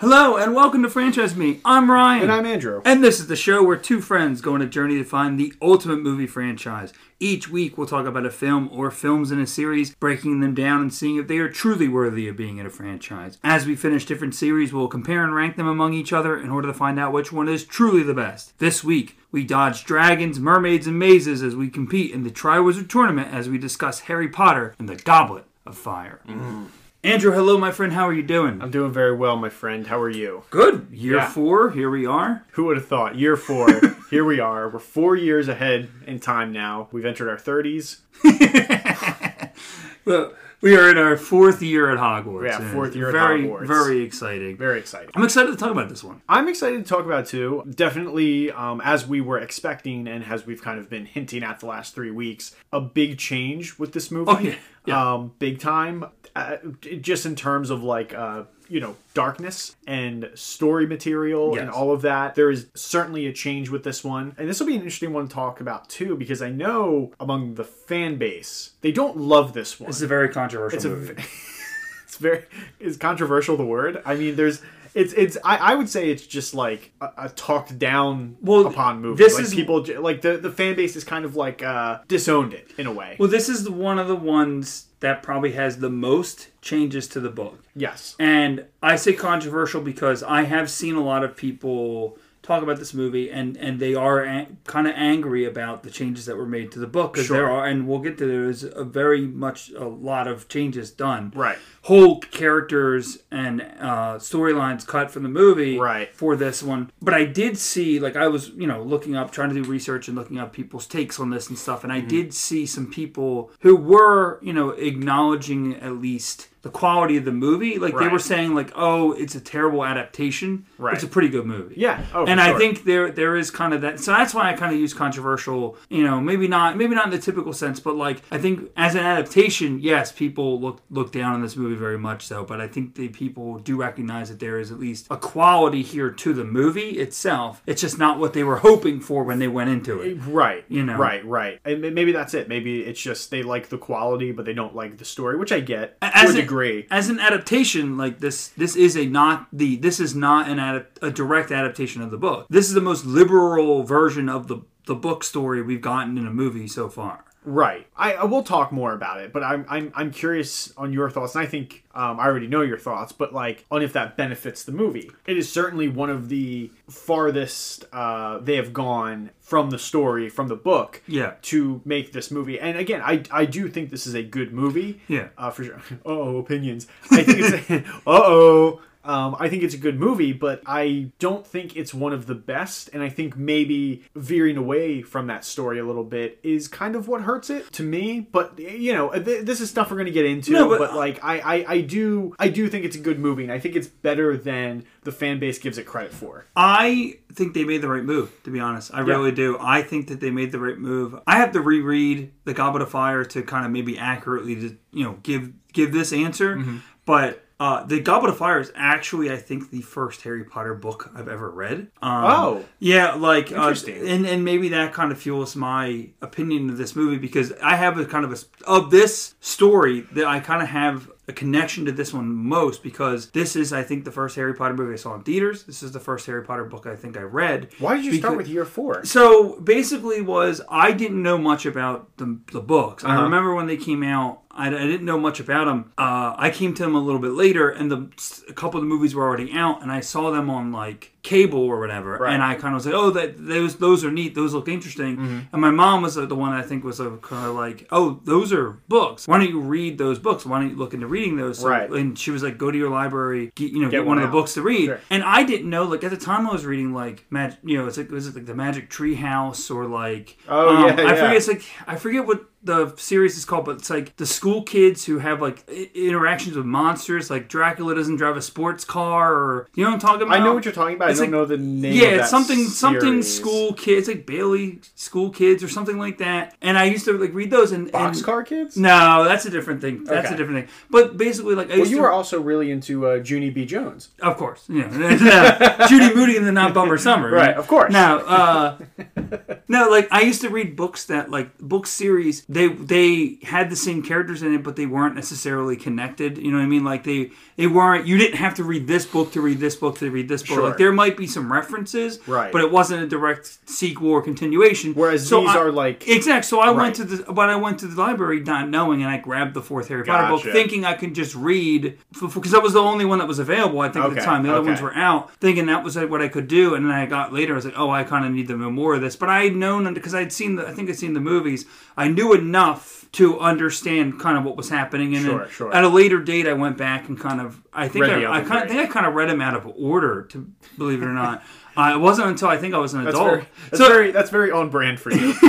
Hello and welcome to Franchise Me. I'm Ryan. And I'm Andrew. And this is the show where two friends go on a journey to find the ultimate movie franchise. Each week we'll talk about a film or films in a series, breaking them down and seeing if they are truly worthy of being in a franchise. As we finish different series, we'll compare and rank them among each other in order to find out which one is truly the best. This week, we dodge dragons, mermaids, and mazes as we compete in the Triwizard Tournament as we discuss Harry Potter and the Goblet of Fire. Mm-hmm. Andrew, hello, my friend. How are you doing? I'm doing very well, my friend. How are you? Good. Year Yeah. four, here we are. Who would have thought? Year four. Here we are. We're four years ahead in time now. We've entered our 30s. Well, we are in our fourth year at Hogwarts. Yeah, fourth year at very, Hogwarts. Very exciting. Very exciting. I'm excited to talk about this one. I'm excited to talk about it too. Definitely, um, as we were expecting and as we've kind of been hinting at the last three weeks, a big change with this movie. Oh, yeah. Yeah. Um, big time. Uh, just in terms of like, uh, you know, darkness and story material and all of that. There is certainly a change with this one. And this will be an interesting one to talk about too, because I know among the fan base, they don't love this one. This is a very controversial It's movie. v- it's very is controversial the word i mean there's it's it's i, I would say it's just like a, a talked down Well, upon movie. this like is- people like the the fan base is kind of like uh disowned it in a way. Well, this is one of the ones that probably has the most changes to the book. yes. And I say controversial because I have seen a lot of people talk about this movie and and they are an- kind of angry about the changes that were made to the book because Sure. there are and we'll get to there's a very much a lot of changes done right whole characters and uh, storylines cut from the movie Right. for this one. But I did see, like, I was, you know, looking up, trying to do research and looking up people's takes on this and stuff. And I did see some people who were, you know, acknowledging at least the quality of the movie. Like, they were saying, like, oh, it's a terrible adaptation. Right. It's a pretty good movie. yeah oh and for I think there there is kind of that. So that's why I kind of use controversial. You know, maybe not maybe not in the typical sense, but like I think as an adaptation, yes, people look look down on this movie very much so. But I think the people do recognize that there is at least a quality here to the movie itself. It's just not what they were hoping for when they went into it. Eh, right you know. right right and maybe that's it maybe it's just they like the quality but they don't like the story which i get As to a an- degree As an adaptation, like this, this is a not the this is not an adap- a direct adaptation of the book. This is the most liberal version of the the book story we've gotten in a movie so far. Right. I, I will talk more about it, but I'm I'm I'm curious on your thoughts, and I think um, I already know your thoughts, but like on if that benefits the movie. It is certainly one of the farthest uh, they have gone from the story from the book. Yeah. To make this movie, and again, I I do think this is a good movie. Yeah. Uh, for sure. oh, opinions. I think it's. uh oh. Um, I think it's a good movie, but I don't think it's one of the best. And I think maybe veering away from that story a little bit is kind of what hurts it to me. But you know, th- this is stuff we're gonna get into. No, but- but, like, I, I, I do, I do think it's a good movie, and I think it's better than the fan base gives it credit for. I think they made the right move, to be honest. I really do. I think that they made the right move. I have to reread The Goblet of Fire to kind of maybe accurately, you know, give give this answer. Mm-hmm. But uh, The Goblet of Fire is actually, I think, the first Harry Potter book I've ever read. Um, Oh. yeah, like, uh, and and maybe that kind of fuels my opinion of this movie because I have a kind of a of this story that I kind of have a connection to this one most because this is I think the first Harry Potter movie I saw in theaters. This is the first Harry Potter book I think I read. Why did you start with year four? So basically, was I didn't know much about the, the books. I Uh-huh. remember when they came out. I, I didn't know much about them. Uh, I came to them a little bit later, and the a couple of the movies were already out, and I saw them on like cable or whatever, Right. and I kind of was like, "Oh, that those those are neat. Those look interesting." Mm-hmm. And my mom was uh, the one I think was kind of like, "Oh, those are books. Why don't you read those books? Why don't you look into reading those?" So- Right. And she was like, "Go to your library, get, you know, get, Get one, of the books to read." Sure. And I didn't know, like at the time I was reading like mag, you know, it's like was it like the Magic Tree House or like Oh, um, yeah, I yeah. forget it's like I forget what the series is called, but it's like the school kids who have like i- interactions with monsters. Like Dracula doesn't drive a sports car, or you know what I'm talking about. I know what you're talking about. It's I don't like- know the name. Yeah, of it's something something series. school kids like Bailey school kids or something like that. And I used to like read those and, and Boxcar Kids. no, that's a different thing. That's Okay. a different thing. But basically, like I Well, used you to, were also really into uh, Junie B. Jones. of course, yeah, Judy Moody and the Not Bummer Summer, Right, of course. Now, uh, no, like I used to read books that like book series they they had the same characters in it, but they weren't necessarily connected. You know what I mean? Like they they weren't. You didn't have to read this book to read this book to read this book. Sure. Like there might be some references, Right. But it wasn't a direct sequel or continuation. Whereas So these I- are like Exact. So I Right. went to the when I went to the library not knowing, and I grabbed the fourth Harry Potter book, thinking I could just read because that was the only one that was available. I think at the time the other okay. ones were out, thinking that was what I could do. And then I got later, I was like, oh, I kind of need to know more of this. But I had known because I'd seen the, I think I'd seen the movies. I knew enough to understand kind of what was happening. And Sure, sure. at a later date, I went back and kind of I think Read I, I kind of think I kind of read them out of order. To believe it or not, uh, it wasn't until I think I was an that's adult. very that's so very that's very on brand for you.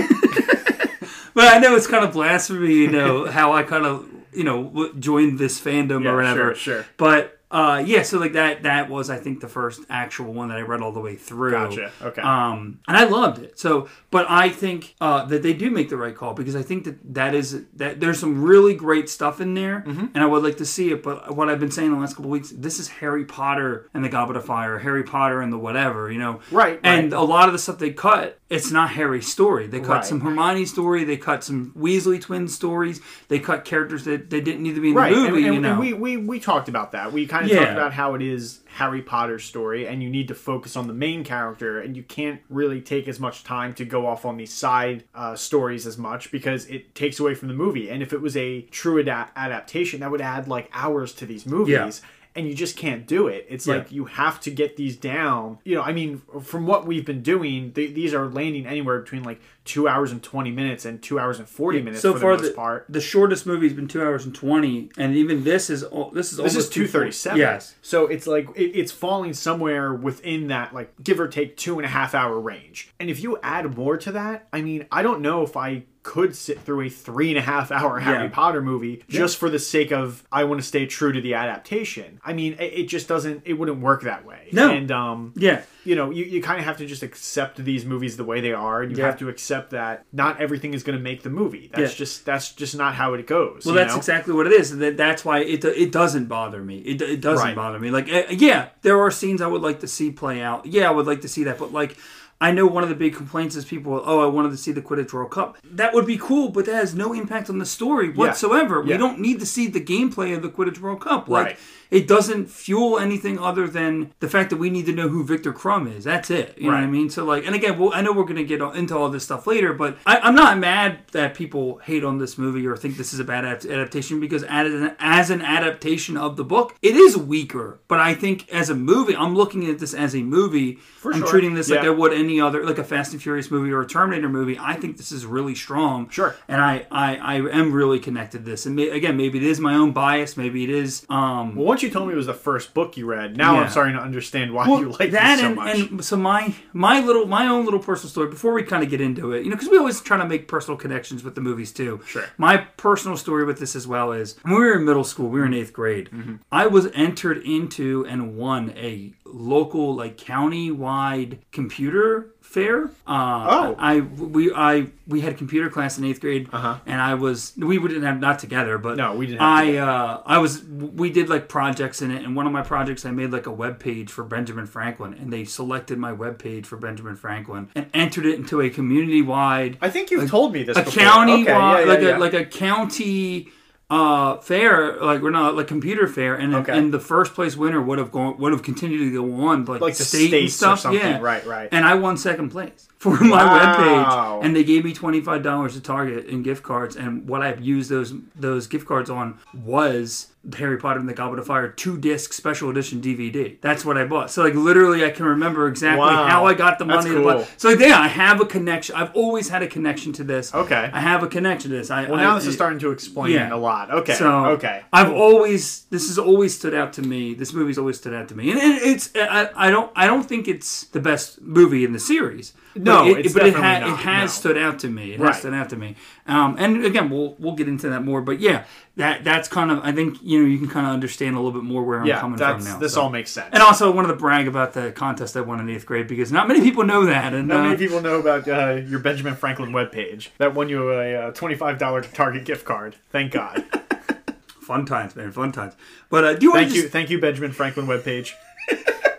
but I know it's kind of blasphemy, you know, how I kind of, you know, joined this fandom Yeah, or whatever. sure, sure. But uh, yeah, so like that, that was I think the first actual one that I read all the way through. Gotcha. Okay. Um, and I loved it. So, but I think uh, that they do make the right call because I think that that is that there's some really great stuff in there, Mm-hmm. and I would like to see it. But what I've been saying the last couple weeks, this is Harry Potter and the Goblet of Fire, Harry Potter and the whatever, you know. Right, And right. a lot of the stuff they cut, it's not Harry's story. They cut Right. some Hermione story. They cut some Weasley twin stories. They cut characters that they didn't need to be in right the and, movie. and- you know, and we, we we talked about that we kind of Yeah. talked about how it is harry potter's story and you need to focus on the main character and you can't really take as much time to go off on these side uh, stories as much because it takes away from the movie and if it was a true ada- adaptation that would add like hours to these movies and you just can't do it. It's Yeah. like you have to get these down. You know, I mean, from what we've been doing, th- these are landing anywhere between like two hours and twenty minutes and two hours and forty minutes so for far the most the, part. the shortest movie's been two hours and twenty, and even this is this is This is almost two thirty seven. Yes, So it's like it, it's falling somewhere within that like give or take two and a half hour range. And if you add more to that, I mean, I don't know if I could sit through a three and a half hour Harry Yeah. Potter movie just for the sake of I want to stay true to the adaptation. I mean, it, it just doesn't. It wouldn't work that way. No. And um, yeah. You know, you, you kind of have to just accept these movies the way they are, and you Yeah. have to accept that not everything is going to make the movie. That's Yeah. just that's just not how it goes. Well, that's know? exactly what it is. That that's why it it doesn't bother me. It, it doesn't Right. bother me. Like uh, yeah, there are scenes I would like to see play out. Yeah, I would like to see that, but like. I know one of the big complaints is people, oh, I wanted to see the Quidditch World Cup. That would be cool, but that has no impact on the story whatsoever. We Yeah. don't need to see the gameplay of the Quidditch World Cup. Like, Right. it doesn't fuel anything other than the fact that we need to know who Viktor Krum is. That's it. You know what I mean? So like, and again, well, I know we're gonna get into all this stuff later, but I, I'm not mad that people hate on this movie or think this is a bad adaptation because as an, as an adaptation of the book, it is weaker. But I think as a movie, I'm looking at this as a movie. For I'm sure. treating this like I would any other, like a Fast and Furious movie or a Terminator movie. I think this is really strong. Sure. And I, I, I am really connected to this. And may, again, maybe it is my own bias. Maybe it is. Um, Well, once you told me it was the first book you read, now Yeah. I'm starting to understand why well, you like that this so and, much. and so my my little my own little personal story before we kind of get into it you know because we always try to make personal connections with the movies too Sure. my personal story with this as well is when we were in middle school we were in eighth grade Mm-hmm. i was entered into and won a local like county wide computer fair uh Oh. i we i we had computer class in eighth grade Uh-huh. and i was we didn't have not together but No, we didn't i uh i was we did like projects in it and one of my projects i made like a web page for benjamin franklin and they selected my web page for benjamin franklin and entered it into a community wide I think you've told me this a county Okay, wide yeah, yeah, like yeah. a like a county uh fair like we're not like computer fair and Okay. and the first place winner would have gone would have continued to go on like, Like the state and stuff something. yeah Right, right. and I won second place for my Wow. webpage, and they gave me twenty five dollars to Target in gift cards. And what I've used those those gift cards on was Harry Potter and the Goblet of Fire two disc special edition DVD. That's what I bought. So like literally, I can remember exactly Wow. how I got the money to buy. So like, yeah, I have a connection. I've always had a connection to this. Okay. I have a connection to this. I, well, I- now this is starting to explain yeah. a lot. Okay. so okay. I've always this has always stood out to me. This movie's always stood out to me, and it, it's I, I don't I don't think it's the best movie in the series. No, but it, it's but it, definitely it has no. stood out to me. It Right. has stood out to me. Um, and again, we'll we'll get into that more. But yeah, that that's kind of I think you know you can kind of understand a little bit more where I'm yeah, coming from now. this so. all makes sense. And also, I wanted to brag about the contest I won in eighth grade because not many people know that. And Not uh, many people know about uh, your Benjamin Franklin webpage that won you a uh, twenty-five dollar Target gift card. Thank God. fun times, man, fun times. But uh, do you want thank to you, thank you, Benjamin Franklin webpage.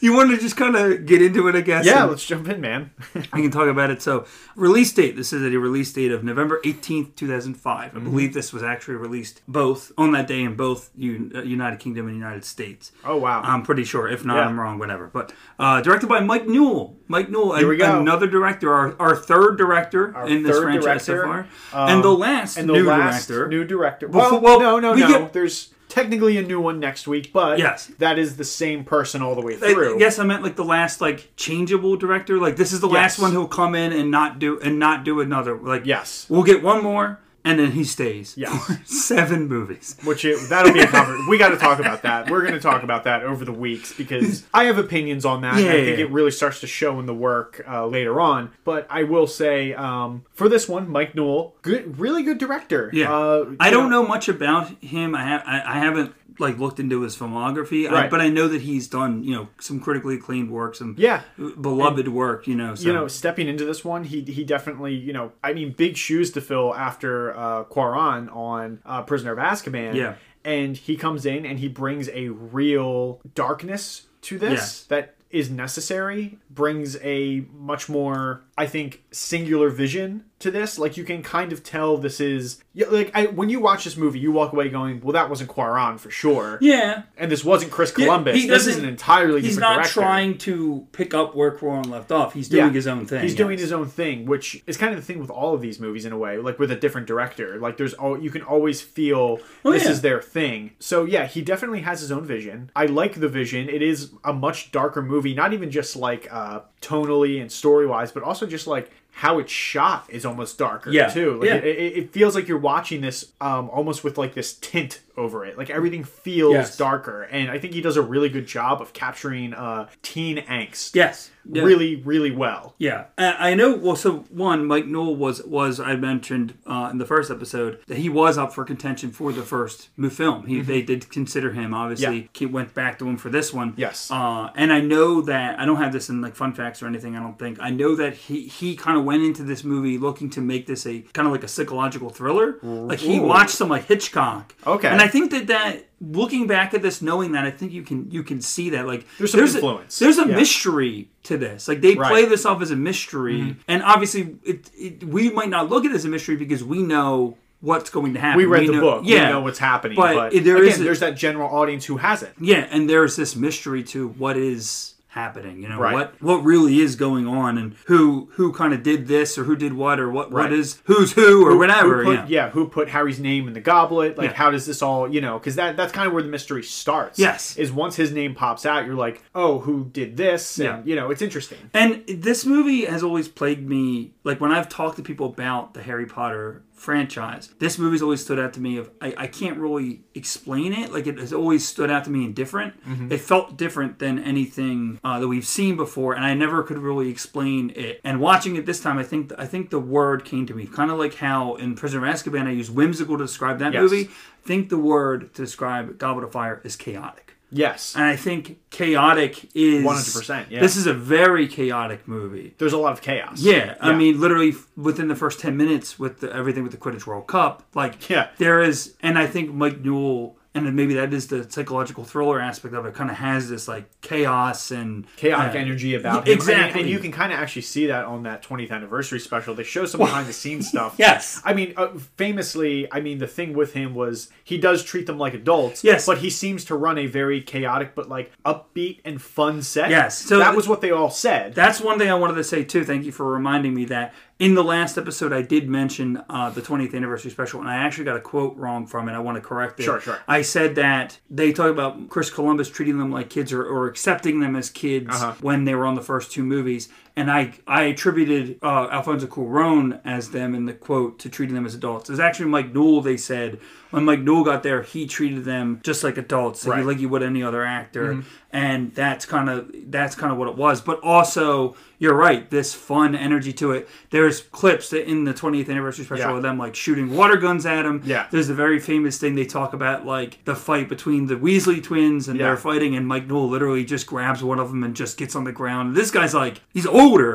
you want to just kind of get into it, I guess. Yeah, let's jump in, man. I can talk about it. So, release date. This is a release date of November eighteenth, two thousand five. Mm-hmm. I believe this was actually released both on that day in both uh, United Kingdom and United States. oh wow. I'm pretty sure. If not, Yeah. I'm wrong. Whatever. But uh, directed by Mike Newell. Mike Newell, Here we go. another director, our, our third director Our in this franchise so far, um, and the last and the new last director. new director. Before- Well, well, no, no, we no. get- There's technically a new one next week, but Yes. that is the same person all the way I- through. yes, I meant like the last like changeable director. Like this is the last one who'll come in and not do and not do another. Like Yes. we'll get one more and then he stays. Yeah, for seven movies. Which it, that'll be a cover. we got to talk about that. We're going to talk about that over the weeks because I have opinions on that. Yeah, I think yeah. it really starts to show in the work uh, later on. But I will say um, for this one, Mike Newell, good, really good director. Yeah, Uh, I don't know much about him. I have I, I haven't like looked into his filmography, I, but I know that he's done you know some critically acclaimed work, some Yeah. beloved work. You know, so. you know, stepping into this one, he he definitely, you know, I mean, big shoes to fill after uh, Cuarón on uh, Prisoner of Azkaban. Yeah. and he comes in and he brings a real darkness to this Yes. that is necessary. Brings a much more, I think, singular vision to this. Like you can kind of tell this is like I, when you watch this movie, you walk away going, "Well, that wasn't Cuarón for sure." yeah. And this wasn't Chris Columbus. he this is an entirely He's different not director. trying to pick up where Cuarón left off. He's doing his own thing. He's doing his own thing, which is kind of the thing with all of these movies in a way, like with a different director. Like there's all you can always feel Oh, this yeah. is their thing. So yeah, he definitely has his own vision. I like the vision. It is a much darker movie, not even just like uh tonally and story wise, but also just like how it's shot is almost darker Yeah. too. Like Yeah. it, it, it feels like you're watching this um almost with like this tint over it. Like everything feels Yes. darker, and I think he does a really good job of capturing uh teen angst Yes. Yeah. really really well. Yeah, I know. Well, so one, Mike Newell was was I mentioned uh, in the first episode that he was up for contention for the first film. He they did consider him. Obviously, Mm-hmm. Yeah. he went back to him for this one. Yes. uh, and I know that I don't have this in like fun facts or anything. I don't think I know that he he kind of went into this movie looking to make this a kind of like a psychological thriller. Like he Ooh. watched some like Hitchcock. Okay. and I think that that looking back at this, knowing that, I think you can you can see that like There's some a- influence. there's a Yeah. mystery to this. Like they Right. Mm-hmm. play this off as a mystery, and obviously, it, it, we might not look at it as a mystery because we know what's going to happen. we read the know, book. Yeah, we know what's happening. But But, there again, is a- there's that general audience who hasn't. yeah, and there's this mystery to what is happening. You know Right. what what really is going on, and who who kind of did this or who did what or what what Right. is who's who or whatever. Who yeah. put, yeah. who put Harry's name in the goblet? Like, Yeah. how does this all, you know? Because that that's kind of where the mystery starts. Yes. is once his name pops out, you're like, oh, who did this? And Yeah. you know, it's interesting. And this movie has always plagued me. Like when I've talked to people about the Harry Potter franchise, this movie's always stood out to me. Of I, I can't really explain it. Like it has always stood out to me and different. It felt different than anything uh, that we've seen before, and I never could really explain it. And watching it this time, I think I think the word came to me, kind of like how in Prisoner of Azkaban I used whimsical to describe that Yes. movie. I think the word to describe Goblet of Fire is chaotic. Yes, And I think chaotic is 100%, yeah. This is a very chaotic movie. there's a lot of chaos. Yeah, I mean, literally within the first ten minutes with the, everything with the Quidditch World Cup, like Yeah. there is, and I think Mike Newell, and then maybe that is the psychological thriller aspect of it, kind of has this like chaos and chaotic uh, energy about him. Exactly, And, and you can kind of actually see that on that 20th anniversary special. They show some behind the scenes stuff. Yes. I mean, uh, famously, I mean, the thing with him was he does treat them like adults. Yes. But he seems to run a very chaotic but like upbeat and fun set. Yes, so that th- was what they all said. That's one thing I wanted to say too. Thank you for reminding me that in the last episode I did mention uh, the 20th anniversary special, and I actually got a quote wrong from it. I want to correct it. Sure, sure. I said that they talk about Chris Columbus treating them like kids or, or accepting them as kids Uh-huh. when they were on the first two movies, and I I attributed uh, Alfonso Cuarón as them in the quote to treating them as adults. It's actually Mike Newell. They said when Mike Newell got there, he treated them just like adults, like, Right. like you would any other actor, and that's kind of that's kind of what it was. But also, you're right. This fun energy to it. There's clips that in the 20th anniversary special Yeah. of them like shooting water guns at him. Yeah. There's a very famous thing they talk about like the fight between the Weasley twins and Yeah. they're fighting and Mike Newell literally just grabs one of them and just gets on the ground. This guy's like he's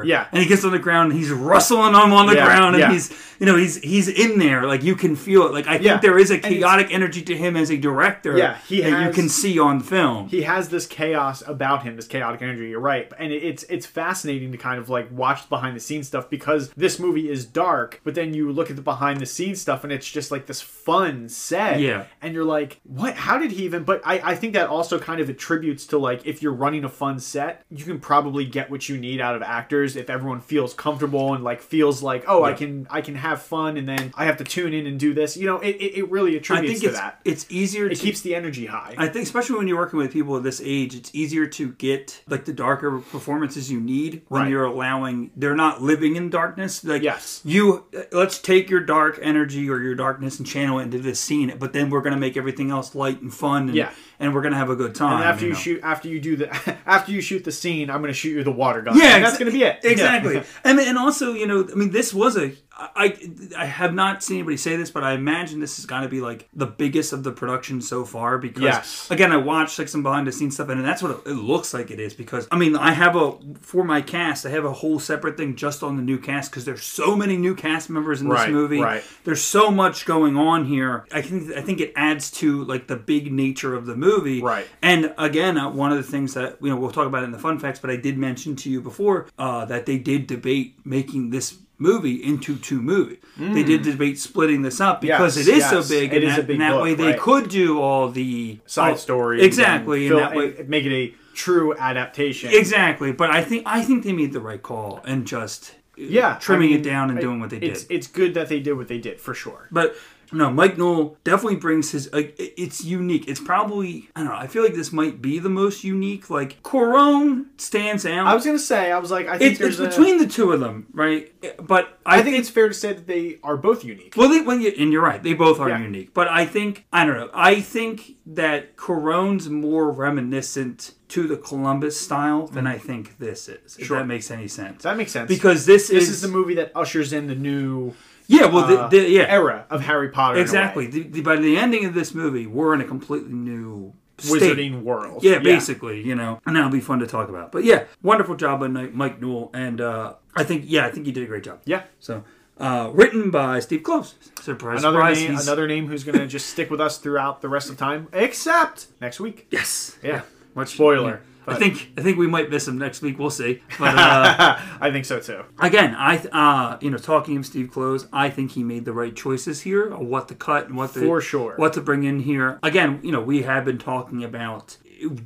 Yeah. And he gets on the ground and he's rustling him on the Yeah, ground and yeah. he's you know he's he's in there like you can feel it. Like I think there is a chaotic energy to him as a director Yeah, he that you can see on film. he has this chaos about him, this chaotic energy. You're right, and it- it's it's fascinating to kind of like watch behind the scenes stuff because this movie is dark, but then you look at the behind the scenes stuff and it's just like this fun set. Yeah. and you're like, what? How did he even? But I I think that also kind of attributes to like if you're running a fun set, you can probably get what you need out of actors if everyone feels comfortable and like feels like oh I can I can have fun and then I have to tune in and do this. You know, it it, it really I attributes think to it's that. it's easier It to keeps the energy high. I think, especially when you're working with people of this age, it's easier to get like the darker performances you need when Right. you're allowing they're not living in darkness. Like Yes. you, uh, let's take your dark energy or your darkness and channel it into this scene, but then we're gonna make everything else light and fun, and, Yeah. And we're gonna have a good time. And after you, know. shoot, after you do the, after you shoot the scene, I'm going to shoot you the water gun. Yeah, And that's going to be it. Exactly. Yeah. And and also, you know, I mean, this was a. I I have not seen anybody say this, but I imagine this has got to be like the biggest of the production so far because Yes. again, I watched like some behind the scenes stuff, and that's what it looks like it is. Because I mean, I have a for my cast, I have a whole separate thing just on the new cast because there's so many new cast members in this movie. right. There's so much going on here. I think I think it adds to like the big nature of the movie. Right. And again, uh, one of the things that you know we'll talk about it in the fun facts, but I did mention to you before uh, that they did debate making this movie into two movies. They did debate splitting this up because Mm. Yes, it is yes. so big, It and is that, a big and that book, way they right. could do all the Side stories. exactly, and and that way make it a true adaptation. exactly. But I think I think they made the right call and just uh, Yeah, trimming I it down and I- doing what they did. It's it's good that they did what they did for sure. But no, Mike Newell definitely brings his. Like, it's unique. It's probably I don't know. I feel like this might be the most unique. Like Cuarón stands out. I was gonna say, I was like, I think it's, it's a- between the two of them, right? But I, I think it's fair to say that they are both unique. well, they, well, you, and you're right. They both are Yeah. unique. But I think I don't know. I think that Cuarón's more reminiscent to the Columbus style than mm. I think this is. If. Sure. that makes any sense. That makes sense because this, is this is, is the movie that ushers in the new yeah. Well, uh, the, the, yeah. era of Harry Potter. Exactly. The, the, by the ending of this movie, we're in a completely new state. Wizarding world. Yeah, basically, you know, and that'll be fun to talk about. But yeah, wonderful job by Mike Newell, and uh, I think yeah, I think he did a great job. Yeah. So, uh, written by Steve Kloves. Surprise, Another surprise. name, he's- another name who's gonna just stick with us throughout the rest of time, except next week. yes, Yeah. Much Spoiler, I but- think I think we might miss him next week. We'll see. But uh, I think so too. again, I uh, you know, talking of Steve Kloves, I think he made the right choices here what to cut and what to For sure. what to bring in here. Again, you know, we have been talking about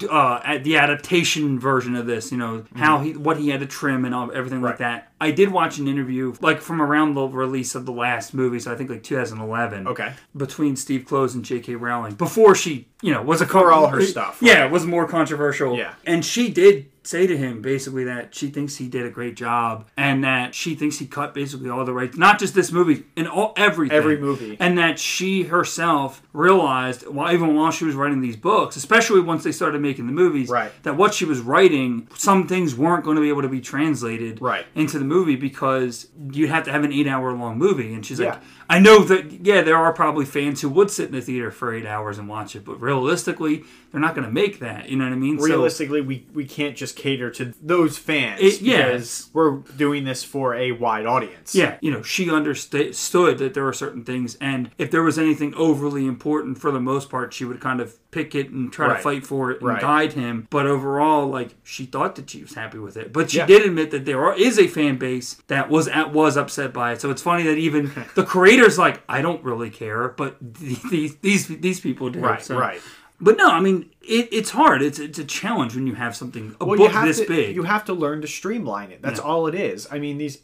uh, the adaptation version of this. You know, how he what he had to trim and all, everything like Mm-hmm. That. I did watch an interview like from around the release of the last movie, so I think like 2011. Okay. Between Steve Kloves and J.K. Rowling before she, you know, was a For all her stuff, Yeah, it was more controversial. Yeah. and she did say to him basically that she thinks he did a great job and that she thinks he cut basically all the right not just this movie in all everything Every movie. and that she herself realized while even while she was writing these books especially once they started making the movies Right. that what she was writing some things weren't going to be able to be translated Right. into the movie because you'd have to have an eight hour long movie and she's like I know that yeah, there are probably fans who would sit in the theater for eight hours and watch it, but realistically, they're not going to make that. You know what I mean? So- Realistically, we, we can't just cater to those fans It- yeah. because we're doing this for a wide audience. Yeah, you know, she understood that there were certain things, and if there was anything overly important, for the most part, she would kind of pick it and try to fight for it and Right. guide him. But overall, like she thought that she was happy with it. But she Yeah. did admit that there are, is a fan base that was at, was upset by it. So it's funny that even the creators like, I don't really care, but these these these people do. Right, So- right. But no, I mean, it, it's hard. It's it's a challenge when you have something a Well, book this to, big. You have to learn to streamline it. That's Yeah. all it is. I mean, these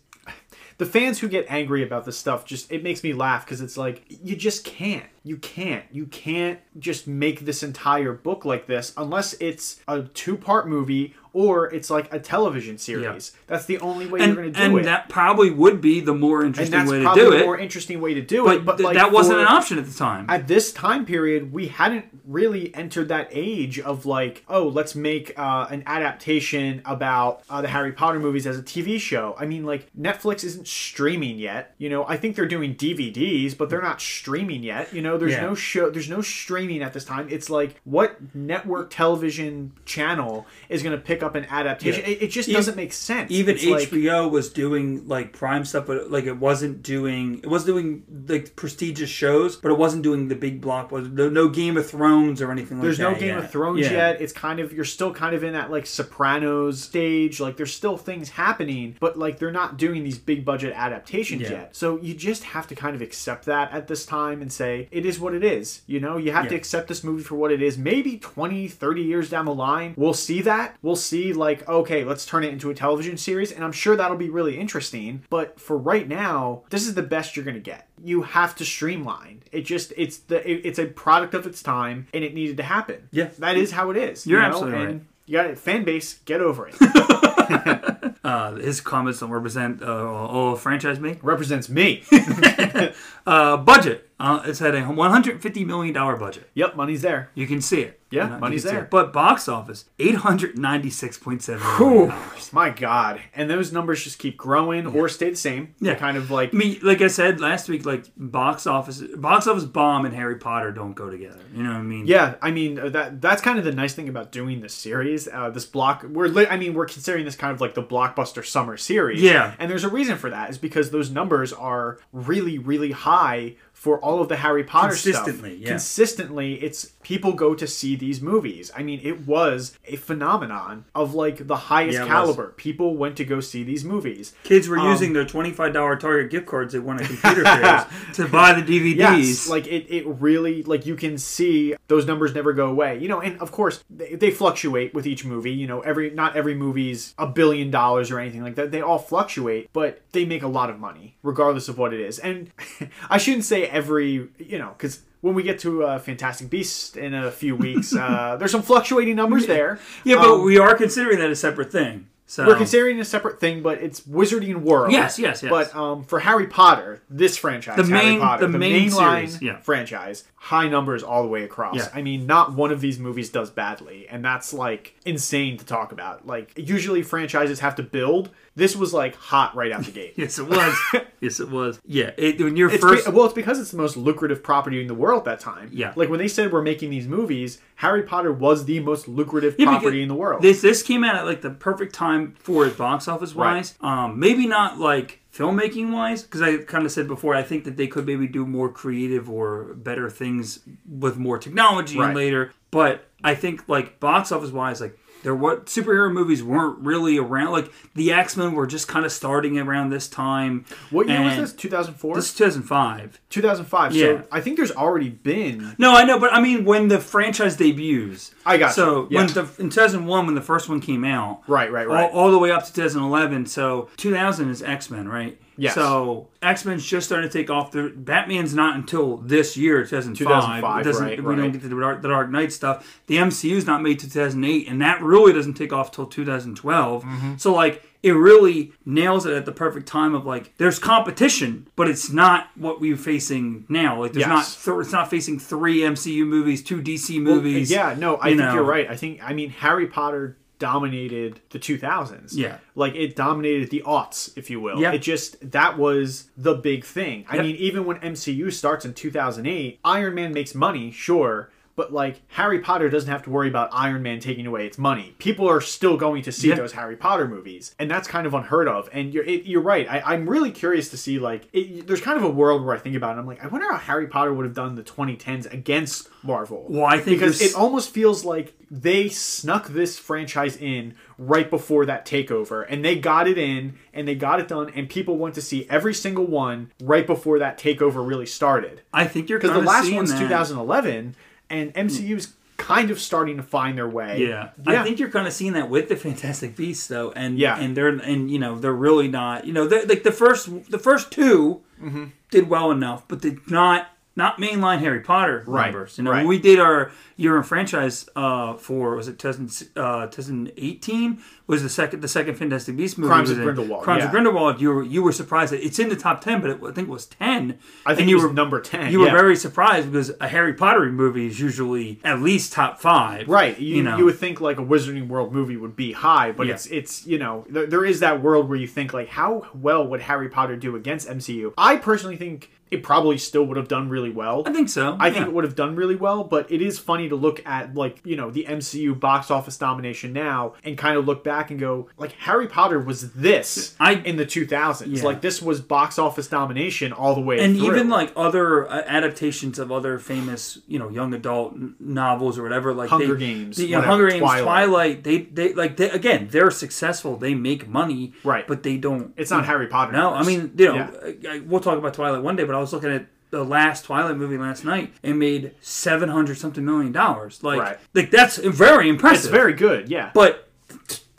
the fans who get angry about this stuff just it makes me laugh because it's like you just can't. You can't. You can't just make this entire book like this unless it's a two-part movie or it's like a television series. That's the only way and, you're going to do and it. And that probably would be the more interesting way to do it. more interesting way to do but it. But th- like that wasn't for- an option at the time. at this time period, we hadn't really entered that age of like, oh, let's make uh, an adaptation about uh, the Harry Potter movies as a TV show. I mean, like Netflix isn't streaming yet. You know, I think they're doing DVDs, but they're not streaming yet. You know, there's Yeah. no show, there's no streaming at this time. It's like, what network television channel is going to pick up an adaptation? Yeah. It, it just Even- doesn't make sense. Even It's like- HBO was doing like prime stuff, but like it wasn't doing it was doing like prestigious shows, but it wasn't doing the big block. No, no Game of Thrones or anything like There's that. no Game yet. of Thrones Yeah. yet. It's kind of you're still kind of in that like Sopranos stage. Like there's still things happening, but like they're not doing these big budget adaptations Yeah. yet. So you just have to kind of accept that at this time and say it is what it is. You know, you have to accept this movie for what it is. Maybe 20, 30 years down the line, we'll see that. We'll see like okay, let's turn it into a television series and I'm sure that'll be really interesting, but for right now, this is the best you're to get. You have to streamline. It just it's the it- it's a product of its time and it needed to happen. Yeah. That is how it is. You're you know? absolutely and right. You got it. Fan base, get over it. Uh, his comments don't represent uh, all franchise me. Represents me. Uh, budget. Uh, it's had a 150 million dollar budget. yep, money's there. You can see it. Yeah, money's there. But box office 896.7 Whew, million dollars. my God. And those numbers just keep growing or stay the same. Yeah. They're kind of like I mean, like I said last week, like box office, box office bomb and Harry Potter don't go together. You know what I mean? Yeah, I mean uh, that that's kind of the nice thing about doing this series. Uh, this block, we're li- I mean we're considering this kind of like the blockbuster summer series. Yeah. and there's a reason for that. Is because those numbers are really really high for all of the Harry Potter Consistently, stuff. yeah. Consistently, it's people go to see these movies. I mean, it was a phenomenon of like the highest Yeah, it was. caliber. People went to go see these movies. Kids were Um, using their twenty-five dollar Target gift cards they won at computer fairs to buy the DVDs. Yes, like it, it really like you can see those numbers never go away. You know, and of course they, they fluctuate with each movie. You know, every not every movie's a billion dollars or anything like that. They all fluctuate, but they make a lot of money regardless of what it is. And I shouldn't say every, you know, because when we get to uh, Fantastic Beasts in a few weeks, uh, there's some fluctuating numbers there. yeah, but Um, we are considering that a separate thing. So we're considering a separate thing, but it's Wizarding World. Yes, yes, yes. But um, for Harry Potter, this franchise, The Harry main- Potter, the main mainline series, yeah. franchise, high numbers all the way across. Yeah. I mean, not one of these movies does badly, and that's like insane to talk about. Like, usually franchises have to build. This was like hot right out the gate. yes, it was. yes, it was. Yeah, it, when you're It's first. be- well, it's because it's the most lucrative property in the world at that time. Yeah. Like when they said we're making these movies, Harry Potter was the most lucrative Yeah, property in the world. This this came out at like the perfect time for it box office wise. Right. Um, maybe not like filmmaking wise, because I kind of said before, I think that they could maybe do more creative or better things with more technology Right. later. But I think like box office wise, like there what superhero movies weren't really around. Like the X Men were just kind of starting around this time. what year was this? 2004? This is 2005. 2005. Yeah. So I think there's already been. No, I know, but I mean when the franchise debuts. I got So. Yeah. when the in 2001 when the first one came out, Right, right, all, right. all the way up to 2011. So 2000 is X Men, right? Yes. So X Men's just starting to take off. The Batman's not until this year, 2005. 2005, It doesn't, right, we don't get to the Dark, the Dark Knight stuff. The MCU's not made to 2008, and that really doesn't take off till 2012. Mm-hmm. So like. It really nails it at the perfect time of like there's competition, but it's not what we're facing now. Like there's Yes. not th- it's not facing three MCU movies, two DC movies. Yeah, no, I you think know. you're right. I think I mean Harry Potter dominated the 2000s. Yeah. Like it dominated the aughts, if you will. Yeah. It just that was the big thing. I Yep. mean, even when MCU starts in 2008, Iron Man makes money, sure, but like Harry Potter doesn't have to worry about Iron Man taking away its money. People are still going to see Yeah. those Harry Potter movies, and that's kind of unheard of. And you're it, you're right. I, I'm really curious to see like it, there's kind of a world where I think about it. And I'm like, I wonder how Harry Potter would have done the 2010s against Marvel. Well, I think because it almost feels like they snuck this franchise in right before that takeover and they got it in and they got it done and people went to see every single one right before that takeover really started I think you're because the last one's that. 2011 and mcu's kind of starting to find their way Yeah. yeah I think you're kind of seeing that with the Fantastic Beasts, though, and Yeah. and they're and you know they're really not. You know, like the first the first 2 Mm-hmm. did well enough, but did not not mainline Harry Potter Right, numbers. You know, right. when we did our year in franchise uh, for was it 2000, uh, 2018 was the second the second Fantastic Beast movie. Crimes of in- Grindelwald, Crimes yeah. of Grindelwald. You were you were surprised that it's in the top ten, but it, I think it was ten. I think you was were number 10, You were very surprised because a Harry Potter movie is usually at least top five. Right, you, you, know. would think like a Wizarding World movie would be high, but Yeah. it's it's you know there, there is that world where you think like how well would Harry Potter do against MCU? I personally think it probably still would have done really well. I think so. I think it would have done really well, but it is funny to look at like you know the MCU box office domination now and kind of look back and go like Harry Potter was this I- in the 2000s. Yeah. Like this was box office domination all the way and through. even like other uh, adaptations of other famous, you know, young adult n- novels or whatever, like Hunger they, Games, the, you know, whatever, Hunger Games, Twilight. Twilight. They, they like they, again, they're successful. They make money, Right. But they don't. it's not Harry Potter. No, I mean, you know, Yeah. We'll talk about Twilight one day, but I was looking at the last Twilight movie last night and made seven hundred something million dollars. Like, Right. like that's very impressive. it's very good. Yeah. but.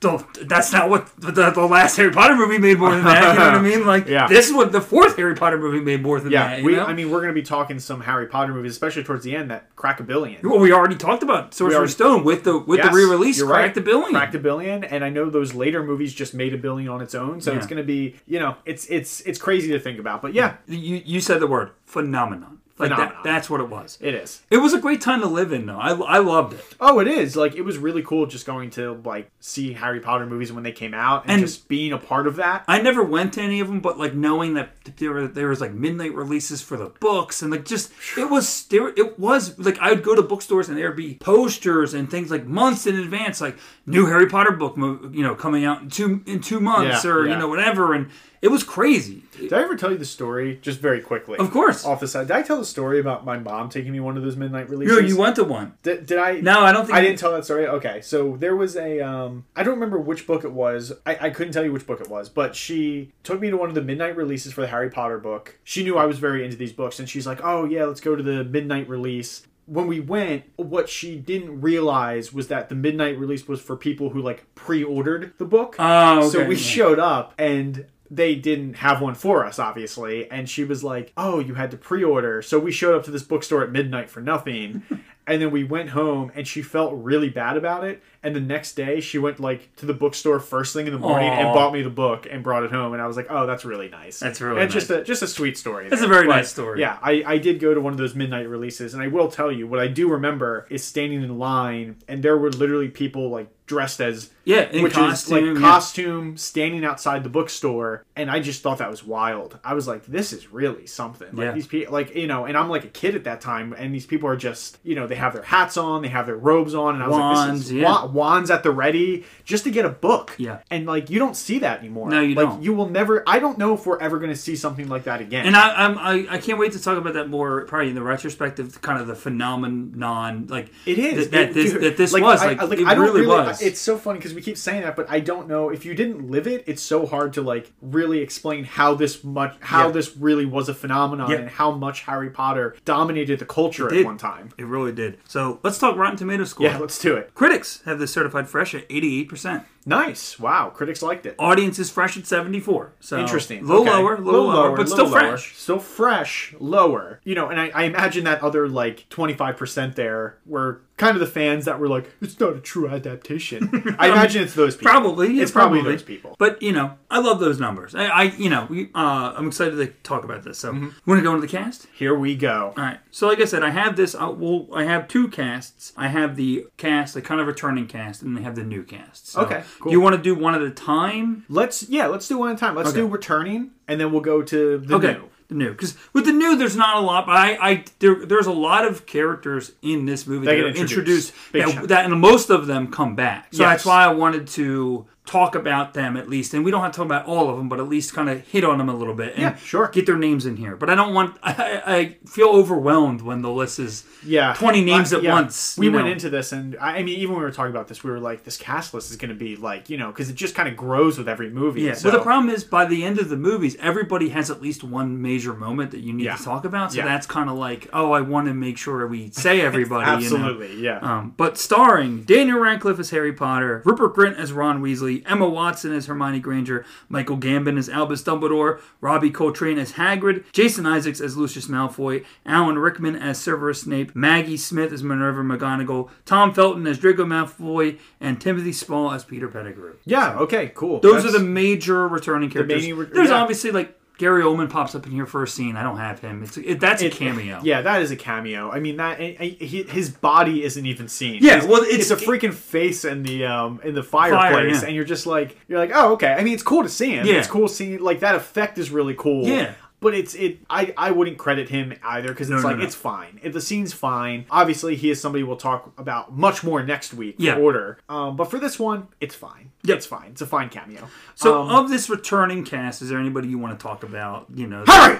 Don't- That's not what the, the last Harry Potter movie made more than that. You know what I mean? Like Yeah. this is what the fourth Harry Potter movie made more than Yeah, that. you know? I mean, we're going to be talking some Harry Potter movies, especially towards the end. That crack a billion. Well, we already talked about Sorcerer's already- Stone with the with Yes, the re-release, cracked right. the billion. Cracked a billion, and I know those later movies just made a billion on its own. So it's going to be, you know, it's it's it's crazy to think about. But yeah, You you said the word phenomenon. Like. That, that's what it was. it is. It was a great time to live in, though. I, I loved it. Oh, it is. Like it was really cool just going to like see Harry Potter movies when they came out and, And- just being a part of that. I never went to any of them, but like knowing that there were there was like midnight releases for the books and like just it was there. It was like I would go to bookstores and there'd be posters and things like months in advance, like new Harry Potter book, you know, coming out in two in two months Yeah, or yeah. you know whatever, and it was crazy. Did I ever tell you the story just very quickly? Of course. Off the side, did I tell the story about my mom taking me one of those midnight releases? No, you went to one. Did, did I? No, I don't think I you- didn't tell that story. Okay, so there was a um, I don't remember which book it was. I, I couldn't tell you which book it was, but she took me to one of the midnight releases for the Harry Potter book. She knew I was very into these books, and she's like, "Oh yeah, let's go to the midnight release." When we went, what she didn't realize was that the midnight release was for people who like pre-ordered the book. Oh, okay, So we yeah. showed up and they didn't have one for us, obviously. And she was like, Oh, you had to pre order. So we showed up to this bookstore at midnight for nothing. and then we went home and she felt really bad about it. And the next day she went like to the bookstore first thing in the morning and bought me the book and brought it home. And I was like, Oh, that's really nice. That's really and just a just a sweet story. That's there. a very But, nice story. Yeah, I, I did go to one of those midnight releases and I will tell you what I do remember is standing in line and there were literally people like dressed as Yeah, in witch costume, is like costume standing outside the bookstore and i just thought that was wild i was like this is really something like Yeah. these people like you know and i'm like a kid at that time and these people are just you know they have their hats on they have their robes on and i was like this is yeah. wa- wands at the ready just to get a book Yeah. and like you don't see that anymore No, you like don't. you will never i don't know if we're ever going to see something like that again And I, I'm, I, I can't wait to talk about that more, probably in the retrospective, kind of the phenomenon, like It is that, that It- this dude, that this was I- like, I, like it I don't really, was. It's so funny because we keep saying that, but I don't know if you didn't live it. It's so hard to like really explain how this much how Yeah. this really was a phenomenon Yeah. and how much Harry Potter dominated the culture at one time. It really did. So let's talk Rotten Tomato score. Yeah, let's do it. Critics have this certified fresh at 88%. Nice. Wow, critics liked it. Audience is fresh at 74. So Interesting. A little Okay. lower, a little, lower, but still lower. fresh. Still fresh, lower. You know, and I, I imagine that other like twenty five percent there were kind of the fans that were like, "It's not a true adaptation." I imagine it's those people. Probably, it's probably, those people. But you know, I love those numbers. I, I you know, we, uh, I'm excited to talk about this. So, Mm-hmm. want to go into the cast? Here we go. All right. So, like I said, I have this. Uh, well, I have two casts. I have the cast, the kind of returning cast, and I have the new cast. So, Okay, cool. Do you want to do one at a time? Let's yeah, let's do one at a time. Let's Okay. do returning, and then we'll go to the Okay. new. The new, because with the new, there's not a lot, but I, I there, there's a lot of characters in this movie They that get are introduced. introduced, that, that, and most of them come back. So Yes. that's why I wanted to talk about them at least, and we don't have to talk about all of them, but at least kind of hit on them a little bit and Yeah, sure. get their names in here. But I don't want, I, I feel overwhelmed when the list is Yeah, 20 names at yeah. once. We went know. into this, and I I mean, even when we were talking about this, we were like, this cast list is going to be like, you know, because it just kind of grows with every movie. Yeah, so. but the problem is by the end of the movies, everybody has at least one major moment that you need Yeah. to talk about. So Yeah. that's kind of like, oh, I want to make sure we say everybody. You know? Absolutely, yeah. Um, but starring Daniel Radcliffe as Harry Potter, Rupert Grint as Ron Weasley, Weasley, Emma Watson as Hermione Granger, Michael Gambon as Albus Dumbledore, Robbie Coltrane as Hagrid, Jason Isaacs as Lucius Malfoy, Alan Rickman as Severus Snape, Maggie Smith as Minerva McGonagall, Tom Felton as Draco Malfoy, and Timothy Spall as Peter Pettigrew. Yeah. Okay. Cool. Those That's- are the major returning characters. There's yeah. obviously like Gary Oldman pops up in here for a scene. I don't have him. It's it, that's a It- cameo. Yeah, that is a cameo. I mean, that I- I- his body isn't even seen. Yeah, It's- well, it's- a freaking face in the um in the fireplace, yeah. and you're just like you're like, oh, okay. I mean, it's cool to see him. Yeah. it's cool seeing like that effect is really cool. Yeah. But it's it. I, I wouldn't credit him either because it's No, no, like no. it's fine. If the scene's fine, obviously he is somebody we'll talk about much more next week. Yeah. order. Um, but for this one, it's fine. Yep. It's fine. It's a fine cameo. So um, of this returning cast, is there anybody you want to talk about? Hurry! It's. Don't you know, Harry,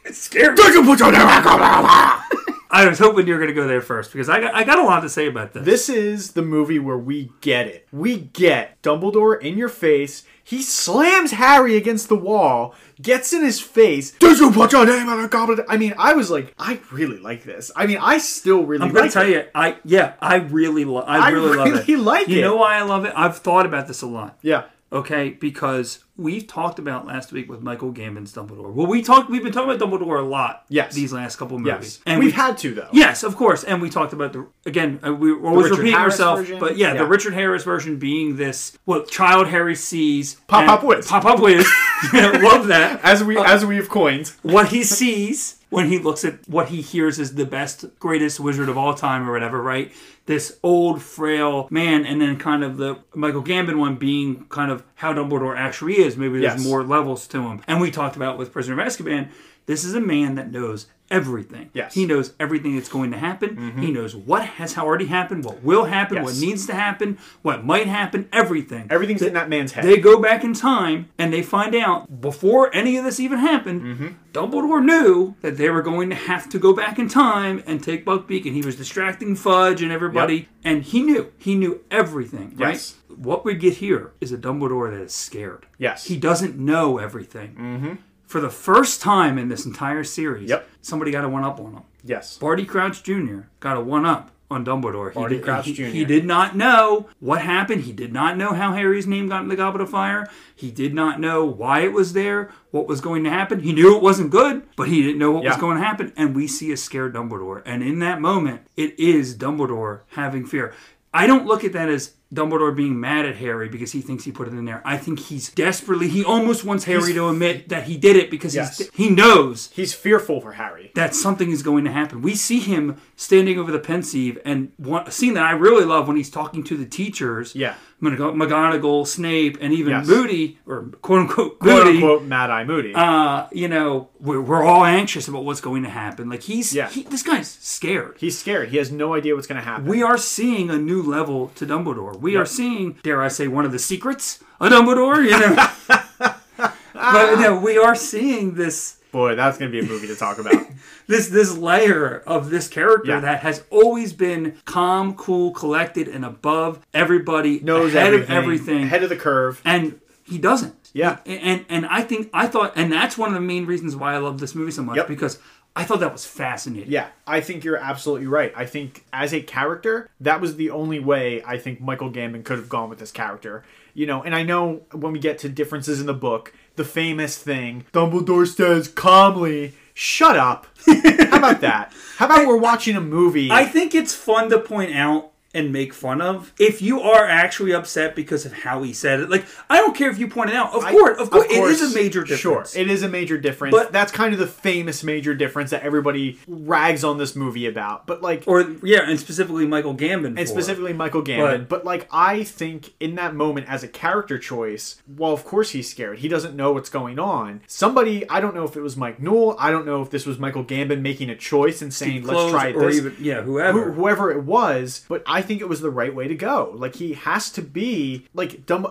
it's scary. take a put your name back. I was hoping you were going to go there first because I got I got a lot to say about this. This is the movie where we get it. We get Dumbledore in your face. He slams Harry against the wall, gets in his face. Did you put your name on a goblet? I mean, I was like, I really like this. I mean, I still really I'm going like to tell it. you, I yeah, I really love. I I really, love it. really like you it. know why I love it? I've thought about this a lot. Yeah. Okay, because we talked about last week with Michael Gambon's Dumbledore. Well, we talked. We've been talking about Dumbledore a lot. Yes. These last couple movies, Yes. and We've we- had to though. Yes, of course, and we talked about the again. Uh, we we're always repeating Harris ourselves, version? but yeah, Yeah. the Richard Harris version being this what child Harry sees. Pop Up Whiz. Pop up whiz. Love that. As we as we have coined. what he sees when he looks at what he hears is the best, greatest wizard of all time, or whatever, right? This old, frail man, and then kind of the Michael Gambon one being kind of how Dumbledore actually is. Maybe there's Yes. more levels to him. And we talked about with Prisoner of Azkaban, this is a man that knows everything. Yes. Mm-hmm. He knows everything that's going to happen. He knows what has already happened, what will happen, what needs to happen, what might happen, everything. Everything's in that man's head. They go back in time and they find out before any of this even happened, Mm-hmm. Dumbledore knew that they were going to have to go back in time and take Buckbeak, and he was distracting Fudge and everybody, Yep. and he knew. He knew everything, Yes. right? What we get here is a Dumbledore that is scared. Yes. He doesn't know everything. Mm-hmm. For the first time in this entire series, Yep. somebody got a one up on him. yes. Barty Crouch Jr. got a one up on Dumbledore. Barty he did, Crouch he, Jr.. he did not know what happened. He did not know how Harry's name got in the Goblet of Fire. He did not know why it was there, what was going to happen. He knew it wasn't good, but he didn't know what was going to happen. And we see a scared Dumbledore. And in that moment, it is Dumbledore having fear. I don't look at that as Dumbledore being mad at Harry because he thinks he put it in there. I think he's desperately, he almost wants Harry He's- to admit that he did it because Yes. he's, he knows He's fearful for Harry. that something is going to happen. We see him standing over the pensieve, and one a scene that I really love when he's talking to the teachers. Yeah. McG- McGonagall, Snape, and even Yes. Moody, or quote unquote Quote Moody. unquote Mad Eye Moody. Uh, you know, we're, we're all anxious about what's going to happen. Like he's, Yeah. he, this guy's scared. He's scared. He has no idea what's going to happen. We are seeing a new level to Dumbledore. We are seeing, dare I say, one of the secrets of Dumbledore. You know, but no, we are seeing this Boy, that's going to be a movie to talk about. this this layer of this character Yeah. that has always been calm, cool, collected, and above everybody, Knows ahead everything, of everything, Head of the curve. and he doesn't. Yeah. and, and and I think I thought, and that's one of the main reasons why I love this movie so much Yep. because I thought that was fascinating. Yeah, I think you're absolutely right. I think as a character, that was the only way I think Michael Gambon could have gone with this character. You know, and I know when we get to differences in the book, the famous thing, Dumbledore says calmly, "Shut up." How about that? How about we're watching a movie? I think it's fun to point out and make fun of if you are actually upset because of how he said it. Like I don't care if you point it out. Of I- course, of course, it is a major difference. Sure, it is a major difference. But- that's kind of the famous major difference that everybody rags on this movie about. But like, or yeah, and specifically Michael Gambon. and specifically Michael Gambon. But- But, like, I think in that moment, as a character choice, well, of course he's scared. He doesn't know what's going on. Somebody, I don't know if it was Mike Newell. I don't know if this was Michael Gambon making a choice and saying, "Let's Kloves, try or this." even yeah, whoever. Who- whoever it was, but I think it was the right way to go. Like he has to be like Dumb-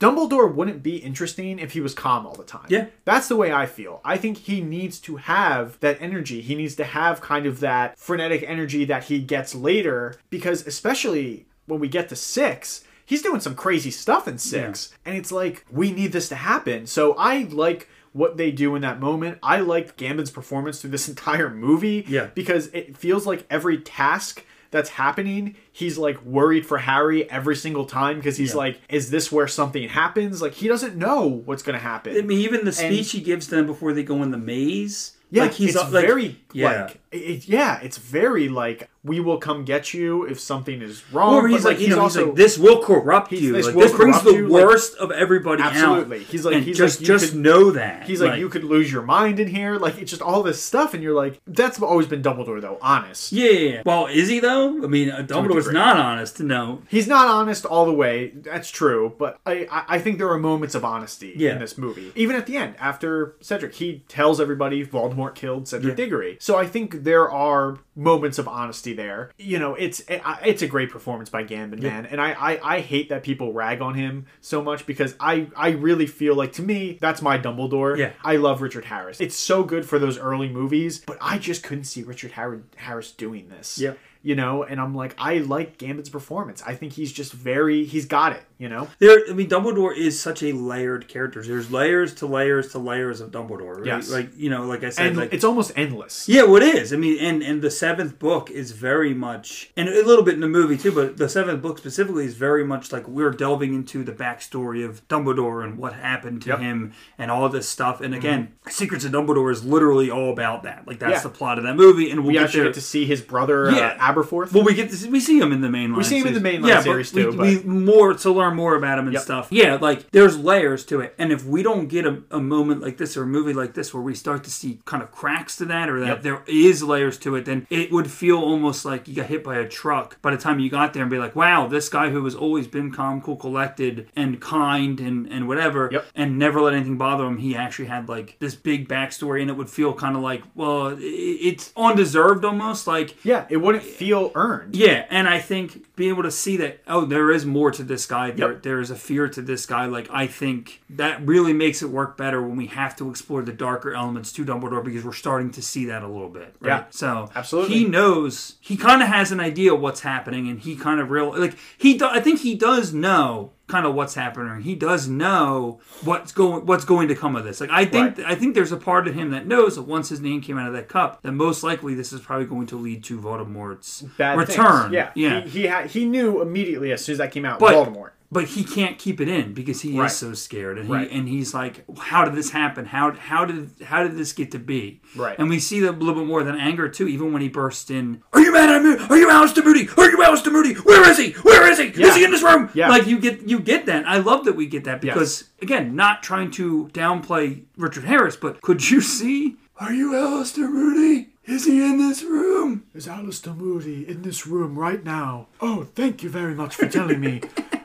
Dumbledore wouldn't be interesting if he was calm all the time. Yeah. That's the way I feel. I think he needs to have that energy. He needs to have kind of that frenetic energy that he gets later because especially when we get to 6, he's doing some crazy stuff in 6 and it's like we need this to happen. So I like what they do in that moment. I liked Gambon's performance through this entire movie Yeah. because it feels like every task that's happening, he's like worried for Harry every single time because he's Yeah. like, is this where something happens? Like he doesn't know what's going to happen. I mean, even the speech he gives them before they go in the maze. Yeah, like he's it's like, very yeah. like it, yeah, it's very like we will come get you if something is wrong. Or but, he's like, you know, also he's like, this will corrupt you. this Like, will this brings the you, like- worst of everybody Absolutely. out. He's like- and he's just like, you just could- know that. He's like, you could lose your mind in here. Like it's just all this stuff, and you're like, that's always been Dumbledore though. Honest. Yeah, yeah, yeah. Well, is he though? I mean, uh, Dumbledore's not honest. No. He's not honest all the way. That's true, but I I, I think there are moments of honesty Yeah. in this movie. Even at the end, after Cedric, he tells everybody Voldemort killed Cedric Yeah. Diggory. So I think there are moments of honesty there. You know, it's eh, it, it's a great performance by Gambon, man, and I, I I hate that people rag on him so much because I I really feel like to me that's my Dumbledore. Yeah. I love Richard Harris. It's so good for those early movies, but I just couldn't see Richard Har- Harris doing this. Yeah. You know, and I'm like, I like Gambon's performance. I think he's just very, he's got it. You know, There, I mean, Dumbledore is such a layered character. There's layers to layers to layers of Dumbledore. Right? Yes. Like you know, like I said, and like it's almost endless. Yeah, well, it is. I mean, and and the seventh book is very much, and a little bit in the movie too, but the seventh book specifically is very much like we're delving into the backstory of Dumbledore and what happened to Yep. Mm-hmm. him and all this stuff. And again, Secrets of Dumbledore is literally all about that. Like that's Yeah. the plot of that movie, and we'll We get actually there. get to see his brother Yeah. uh, Aberforth. Well, we get to see, we see him in the mainline. We see him in the series. mainline yeah, series but we, too, We but- more to learn more about him and Yep. stuff. Yeah, like there's layers to it, and if we don't get a, a moment like this or a movie like this where we start to see kind of cracks to that, or that Yep. there is layers to it, then it would feel almost like you got hit by a truck by the time you got there and be like, wow, this guy who has always been calm, cool, collected, and kind and and whatever, Yep. and never let anything bother him. He actually had like this big backstory, and it would feel kind of like, well, it's undeserved almost, like. yeah, it wouldn't feel earned. Yeah, and I think being able to see that oh, there is more to this guy. There, Yep. there is a fear to this guy. Like I think that really makes it work better when we have to explore the darker elements to Dumbledore because we're starting to see that a little bit. Right? Yeah, so absolutely. he knows. He kind of has an idea of what's happening, and he kind of real like he. Do, I think he does know kind of what's happening. He does know what's going what's going to come of this. Like I think Right. I think there's a part of him that knows that once his name came out of that cup, that most likely this is probably going to lead to Voldemort's Bad things. return. Yeah, yeah. He he, had, he knew immediately as soon as that came out. But- Voldemort. but he can't keep it in because he Right. is so scared, and Right. he and he's like, "How did this happen? How how did how did this get to be?" Right. And we see that a little bit more than anger too, even when he bursts in. Are you mad at me? Are you Alistair Moody? Are you Alistair Moody? Where is he? Where is he? Yeah. Is he in this room? Yeah. Like you get you get that. I love that we get that Yes. because again, not trying to downplay Richard Harris, but could you see? Are you Alistair Moody? Is he in this room? Is Alistair Moody in this room right now? Oh, thank you very much for telling me.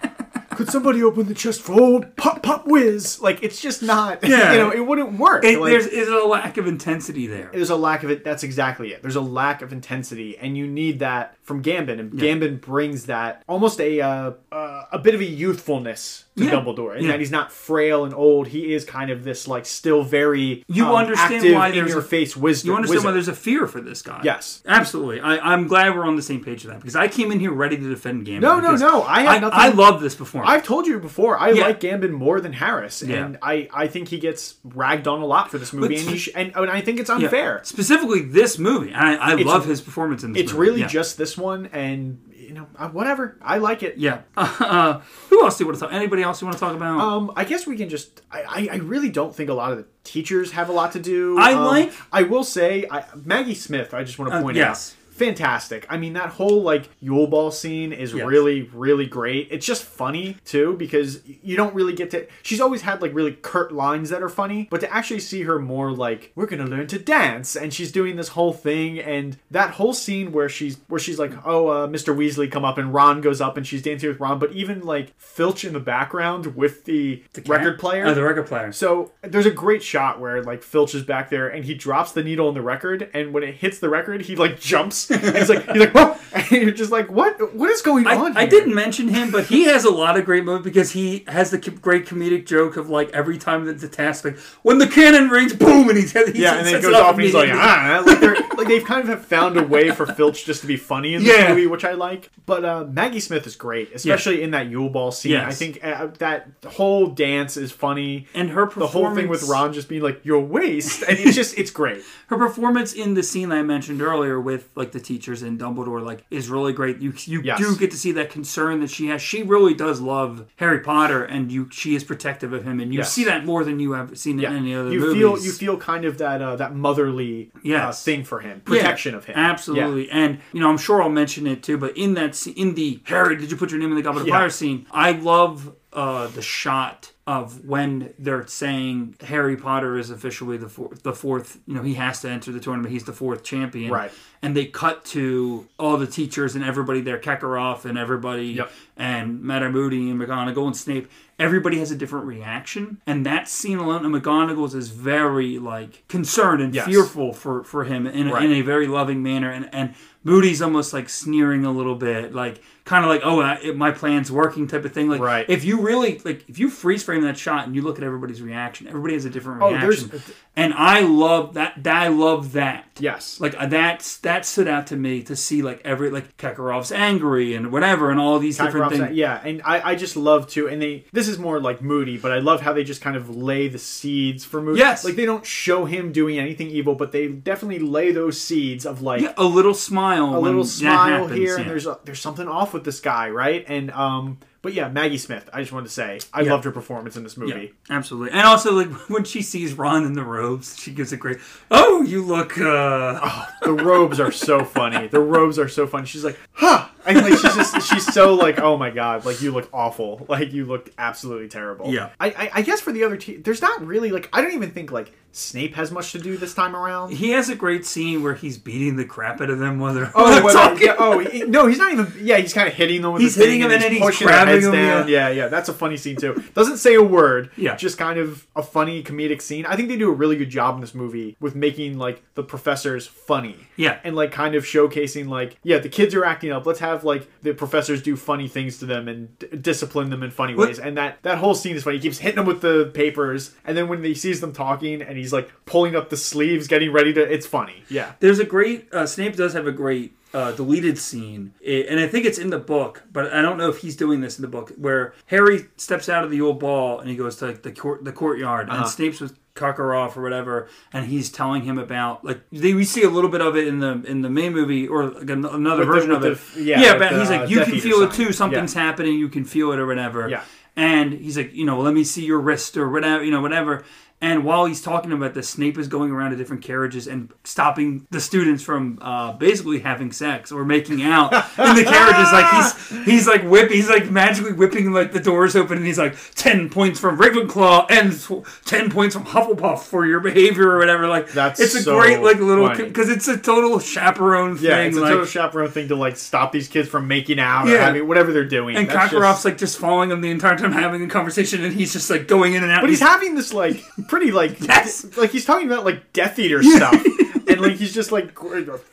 Could somebody open the chest fold? Pop, pop, whiz. Like it's just not. Yeah. You know, it wouldn't work. It, Like, there's is a lack of intensity there. there's a lack of it. That's exactly it. There's a lack of intensity, and you need that from Gambon, and Gambon brings that almost a uh, uh, a bit of a youthfulness to Yeah. Dumbledore, and Yeah. that he's not frail and old. He is kind of this like still very You um, understand why there's your a- face wisdom. You understand why there's a fear for this guy? Yes. absolutely. I, I'm glad we're on the same page with that because I came in here ready to defend Gambon. No, no, no, I I, nothing- I love this performance. I've told you before, I Yeah. like Gambon more than Harris, and I, I think he gets ragged on a lot for this movie, But- and, he sh- and, and I think it's unfair. Specifically, this movie. I, I love his performance in this. It's movie. really just this one, and you know, uh, whatever. I like it. Yeah. Uh, who else do you want to talk? Anybody else you want to talk about? Um, I guess we can just. I, I, I really don't think a lot of the teachers have a lot to do. I Um, like- I will say, I, Maggie Smith. I just want to Uh, point yes. out. Fantastic. I mean, that whole like Yule Ball scene is Yes. really, really great. It's just funny too because you don't really get to. She's always had like really curt lines that are funny, but to actually see her more like we're gonna learn to dance, and she's doing this whole thing, and that whole scene where she's where she's like, oh, uh, Mr. Weasley come up, and Ron goes up, and she's dancing with Ron, but even like Filch in the background with the, the record player. Oh, the record player. So there's a great shot where like Filch is back there and he drops the needle in the record, and when it hits the record, he like jumps and he's like he's like whoa, and you're just like what what is going I, on? I here? didn't mention him, but he has a lot of great movies because he has the great comedic joke of like every time that the task, like when the cannon rings, boom, and he's, he's Yeah, and then it goes off, and he's like, ah, like they're like they've kind of have found a way for Filch just to be funny in this Yeah. movie, which I like. But uh, Maggie Smith is great, especially in that Yule Ball scene. Yes. I think uh, that whole dance is funny. And her The whole thing with Ron just being like your waist, and it's just it's great. her performance in the scene that I mentioned earlier with like the the teachers and Dumbledore like is really great. You you Yes. do get to see that concern that she has. She really does love Harry Potter, and you she is protective of him, and you Yes. see that more than you have seen in any other you movies. feel you feel kind of that uh, that motherly uh, thing for him, Yeah, protection of him. Absolutely. And, you know, I'm sure I'll mention it too, but in that scene, in the Harry, did you put your name in the Goblet of Yeah. Fire scene? I love uh, the shot of when they're saying Harry Potter is officially the fourth, the fourth, you know, he has to enter the tournament. He's the fourth champion. Right. And they cut to all the teachers and everybody there, Karkaroff and everybody, Yep. and Madame Moody and McGonagall and Snape. Everybody has a different reaction, and that scene alone, and McGonagall's is very like concerned and Yes. fearful for for him in, Right. in a very loving manner, and and Moody's almost like sneering a little bit, like kind of like, oh, I, it, my plan's working type of thing. Like, Right. if you really like, if you freeze frame that shot and you look at everybody's reaction, everybody has a different reaction. Oh, there's- reaction, and I love that. that I love that. Yes. Like uh, that's that stood out to me to see like every like Karkaroff's angry and whatever and all these different Karkaroff's- things. Yeah, and I, I just love to, and they this is more like Moody, but I love how they just kind of lay the seeds for Moody. Yes. like they don't show him doing anything evil, but they definitely lay those seeds of like Yeah, a little smile, a little smile happens, here, yeah. and there's a, there's something off with this guy, right? And um, but yeah, Maggie Smith. I just wanted to say I Yeah. loved her performance in this movie. Yeah, absolutely. And also, like when she sees Ron in the robes, she gives a great, "Oh, you look." uh The robes are so funny. The robes are so funny. She's like, huh. And like she's just she's so like, oh my god, like you look awful. Like you look absolutely terrible. Yeah. I I, I guess for the other team, there's not really like I don't even think like Snape has much to do this time around. He has a great scene where he's beating the crap out of them while they're Oh, talking. yeah, oh he- no, he's not even. Yeah, he's kind of hitting them with He's the hitting them and he's pushing their grabbing heads them, down. Yeah. yeah, that's a funny scene too. Doesn't say a word. Yeah. just kind of a funny comedic scene. I think they do a really good job in this movie with making like the professors funny. Yeah. and like kind of showcasing like yeah, the kids are acting up. Let's have like the professors do funny things to them and d- discipline them in funny What- ways. And that that whole scene is funny. He keeps hitting them with the papers, and then when he sees them talking, and he's like pulling up the sleeves, getting ready to. It's funny. Yeah. There's a great uh, Snape does have a great uh, deleted scene, i and I think it's in the book, but I don't know if he's doing this in the book, where Harry steps out of the Yule Ball and he goes to like, the court, the courtyard, Uh-huh. and Snape's with Karkaroff or whatever, and he's telling him about like they, we see a little bit of it in the in the main movie or like another With version with of it. f- yeah, yeah, but the, he's uh, like you Death can feel it sign. too. Something's Yeah. happening. You can feel it or whatever. Yeah. And he's like, you know, let me see your wrist or whatever, you know, whatever. And while he's talking about this, Snape is going around to different carriages and stopping the students from uh, basically having sex or making out in the carriages. Like he's he's like whip, he's like magically whipping like the doors open, and he's like ten points from Ravenclaw and tw- ten points from Hufflepuff for your behavior or whatever. Like That's it's a so great like little because it's a total chaperone thing. Yeah, it's a like, total chaperone thing to like stop these kids from making out or Yeah. having whatever they're doing. and That's Karkaroff's just- like just following him the entire time having a conversation, and he's just like going in and out. but he's having this like pretty like Yes. like he's talking about like Death Eater stuff, and like he's just like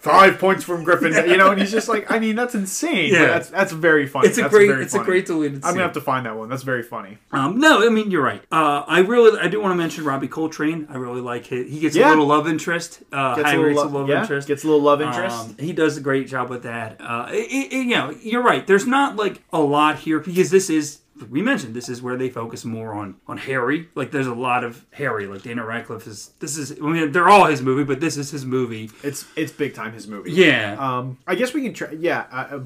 five points from Griffin, you know, and he's just like, I mean, that's insane. but Yeah. that's that's very funny. it's a That's great, it's a great deleted. I'm scene. gonna have to find that one. That's very funny. Um, no, I mean you're right. Uh, I really, I do want to mention Robbie Coltrane. I really like it. He gets a little love interest. Uh, Gets a little lo- love yeah, interest. gets a little love interest. Um, he does a great job with that. Uh, it, it- you know, you're right. There's not like a lot here because this is. We mentioned this is where they focus more on on Harry. Like, there's a lot of Harry. Like Daniel Radcliffe is. This is. I mean, they're all his movie, but this is his movie. it's it's big time his movie. Yeah. Um, I guess we can try. Yeah, uh,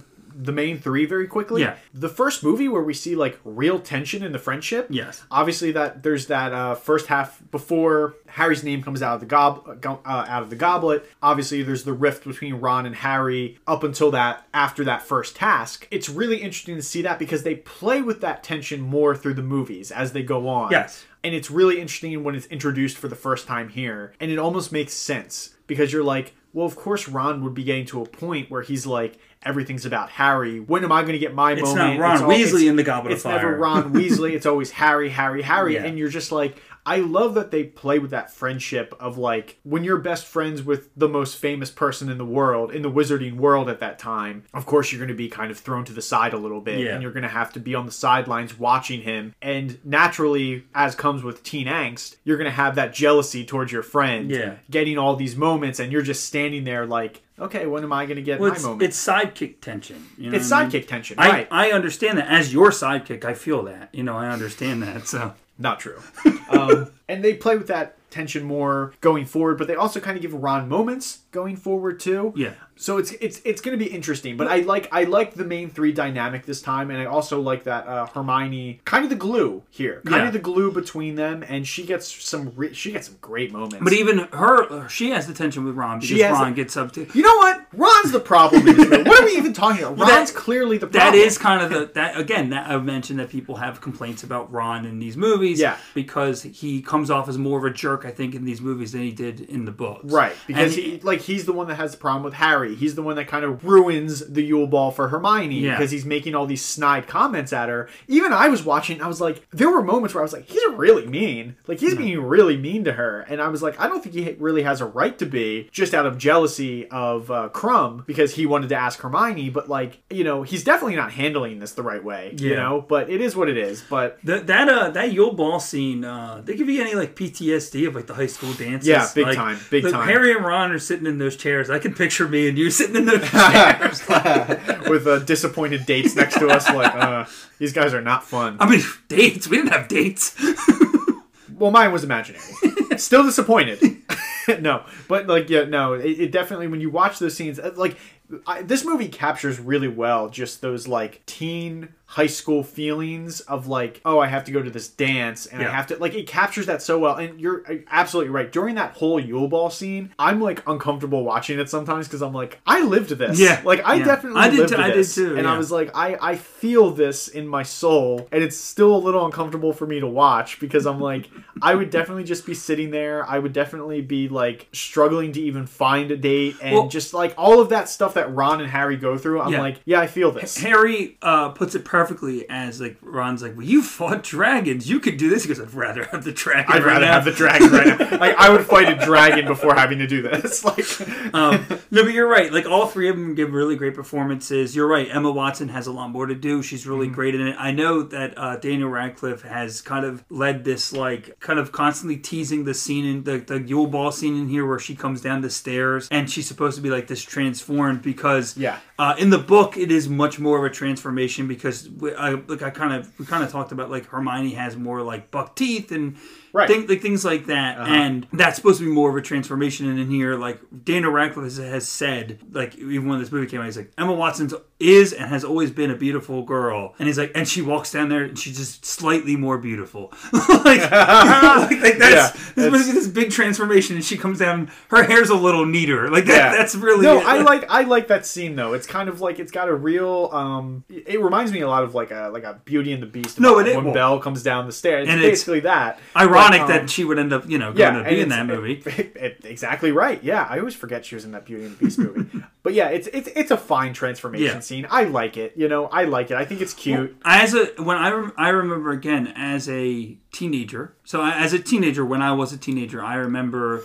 the main three very quickly. Yeah. The first movie where we see like real tension in the friendship. Yes. Obviously, that there's that uh, first half before Harry's name comes out of the gob uh, out of the goblet. Obviously, there's the rift between Ron and Harry up until that after that first task. It's really interesting to see that because they play with that tension more through the movies as they go on. Yes. And it's really interesting when it's introduced for the first time here. And it almost makes sense because you're like, well, of course, Ron would be getting to a point where he's like, everything's about Harry. When am I going to get my It's moment? not Ron Weasley it's- in the Goblet of Fire. It's never Ron Weasley. It's always Harry, Harry, Harry. Yeah. And you're just like, I love that they play with that friendship of like when you're best friends with the most famous person in the world, in the wizarding world at that time, of course you're going to be kind of thrown to the side a little bit Yeah. and you're going to have to be on the sidelines watching him. And naturally, as comes with teen angst, you're going to have that jealousy towards your friend Yeah. getting all these moments and you're just standing there like, okay, when am I going to get Well, my it's, moment? it's sidekick tension. You know It's what I mean? sidekick tension, I. I understand that. As your sidekick, I feel that. You know, I understand that. So Not true. um, and they play with that tension more going forward, but they also kind of give Ron moments going forward too. Yeah. So it's it's it's going to be interesting, but I like I like the main three dynamic this time, and I also like that uh, Hermione kind of the glue here, kind Yeah. of the glue between them, and she gets some re- she gets some great moments. But even her, she has the tension with Ron because Ron gets up to. you know what? Ron's the problem in this movie. What are we even talking about? Well, that- Ron's clearly the problem. That is kind of the that again. That I've mentioned that people have complaints about Ron in these movies, Yeah. because he comes off as more of a jerk, I think, in these movies than he did in the books, Right, because And- he like he's the one that has the problem with Harry. He's the one that kind of ruins the Yule Ball for Hermione Yeah. because he's making all these snide comments at her. Even I was watching, I was like, there were moments where I was like, he's really mean. Like he's being really mean to her, and I was like, I don't think he really has a right to be just out of jealousy of uh, Krum because he wanted to ask Hermione. But like, you know, he's definitely not handling this the right way. You know, but it is what it is. But That that uh that Yule Ball scene, uh, they give you any like PTSD of like the high school dances. Yeah, big Like, time, big like, time. Harry and Ron are sitting in those chairs. I can picture me and you sitting in those chairs. with uh, disappointed dates next to us, like uh, these guys are not fun. I mean, dates. We didn't have dates. Well, mine was imaginary. Still disappointed. no, but like, yeah, no. It, it definitely when you watch those scenes, uh, like I, this movie captures really well just those like teen high school feelings of like, oh, I have to go to this dance and I have to like it captures that so well. And you're uh, absolutely right. During that whole Yule Ball scene, I'm like uncomfortable watching it sometimes because I'm like, I lived this. Yeah, like I yeah. definitely I did lived too- I did this, too, and I was like, I I feel this in my soul, and it's still a little uncomfortable for me to watch because I'm like, I would definitely just be sitting there. I would definitely be like struggling to even find a date, and Well- just like all of that stuff that Ron and Harry go through. I'm Yeah. like, yeah, I feel this. Harry uh, puts it perfectly as like Ron's like, "Well, you fought dragons. You could do this." He goes, "I'd rather have the dragon." I'd right rather now." have the dragon right now. Like I would fight a dragon before having to do this. Like, um, no, but you're right. Like all three of them give really great performances. You're right. Emma Watson has a lot more to do. She's really Mm-hmm. great in it. I know that uh, Daniel Radcliffe has kind of led this like kind of constantly teasing the scene in the the Yule Ball scene in here where she comes down the stairs and she's supposed to be like this transformed because Yeah. uh, in the book it is much more of a transformation because we, I like I kind of we kind of talked about like Hermione has more like buck teeth and Right. thing, like things like that, and that's supposed to be more of a transformation. And in here, like Daniel Radcliffe has, has said, like even when this movie came out, he's like Emma Watson is and has always been a beautiful girl, and he's like, and she walks down there and she's just slightly more beautiful, like, like, like that's Yeah, this, it's- this big transformation, and she comes down, her hair's a little neater, like that. Yeah. That's really no. it. I like I like that scene though. It's kind of like it's got a real. um It reminds me a lot of like a like a Beauty and the Beast. No, it- when well- Belle comes down the stairs. It's And it's basically that. ironic But, um, that she would end up, you know, yeah, going to be in that movie. it- it- exactly right. Yeah, I always forget she was in that Beauty and the Beast movie. but yeah, it's it's it's a fine transformation Yeah. scene. I like it. You know, I like it. I think it's cute. as a when I rem- I remember again as a teenager. So I, as a teenager, when I was a teenager, I remember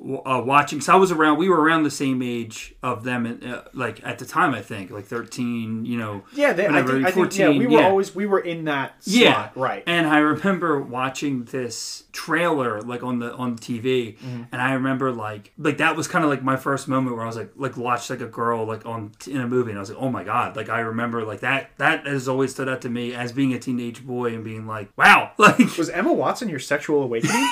uh, watching. So I was around. We were around the same age of them, uh, like at the time. I think like thirteen. You know. yeah, they, I whenever think, I think 14, yeah, we were yeah. always we were in that slot, Yeah, right. And I remember watching this trailer like on the on the TV, Mm-hmm. and I remember like like that was kind of like my first moment where I was like like watched like a girl like on in a movie, and I was like, oh my god! Like I remember like that that has always stood out to me as being a teenage boy and being like, wow, like was Emma Watson your sexual awakening?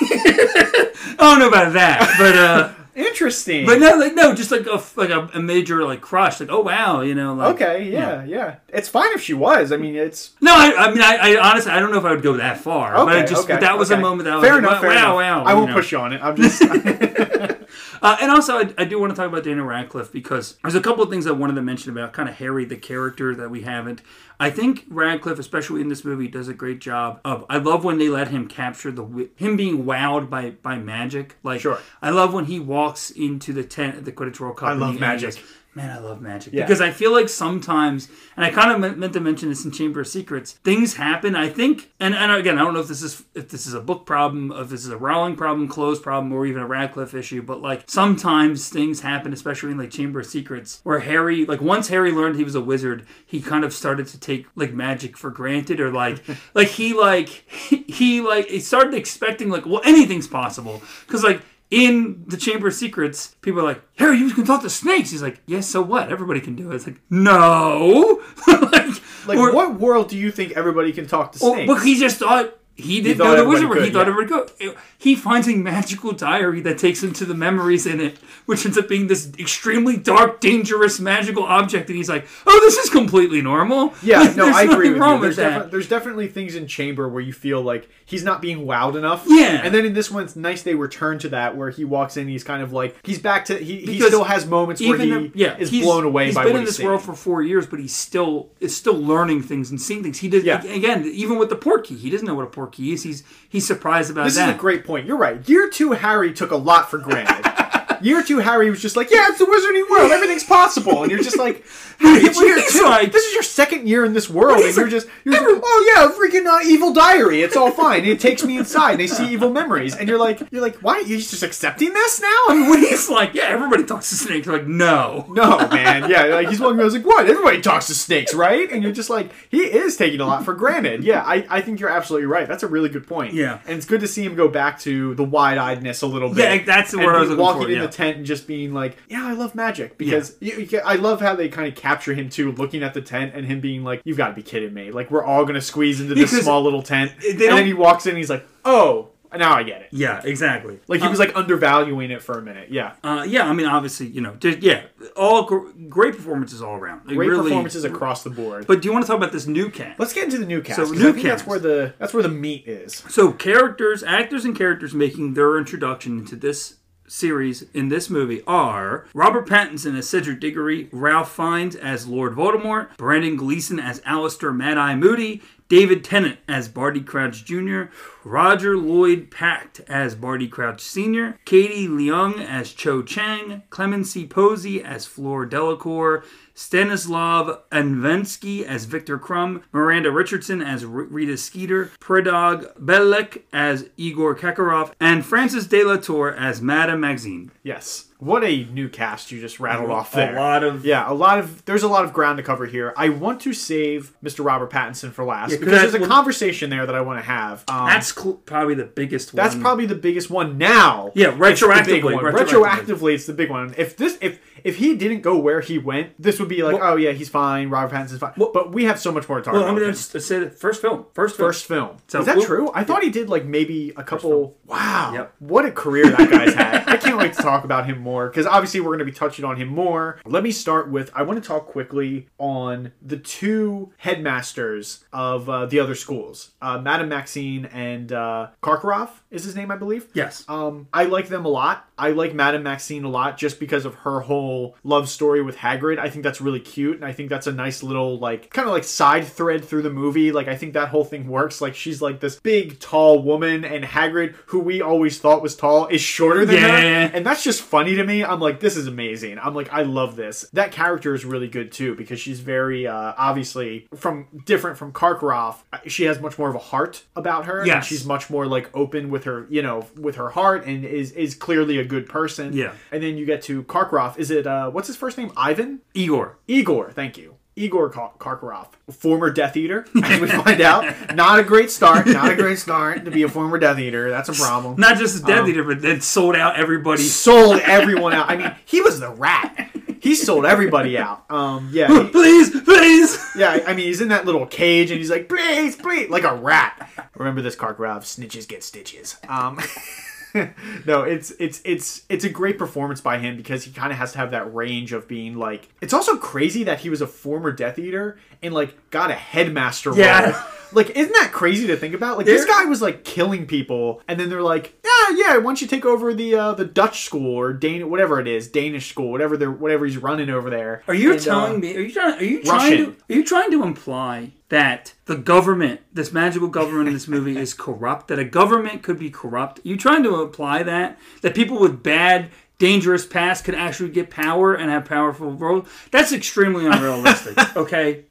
I don't know about that, but uh. Interesting. But no, like no, just like a like a, a major like crush, like oh wow, you know, like okay, yeah, yeah, It's fine if she was. I mean, it's No, I, I mean, I, I honestly, I don't know if I would go that far. but okay. I just, okay, but that was okay. a moment that I was fair like, enough. wow, fair wow, enough. wow. I won't know. push you on it. I'm just Uh, and also, I, I do want to talk about Daniel Radcliffe because there's a couple of things I wanted to mention about kind of Harry, the character that we haven't. I think Radcliffe, especially in this movie, does a great job of. I love when they let him capture the him being wowed by by magic. Like, Sure. I love when he walks into the tent at the Quidditch World Cup. I love he- and he magic. Man, I love magic Yeah. because I feel like sometimes, and I kind of meant, to mention this in Chamber of Secrets. Things happen. I think, and, and again, I don't know if this is if this is a book problem, if this is a Rowling problem, Kloves problem, or even a Radcliffe issue. But like sometimes things happen, especially in like Chamber of Secrets, where Harry, like once Harry learned he was a wizard, he kind of started to take like magic for granted, or like like he like he, he like he started expecting like well anything's possible because like in the Chamber of Secrets, people are like, Harry, you can talk to snakes. He's like, yes, so what? Everybody can do it. It's like, no. like, like, or, what world do you think everybody can talk to snakes? but he just thought He didn't know the wizard. he could, thought yeah. everybody could. He finds a magical diary that takes him to the memories in it, which ends up being this extremely dark, dangerous, magical object. And he's like, "Oh, this is completely normal." Yeah, Like, no, there's I agree with wrong you. There's, with that. defi- there's definitely things in Chamber where you feel like he's not being wowed enough. Yeah. And then in this one, it's nice they return to that where he walks in, he's kind of like he's back to he, he still has moments where he the- yeah, is blown away he's by been in this world for four years, but he's still is still learning things and seeing things. He did Yeah. again, even with the portkey, he doesn't know what a is. He's he's surprised about that This that. is a great point. You're right. Year two Harry took a lot for granted. Year two Harry was just like, yeah, it's the Wizarding World. Everything's possible, and you're just like, Harry, it's year two. like- this is your second year in this world, and you're just, you're just like, oh yeah, freaking uh, evil diary. It's all fine. It takes me inside, and I see evil memories, and you're like, you're like, why? You're just accepting this now? I mean? He's like, yeah, everybody talks to snakes. Like, no. No, man. Yeah, like he's walking around like, what? Everybody talks to snakes, right? And you're just like, he is taking a lot for granted. Yeah, I, I think you're absolutely right. That's a really good point. Yeah. And it's good to see him go back to the wide eyedness a little bit. Yeah, that's word I was walking for, in yeah. The tent and just being like, yeah, I love magic. Because you, you, I love how they kind of capture him too, looking at the tent and him being like, you've got to be kidding me. Like, we're all going to squeeze into this Because small little tent. And then he walks in and he's like, oh, now I get it. Yeah, exactly. Like, he Uh, was like undervaluing it for a minute. Yeah. Uh, yeah, I mean, obviously, you know, just, yeah, all gr- great performances all around. Like, Great really- performances across the board. But do you want to talk about this new cast? Let's get into the new cast. So new I think that's where the that's where the meat is. So, characters, actors, and characters making their introduction into this series in this movie are Robert Pattinson as Cedric Diggory, Ralph Fiennes as Lord Voldemort, Brendan Gleeson as Alistair Mad Eye Moody, David Tennant as Barty Crouch Jr., Roger Lloyd Pack as Barty Crouch Sr., Katie Leung as Cho Chang, Clemency Posey as Fleur Delacour, Stanislav Anvensky as Viktor Krum, Miranda Richardson as R- Rita Skeeter, Predag Belek as Igor Karkaroff, and Frances De La Tour as Madame Maxime. Yes. What a new cast you just rattled off there. A lot of- yeah, a lot of there's a lot of ground to cover here. I want to save Mr. Robert Pattinson for last 'cause because there's a what- conversation there that I want to have. Um, That's cl- probably the biggest one. that's probably the biggest one now. Yeah, It's the big retroactively, one. retroactively. Retroactively, it's the big one. If this if if he didn't go where he went, this would be like, Well- oh yeah, he's fine. Robert Pattinson's fine. but we have so much more to talk Well, about. I'm going to say. First film. First film. First film. So Is that we'll- true? I thought he did like maybe a couple. Wow. Yep. What a career that guy's had. I can't wait to talk about him more because obviously we're going to be touching on him more. Let me start with I want to talk quickly on the two headmasters of uh, the other schools, uh, Madame Maxime and uh, Karkaroff is his name, I believe. Yes. Um, I like them a lot. I like Madame Maxime a lot just because of her whole love story with Hagrid. I think that's really cute, and I think that's a nice little like kind of like side thread through the movie. Like I think that whole thing works. Like she's like this big, tall woman, and Hagrid, who we always thought was tall, is shorter than her, and that's just funny to me. I'm like, this is amazing. I'm like, I love this. That character is really good too because she's very uh, obviously from different from Karkaroff. She has much more of a heart about her. and she's much more like open with her, you know, with her heart, and is is clearly a good person. Yeah. And then you get to Karkaroff. Is it uh, what's his first name? Ivan. Igor. Igor. Thank you. Igor Kar- Karkaroff, former Death Eater, as we find out. Not a great start. Not a great start to be a former Death Eater. That's a problem. Not just as Death Um, Eater, but then sold out everybody. Sold everyone out. I mean, he was the rat. He sold everybody out. Um, yeah, he- please, please. yeah. I mean, he's in that little cage, and he's like, please, please, like a rat. Remember this, Karkaroff? Snitches get stitches. Um, no, it's it's it's it's a great performance by him because he kind of has to have that range of being like. It's also crazy that he was a former Death Eater and like got a headmaster Yeah. role. Like, isn't that crazy to think about? Like, this guy was like killing people, and then they're like, "Yeah, yeah, why don't you take over the uh, the Dutch school or Dan whatever it is, Danish school, whatever they're whatever he's running over there." Are you And, uh, telling me? Are you trying? Are you trying Russian. to? Are you trying to imply that the government, this magical government in this movie, is corrupt? That a government could be corrupt? You trying to apply that that people with bad, dangerous past could actually get power and have powerful roles? That's extremely unrealistic. okay.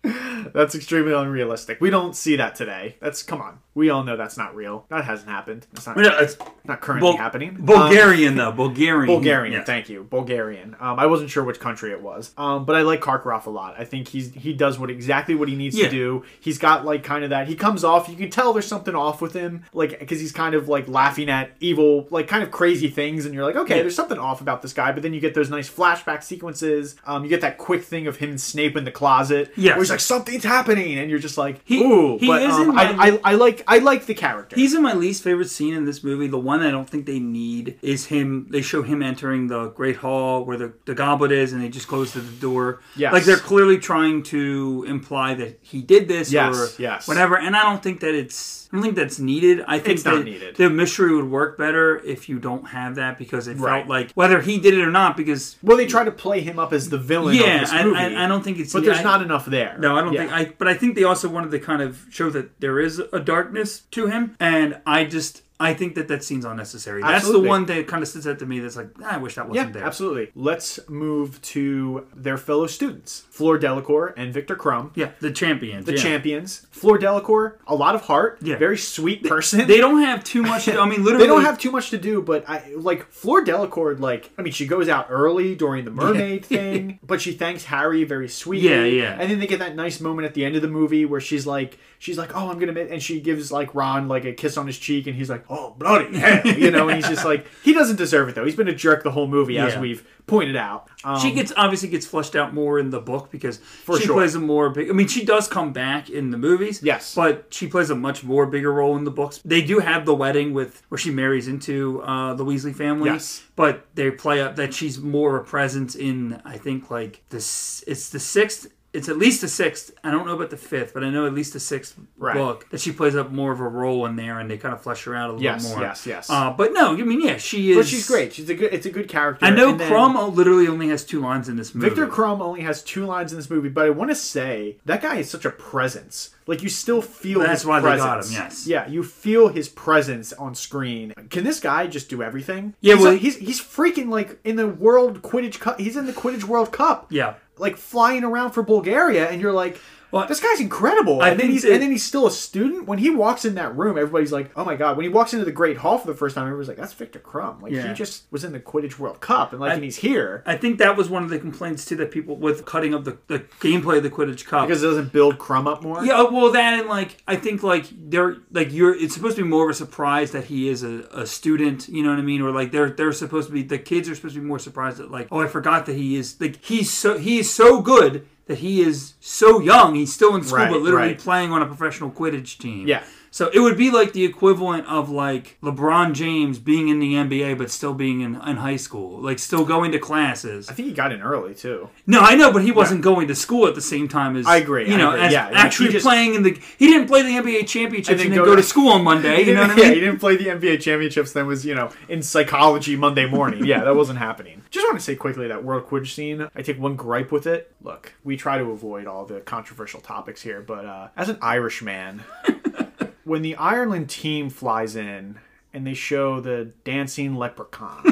That's extremely unrealistic. We don't see that today. That's come on. We all know that's not real. That hasn't happened. That's not, No, it's not currently Bul- happening. Um, Bulgarian though. Bulgarian. Bulgarian, Yes. thank you. Bulgarian. Um, I wasn't sure which country it was, um, but I like Karkaroff a lot. I think he's he does what exactly what he needs Yeah. to do. He's got like kind of that. He comes off. You can tell there's something off with him, like because he's kind of like laughing at evil, like kind of crazy things, and you're like, okay, Yeah. there's something off about this guy. But then you get those nice flashback sequences. Um, you get that quick thing of him and Snape in the closet. Yeah, where he's like, something's happening, and you're just like, He- ooh. he but is um, in I, my- I, I like I like the character. He's in my least favorite scene in this movie. The one I don't think they need is him. They show him entering the Great Hall where the, the goblet is, and they just close the door. Yes. like they're clearly trying to imply that he did this Yes, or yes. whatever. And I don't think that it's. I don't think that's needed. I think It's not that needed. the mystery would work better if you don't have that because it Right. felt like whether he did it or not. Because well, they try to play him up as the villain yeah, I, I, I don't think it's. but there's I- not enough there. no, I don't Yeah. think I. But I think they also wanted to kind of show that there is a darkness to him, and I just I think that that scene's unnecessary. That's the one that kind of sits out to me. That's like "Ah, I wish that wasn't there. absolutely. Let's move to their fellow students, Fleur Delacour and Viktor Krum, Yeah, the champions. the yeah. champions. Fleur Delacour, a lot of heart, Yeah. very sweet person. They don't have too much. To, I mean, literally, They don't have too much to do, but I like Fleur Delacour. Like, I mean, she goes out early during the mermaid thing, but she thanks Harry very sweetly. Yeah, yeah. And then they get that nice moment at the end of the movie where she's like, she's like, "Oh, I'm gonna," and she gives like Ron like a kiss on his cheek, and he's like, "Oh, bloody hell," you know, and he's just like, he doesn't deserve it though. He's been a jerk the whole movie, as Yeah. we've pointed out. Um, She gets obviously gets fleshed out more in the book because she sure. plays a more big. I mean, she does come back in the movies. Yes. but she plays a much more bigger role in the books. They do have the wedding with where she marries into uh, the Weasley family. Yes. but they play up that she's more of a presence in. I think like this. It's the sixth. It's at least a sixth. I don't know about the fifth, but I know at least a sixth Right. book that she plays up more of a role in there, and they kind of flesh her out a little Yes, more. yes, yes. Uh, but no, I mean, yeah, she is. but she's great. She's a good. It's a good character. I know And then- literally only has two lines in this movie. Viktor Krum only has two lines in this movie, but I want to say that guy is such a presence. Like you still feel That's his why they presence. got him, yes. Yeah, you feel his presence on screen. Can this guy just do everything? Yeah, he's, well- like- he's he's freaking like in the World Quidditch Cup. He's in the Quidditch World Cup. Yeah. Like flying around for Bulgaria, and you're like. Well, this guy's incredible, I and then he's that- and then he's still a student. When he walks in that room, everybody's like, "Oh my god!" When he walks into the Great Hall for the first time, everybody's like, "That's Viktor Krum." Like Yeah. he just was in the Quidditch World Cup, and like, I- and he's here I think that was one of the complaints too that people with cutting of the, the gameplay of the Quidditch Cup. because it doesn't build Krum up more. yeah, well, that and like I think like they're like you're. It's supposed to be more of a surprise that he is a, a student. You know what I mean? Or like they're they're supposed to be the kids are supposed to be more surprised that like oh I forgot that he is like he's so he is so good that he is so young. He's still in school, Right, but literally right. playing on a professional Quidditch team. Yeah. So it would be like the equivalent of like LeBron James being in the NBA but still being in, in high school, like still going to classes. I think he got in early too. No, I know, but he wasn't going to school at the same time as I agree, You know, agree, as yeah, actually just- playing in the. He didn't play the NBA championships and then go go, to- school on Monday. You know what I yeah, he didn't play the NBA championships. Then was you know in psychology Monday morning. Yeah, that wasn't happening. Just want to say quickly that World Quidditch scene. I take one gripe with it. Look, we try to avoid all the controversial topics here, but uh, as an Irish man, when the Ireland team flies in and they show the dancing leprechaun,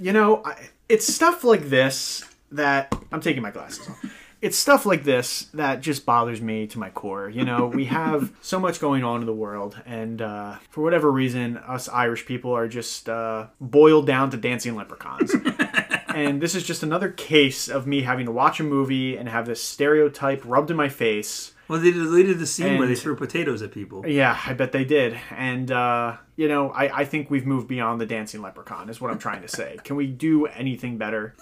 you know, I, it's stuff like this that I'm taking my glasses off. It's stuff like this that just bothers me to my core. You know, we have so much going on in the world, and uh, for whatever reason, us Irish people are just uh, boiled down to dancing leprechauns. and this is just another case of me having to watch a movie and have this stereotype rubbed in my face. Well, they deleted the scene where they threw potatoes at people. Yeah, I bet they did. And, uh, you know, I, I think we've moved beyond the dancing leprechaun, is what I'm trying to say. Can we do anything better?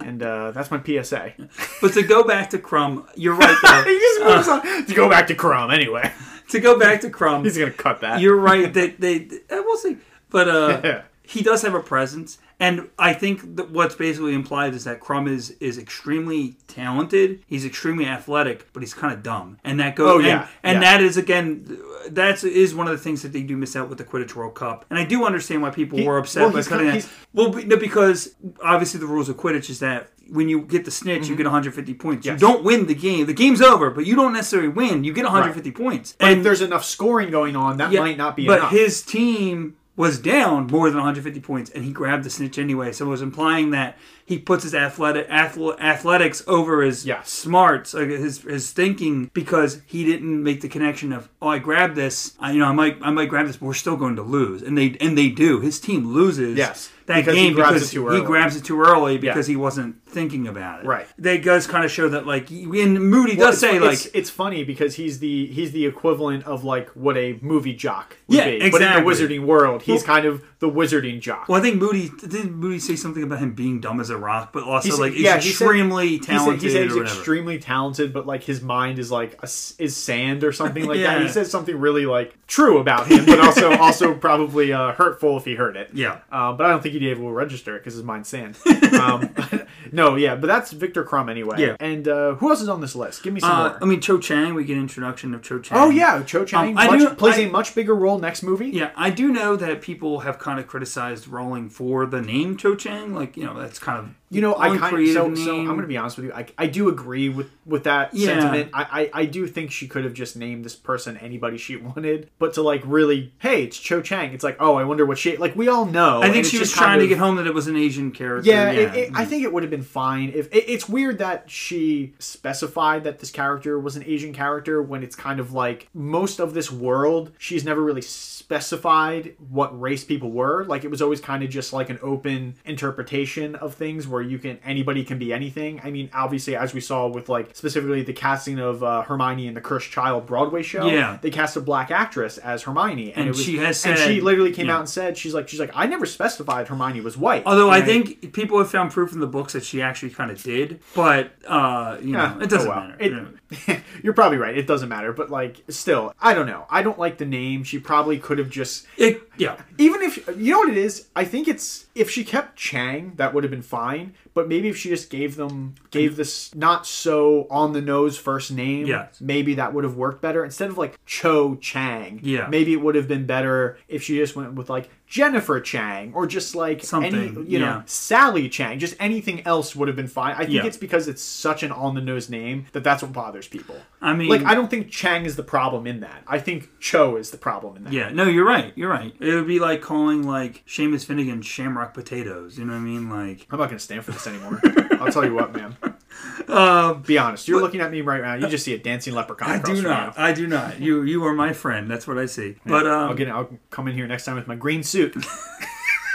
And uh, that's my PSA. But to go back to Krum, you're right though. he just moves on to go back to Krum anyway. to go back to Krum, He's gonna cut that. you're right that they. Uh, we'll see, but uh, he does have a presence, and I think that what's basically implied is that Krum is is extremely talented. He's extremely athletic, but he's kind of dumb, and that goes. Oh, yeah, and, yeah. that is again. That's is one of the things that they do miss out with the Quidditch World Cup, and I do understand why people He- were upset well, by cutting that. Well, because obviously the rules of Quidditch is that when you get the snitch, you get 150 points. Mm-hmm. Yes. You don't win the game. The game's over, but you don't necessarily win. You get 150 points. but if there's enough scoring going on, that Yeah, might not be but enough. his team was down more than 150 points, and he grabbed the snitch anyway. So it was implying that he puts his athletic athletics over his Yes. smarts, like his his thinking, because he didn't make the connection of oh I grabbed this, I, you know I might I might grab this, but we're still going to lose, and they and they do. His team loses. Yes, That because game grabs because he grabs it too early Yeah. because he wasn't thinking about it. Right. They does kind of show that like in Moody Well, does say like it's, it's funny because he's the he's the equivalent of like what a movie jock would Yeah, be. But in the wizarding world, he's Well- kind of the wizarding jock. Well, I think Moody didn't Moody say something about him being dumb as a rock, but also He said- like he's yeah, he said- extremely He said, talented he said he's extremely talented, but like his mind is like a is sand or something like that. He says something really like true about him, but also also probably uh, hurtful if he heard it. yeah. Uh, but I don't think he'd be able to register it because his mind's sand. um, no, yeah, but that's Viktor Krum anyway. Yeah. And uh, who else is on this list? Give me some Uh, more. I mean, Cho Chang. We get introduction of Cho Chang. oh yeah, Cho Chang Um, I much- do- plays I- a much bigger role next movie. Yeah, I do know that people have kind of criticized Rowling for the name Cho Chang. Like, you know, that's kind of You know, I kind of so, so. I'm going to be honest with you. I, I do agree with with that Yeah. sentiment. I, I I do think she could have just named this person anybody she wanted, but to like really, hey, it's Cho Chang. It's like, oh, I wonder what she like. We all know. I think she was trying to of- get home that it was an Asian character. Yeah, It, it, I think it would have been fine if it, it's weird that she specified that this character was an Asian character when it's kind of like most of this world she's never really specified what race people were. Like it was always kind of just like an open interpretation of things where you can anybody can be anything. I mean, obviously, as we saw with like specifically the casting of uh, Hermione in the Cursed Child Broadway show, Yeah. they cast a black actress as Hermione, and, And it was, she has and she literally came yeah. out and said she's like she's like I never specified Hermione was white. Although I And think people have found proof in the books that she actually kind of did, but uh, you know, it doesn't oh well. matter. It- you know. you're probably right. It doesn't matter, but like, still, I don't know. I don't like the name. She probably could have just, It- yeah, even if you know what it is. I think it's if she kept Chang, that would have been fine. But maybe if she just gave them gave this not so on the nose first name, Yes. maybe that would have worked better instead of like Cho Chang. Yeah. maybe it would have been better if she just went with like Jennifer Chang or just like any Something, you know. Sally Chang. Just anything else would have been fine. I think Yeah. it's because it's such an on the nose name that that's what bothers people. I mean, Like I don't think Chang is the problem in that. I think Cho is the problem in that. yeah, no, you're right. You're right. It would be like calling like Seamus Finnigan Shamrock Potatoes. You know what I mean? Like, I'm not gonna stand for this anymore. I'll tell you what, man. uh, Be honest. You're looking at me right now. You just see a dancing leprechaun. I do not. I do not. You you are my friend. That's what I see. But um, I'll get. I'll come in here next time with my green suit.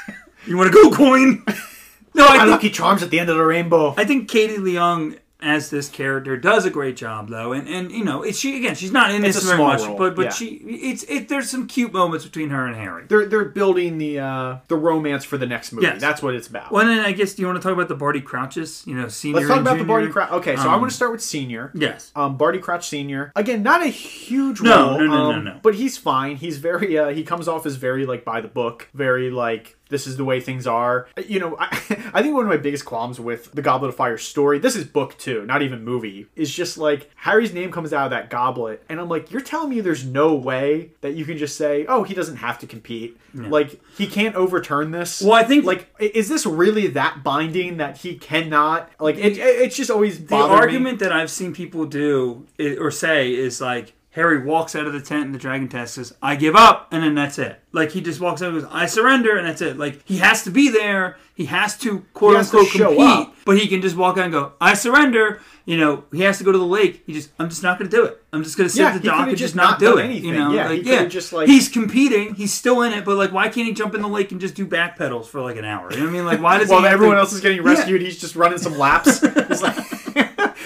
you want to go coin? no, I my think lucky charms at the end of the rainbow. I think Katie Leung as this character does a great job though, and and you know, it's she again. She's not in this very much, role, but but yeah. she it's it. There's some cute moments between her and Harry. They're they're building the uh the romance for the next movie. Yes. That's what it's about. Well, then I guess do you want to talk about the Barty Crouches? You know, senior. Let's talk about the? Barty Crouch. Okay, so I Um, want to start with senior. Yes. Um, Barty Crouch Senior. Again, not a huge No, role. no, no, no, um, no. But he's fine. He's very. Uh, he comes off as very like by the book. Very like this is the way things are. You know, I, I think one of my biggest qualms with the Goblet of Fire story. This is book two, not even movie. Is just like Harry's name comes out of that goblet, and I'm like, you're telling me there's no way that you can just say, oh, he doesn't have to compete. Like he can't overturn this. Well, I think- Like, is this really that binding that he cannot? Like it, it- it's just always The bothered me. argument that I've seen people do or say is like Harry walks out of the tent and the dragon test says, "I give up," and then that's it. Like he just walks out and goes, "I surrender," and that's it. Like he has to be there. He has to quote has to unquote show compete, up. but he can just walk out and go, "I surrender." You know, he has to go to the lake. He just, I'm just not going to do it. I'm just going to sit Yeah, at the dock and just not, not do it. anything. You know, Yeah, like yeah, just, like- he's competing. He's still in it, but like, why can't he jump in the lake and just do back pedals for like an hour? You know what I mean? Like, why does While he everyone to- else is getting rescued, he's just running some laps. he's like,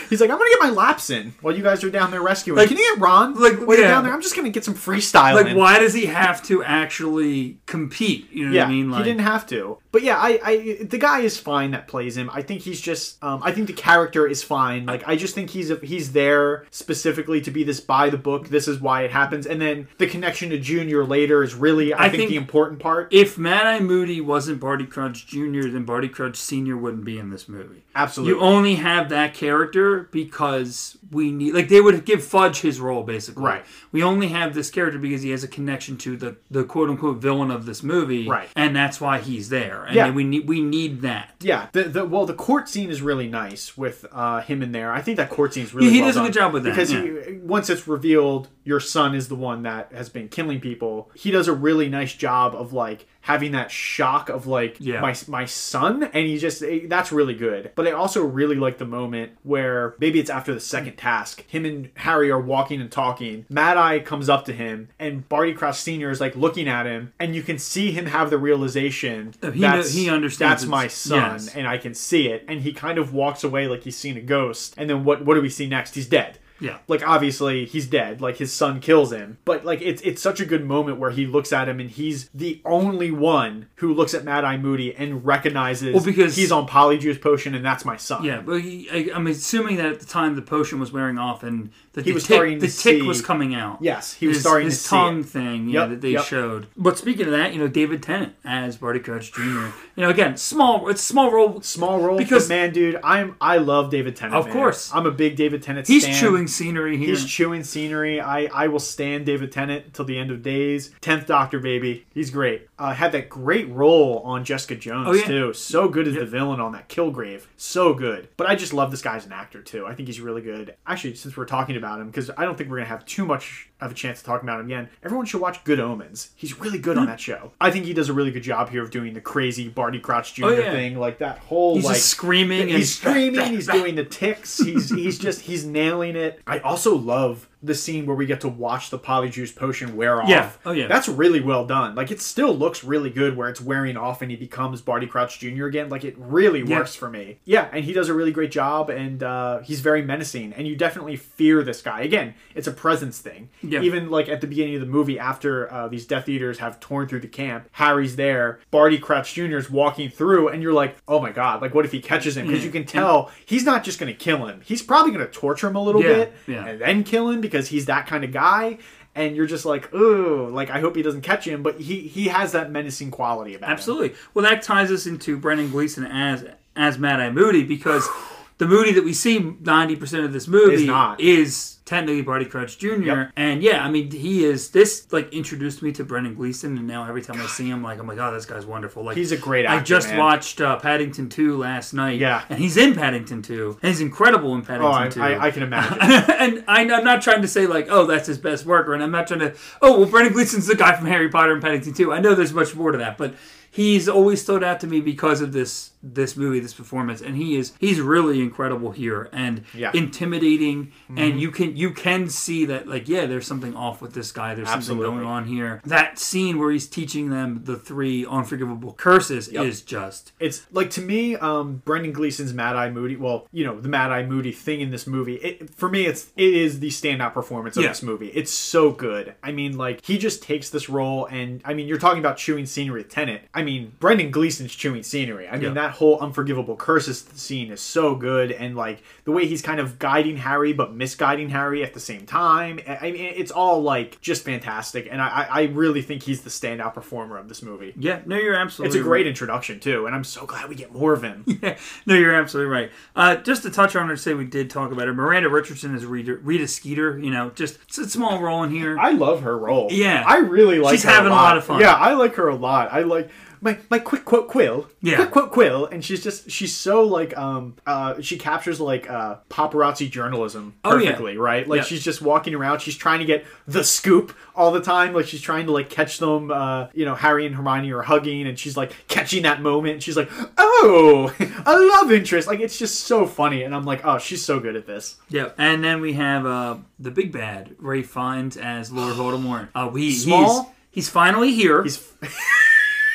he's like, I'm gonna get my laps in while you guys are down there rescuing. Like- Can you get Ron? like, while you're down there, I'm just gonna get some freestyle. Like, in. why does he have to actually compete? You know Yeah, what I mean? Like, he didn't have to. But yeah, I, I, the guy is fine that plays him. I think he's just, um, I think the character is fine. Like, I just think he's a, he's there specifically to be this by the book. This is why it happens, and then the connection to Junior later is really, I, I think, think- the important part. If Mad Eye Moody wasn't Barty Crouch Jr., then Barty Crouch Sr. wouldn't be in this movie. Absolutely. You only have that character because we need, like, they would give Fudge his role, basically. Right. We only have this character because he has a connection to the, the quote unquote villain of this movie. Right. And that's why he's there. And Yeah. we need, we need that. Yeah, the, the well, the court scene is really nice with uh, him in there. I think that court scene is really he well does a good job with that, because yeah. he, once it's revealed your son is the one that has been killing people. He does a really nice job of like having that shock of like Yeah. my my son, and he just eh, that's really good. But I also really like the moment where maybe it's after the second task, him and Harry are walking and talking. Mad Eye comes up to him, and Barty Crouch Senior is like looking at him, and you can see him have the realization he that's, he understands that's my son, yes. and I can see it. And he kind of walks away like he's seen a ghost. And then what? What do we see next? He's dead. Yeah. Like obviously he's dead. Like his son kills him. But like it's it's such a good moment where he looks at him and he's the only one who looks at Mad Eye Moody and recognizes Well, because- he's on Polyjuice potion and that's my son. Yeah, but he, I, I'm assuming that at the time the potion was wearing off and that He the was tick, starting the tick was coming out. Yes, he was his, starting his to see tongue it. thing, yeah, Yep, that they yep. showed. But speaking of that, you know, David Tennant as Barty Crouch Jr. You know, again, small. It's small role. Small role, Because- man, dude, I'm I love David Tennant. Of man. course. I'm a big David Tennant. He's stan. chewing scenery here. He's chewing scenery. I, I will stand David Tennant till the end of days. Tenth Doctor, baby. He's great. Uh, had that great role on Jessica Jones Oh, yeah. too. So good as the villain on that Killgrave. So good. But I just love this guy as an actor too. I think he's really good. Actually, since we're talking about him, because I don't think we're gonna have too much of a chance to talk about him again. Everyone should watch Good Omens. He's really good on that show. I think he does a really good job here of doing the crazy Barty Crouch Jr. Oh, yeah. thing, like that whole He's like screaming and he's screaming. He's doing the ticks. He's he's just he's nailing it. I also love the scene where we get to watch the polyjuice potion wear off. Yeah. Oh, yeah. That's really well done. Like it still looks really good where it's wearing off and he becomes Barty Crouch Jr. again. Like it really Yeah. works for me. Yeah, and he does a really great job and uh, he's very menacing and you definitely fear this guy. Again, it's a presence thing. Yeah. Even like at the beginning of the movie after uh, these Death Eaters have torn through the camp, Harry's there, Barty Crouch Jr. is walking through and you're like, "Oh my god, like what if he catches him?" Because you can tell he's not just going to kill him. He's probably going to torture him a little Yeah, bit yeah. and then kill him because he's that kind of guy. And you're just like, ooh, like I hope he doesn't catch him, but he he has that menacing quality about him. Absolutely. Well, that ties us into Brendan Gleeson as as Mad Eye Moody because the Moody that we see ninety percent of this movie Is not. is technically Barty Crouch Jr. Yep. And yeah, I mean, he is this like introduced me to Brendan Gleeson, and now every time I see him, like I'm like, oh, this guy's wonderful. Like He's a great I just man. watched uh, Paddington Two last night. Yeah. and he's in Paddington Two, and he's incredible in Oh, Paddington I, Two. I, I can imagine. and I, I'm not trying to say like, oh, that's his best work, or and I'm not trying to, oh, well, Brendan Gleeson's the guy from Harry Potter and Paddington Two. I know there's much more to that, but he's always stood out to me because of this this movie, this performance, and he is he's really incredible here and Yeah. intimidating, Mm-hmm. and you can you can see that like, yeah, there's something off with this guy. There's Absolutely. something going on here. That scene where he's teaching them the three unforgivable curses is just it's like to me, um, Brendan Gleeson's Mad Eye Moody. Well, you know the Mad Eye Moody thing in this movie. It, for me, it's it is the standout performance of Yeah. this movie. It's so good. I mean, like he just takes this role, and I mean, you're talking about chewing scenery with Tennant. I mean, Brendan Gleeson's chewing scenery. I mean, Yeah. that whole unforgivable curses scene is so good, and like the way he's kind of guiding Harry but misguiding Harry at the same time. I I mean, it's all like just fantastic, and I I I really think he's the standout performer of this movie. yeah. No, you're absolutely. It's a great right. introduction too, and I'm so glad we get more of him. Yeah, no, you're absolutely right. Uh, just to touch on her, say we did talk about her. Miranda Richardson is Rita, Rita Skeeter. You know, just it's a small role in here. I love her role. Yeah. I really like. She's having a lot lot of fun. Yeah, I like her a lot. I like my my quick quote quill. Yeah. quick quote quill, and she's just she's so like um uh she captures like uh paparazzi journalism Oh, yeah. perfectly, right? Like Yeah. she's just walking around. She's trying to get the scoop all the time. Like she's trying to like catch them. Uh, you know, Harry and Hermione are hugging, and she's like catching that moment. And she's like, oh, a love interest. Like it's just so funny, and I'm like, oh, she's so good at this. yeah, and then we have uh, the big bad Ralph Fiennes as Lord Voldemort. Uh, we Small? He's, he's finally here. He's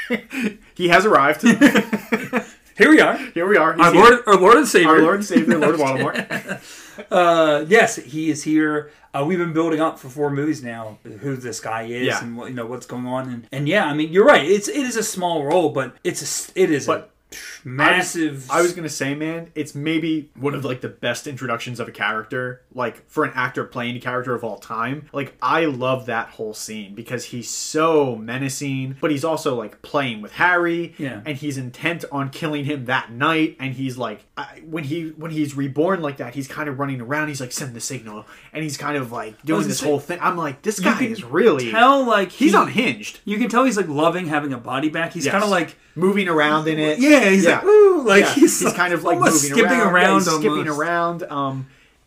he has arrived. here we are. Here we are. He's Our here. Lord, our Lord and Savior. our Lord and Savior, Lord Voldemort. Uh, yes, he is here. Uh, we've been building up for four movies now who this guy is Yeah. and what you know what's going on and, and yeah, I mean you're right. It's it is a small role, but it's a it is But a massive. I was gonna say, man, it's maybe one of like the best introductions of a character, like for an actor playing a character of all time. Like I love that whole scene because he's so menacing, but he's also like playing with Harry, Yeah. and he's intent on killing him that night. And he's like, I, when he when he's reborn like that, he's kind of running around. He's like, send the signal, and he's kind of like doing this gonna whole thing. I'm like, this guy is really tell like he's he- unhinged. You can tell he's like loving having a body back. He's Yes. kind of like moving around in it. yeah, he's like ooh, like Yeah, he's, he's, kind of like moving skipping around, around, Yeah, he's skipping around. Um,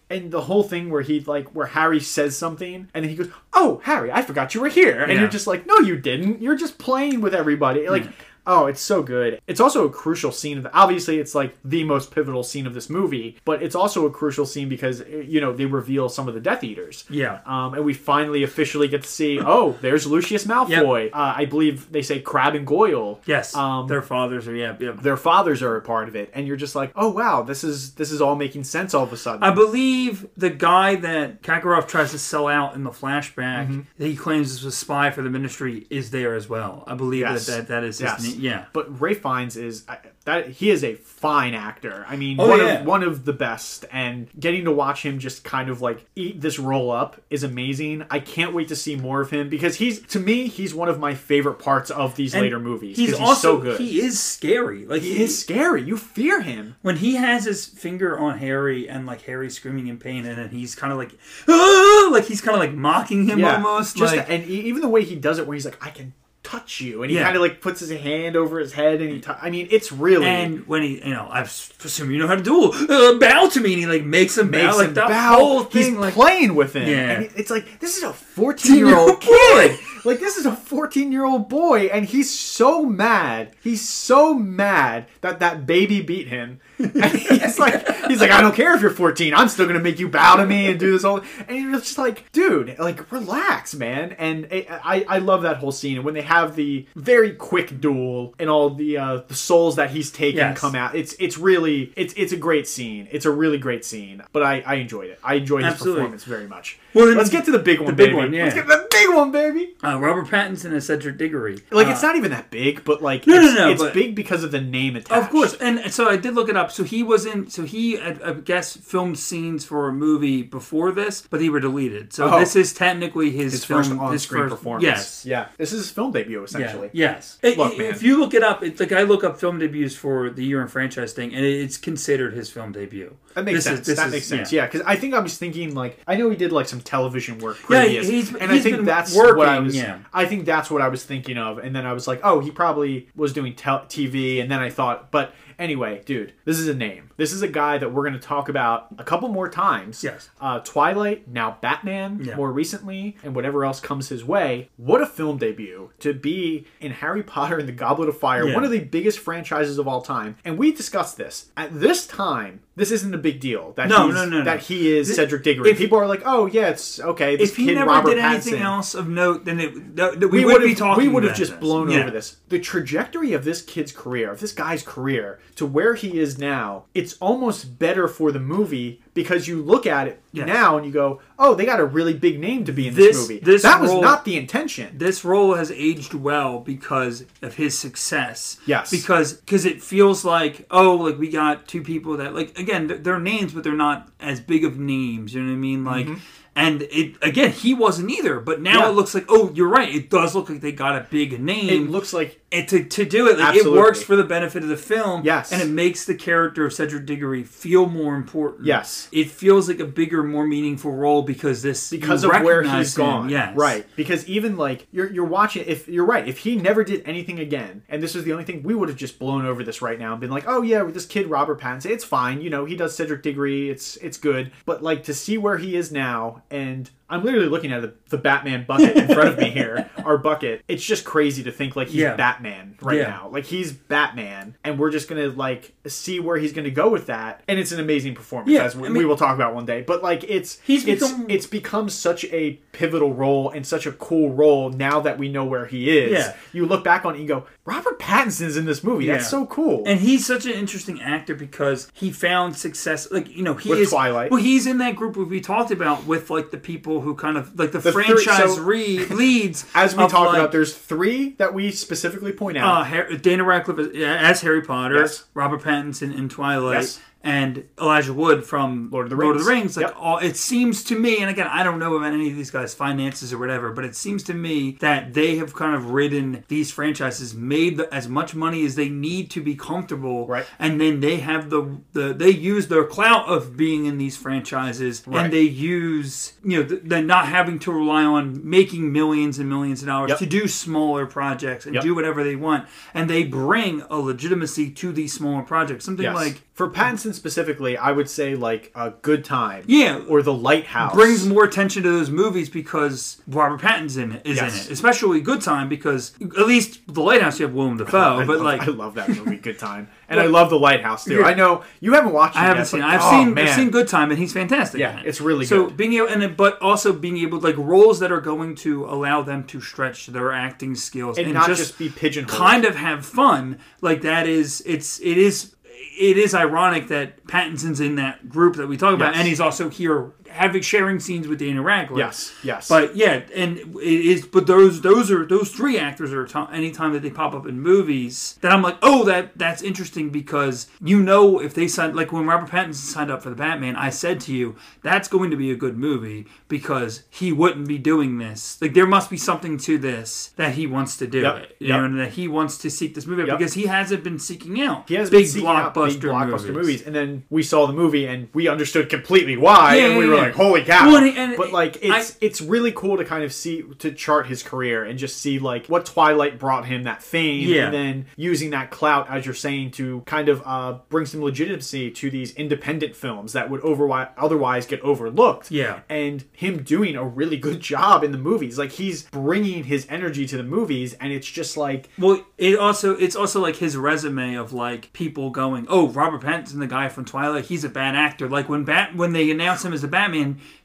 and the whole thing where he like where Harry says something and then he goes, "Oh, Harry, I forgot you were here," and Yeah. you're just like, "No, you didn't. You're just playing with everybody." Like Oh, it's so good. It's also a crucial scene of the, obviously it's like the most pivotal scene of this movie, but it's also a crucial scene because you know, they reveal some of the Death Eaters. Yeah. Um, and we finally officially get to see, oh, there's Lucius Malfoy. Uh, I believe they say Crabbe and Goyle. Yes. Um, their fathers are yeah. yeah. their fathers are a part of it, and you're just like, oh wow, this is this is all making sense all of a sudden. I believe the guy that Karkaroff tries to sell out in the flashback, Mm-hmm. that he claims is a spy for the Ministry, is there as well. I believe Yes. that, that that is his Yes. name. Yeah. But Ralph Fiennes is that he is a fine actor. I mean, Oh, one yeah. of one of the best. And getting to watch him just kind of like eat this roll up is amazing. I can't wait to see more of him because he's to me he's one of my favorite parts of these And later movies. He's he's also so good. he is scary. Like he is scary. You fear him. when he has his finger on Harry and like Harry's screaming in pain and then he's kind of like "Ah!" like he's kind of like mocking him almost Just like and e- even the way he does it, where he's like, "I can touch you," and he Yeah. kind of like puts his hand over his head, and he. T- I mean, it's really and when he you know I assume you know how to duel uh, bow to me and he like makes him makes bow like him the bow. whole thing he's like playing with him. Yeah. And it's like this is a fourteen-year-old kid. Like this is a fourteen-year-old boy, and he's so mad. He's so mad that that baby beat him. He's like, he's like, I don't care if you're fourteen. I'm still gonna make you bow to me and do this whole. And you're just like, dude, like relax, man. And it, I, I love that whole scene. And when they have the very quick duel and all the uh, the souls that he's taken Yes. come out, it's it's really it's it's a great scene. It's a really great scene. But I, I enjoyed it. I enjoyed his Absolutely. performance very much. Well, then let's get to the big one. big baby. one, yeah. Let's get to the big one, baby. uh, Robert Pattinson as Cedric Diggory Like Uh, it's not even that big, but like No, no, it's, no, it's but- big because of the name attached. Of course, and so I did look it up. So he was in. So he, I, I guess, filmed scenes for a movie before this, but they were deleted. So Oh. this is technically his, his film, first on-screen his first performance. Yes. Yeah. This is his film debut essentially. Yeah, yes. It- Look, it- man. If you look it up, it's like I look up film debuts for the year in franchise thing, and it's considered his film debut. That makes This is- sense. this that is- makes sense. Yeah, because I think I was thinking like I know he did like some television work Yeah, he's- and he's I think that's what I was. yeah. I think that's what I was thinking of, and then I was like, oh, he probably was doing tel- TV, and then I thought, but anyway, dude, this is a name. This is a guy that we're going to talk about a couple more times. Yes. Uh, Twilight, now Batman, Yeah. more recently, and whatever else comes his way. What a film debut to be in Harry Potter and the Goblet of Fire, Yeah. one of the biggest franchises of all time. And we discussed this at this time. This isn't a big deal that No, he's, no, no, no. that he is Th- Cedric Diggory. if- People are like, "Oh yeah, it's okay." This If he kid never Robert did anything Pattinson. else of note, then it that, that we, we, would would be talking. we would have just this. blown Yeah. over this. The trajectory of this kid's career, of this guy's career, to where he is now, it's almost better for the movie because you look at it Yes. now and you go, "Oh, they got a really big name to be in this, This- movie." this that was not the intention. this role has aged well because of his success. Yes. Because because it feels like oh like we got two people that like again they're, they're names but they're not as big of names. You know what I mean? Like. And it again, he wasn't either. But now Mm-hmm. Yeah. it looks like, oh, you're right. It does look like they got a big name. It looks like and to, to do it, like, it works for the benefit of the film. Yes. And it makes the character of Cedric Diggory feel more important. Yes. It feels like a bigger, more meaningful role because this because of where he's him. gone. Yes. Right. Because even like you're you're watching if you're right, if he never did anything again, and this was the only thing, we would have just blown over this right now and been like, Oh yeah, with this kid Robert Pattinson, it's fine, you know, he does Cedric Diggory, it's it's good. But like to see where he is now and I'm literally looking at the, the Batman bucket in front of me here, our bucket. It's just crazy to think like he's Yeah. Batman right Yeah. now. Like he's Batman, and we're just gonna like see where he's gonna go with that. And it's an amazing performance, Yeah, as we, I mean- we will talk about one day. But like it's He's it's become- it's become such a pivotal role and such a cool role now that we know where he is. Yeah. You look back on it and you go, Robert Pattinson's in this movie. That's so cool. And he's such an interesting actor because he found success. Like you know, he With is Twilight. Well, he's in that group we talked about with like the people who kind of like the, The three- franchise so- re- leads. as we talked like, about, there's three that we specifically point out. uh, Dana Radcliffe as, as Harry Potter, Yes. Robert Pattinson in Twilight. Yes. And Elijah Wood from Lord of the Lord of the Rings. Rings. Like Yep. all, it seems to me, and again, I don't know about any of these guys' finances or whatever, but it seems to me that they have kind of ridden these franchises, made the, as much money as they need to be comfortable, Right. And then they have the the they use their clout of being in these franchises, Right. and they use you know th- they're not having to rely on making millions and millions of dollars Yep. to do smaller projects and Yep. do whatever they want, and they bring a legitimacy to these smaller projects. Something Yes. like for Pattinson specifically, I would say like a Good Time. Yeah. Or The Lighthouse. brings more attention to those movies because Robert Pattinson is Yes. in it. Especially Good Time because at least The Lighthouse you have Willem Dafoe, but love, like I love that movie, Good Time, and I love The Lighthouse too. Yeah. I know you haven't watched. it I haven't yet, seen. but- it. I've oh, seen. Man. I've seen Good Time, and he's fantastic. Yeah, it. it's really so good. being able, and it- but also being able like roles that are going to allow them to stretch their acting skills and, and, not just, just, be pigeonholed. kind of have fun. Like that is it's it is it is ironic that Pattinson's in that group that we talk about, Yes. and he's also here having sharing scenes with Dana Radcliffe. Yes, yes. But yeah, and it is. But those those are those three actors are t- anytime that they pop up in movies that I'm like, oh, that that's interesting because you know if they signed like when Robert Pattinson signed up for the Batman, I said to you that's going to be a good movie because he wouldn't be doing this. Like there must be something to this that he wants to do Yep, it, you yep. know, and that he wants to seek this movie Yep. because he hasn't been seeking out he has big been seeking out blockbuster, big blockbuster movies. movies. and then we saw the movie and we understood completely why, Yeah, and we were yeah. Like, "Holy cow!" Well, and- and but like, it's I- it's really cool to kind of see to chart his career and just see like what Twilight brought him that fame, Yeah. and then using that clout, as you're saying, to kind of uh, bring some legitimacy to these independent films that would over otherwise get overlooked. Yeah. and him doing a really good job in the movies, like he's bringing his energy to the movies, and it's just like Well, it also it's also like his resume of like people going, "Oh, Robert Pattinson, the guy from Twilight, he's a bad actor." Like when Bat when they announced him as a Batman,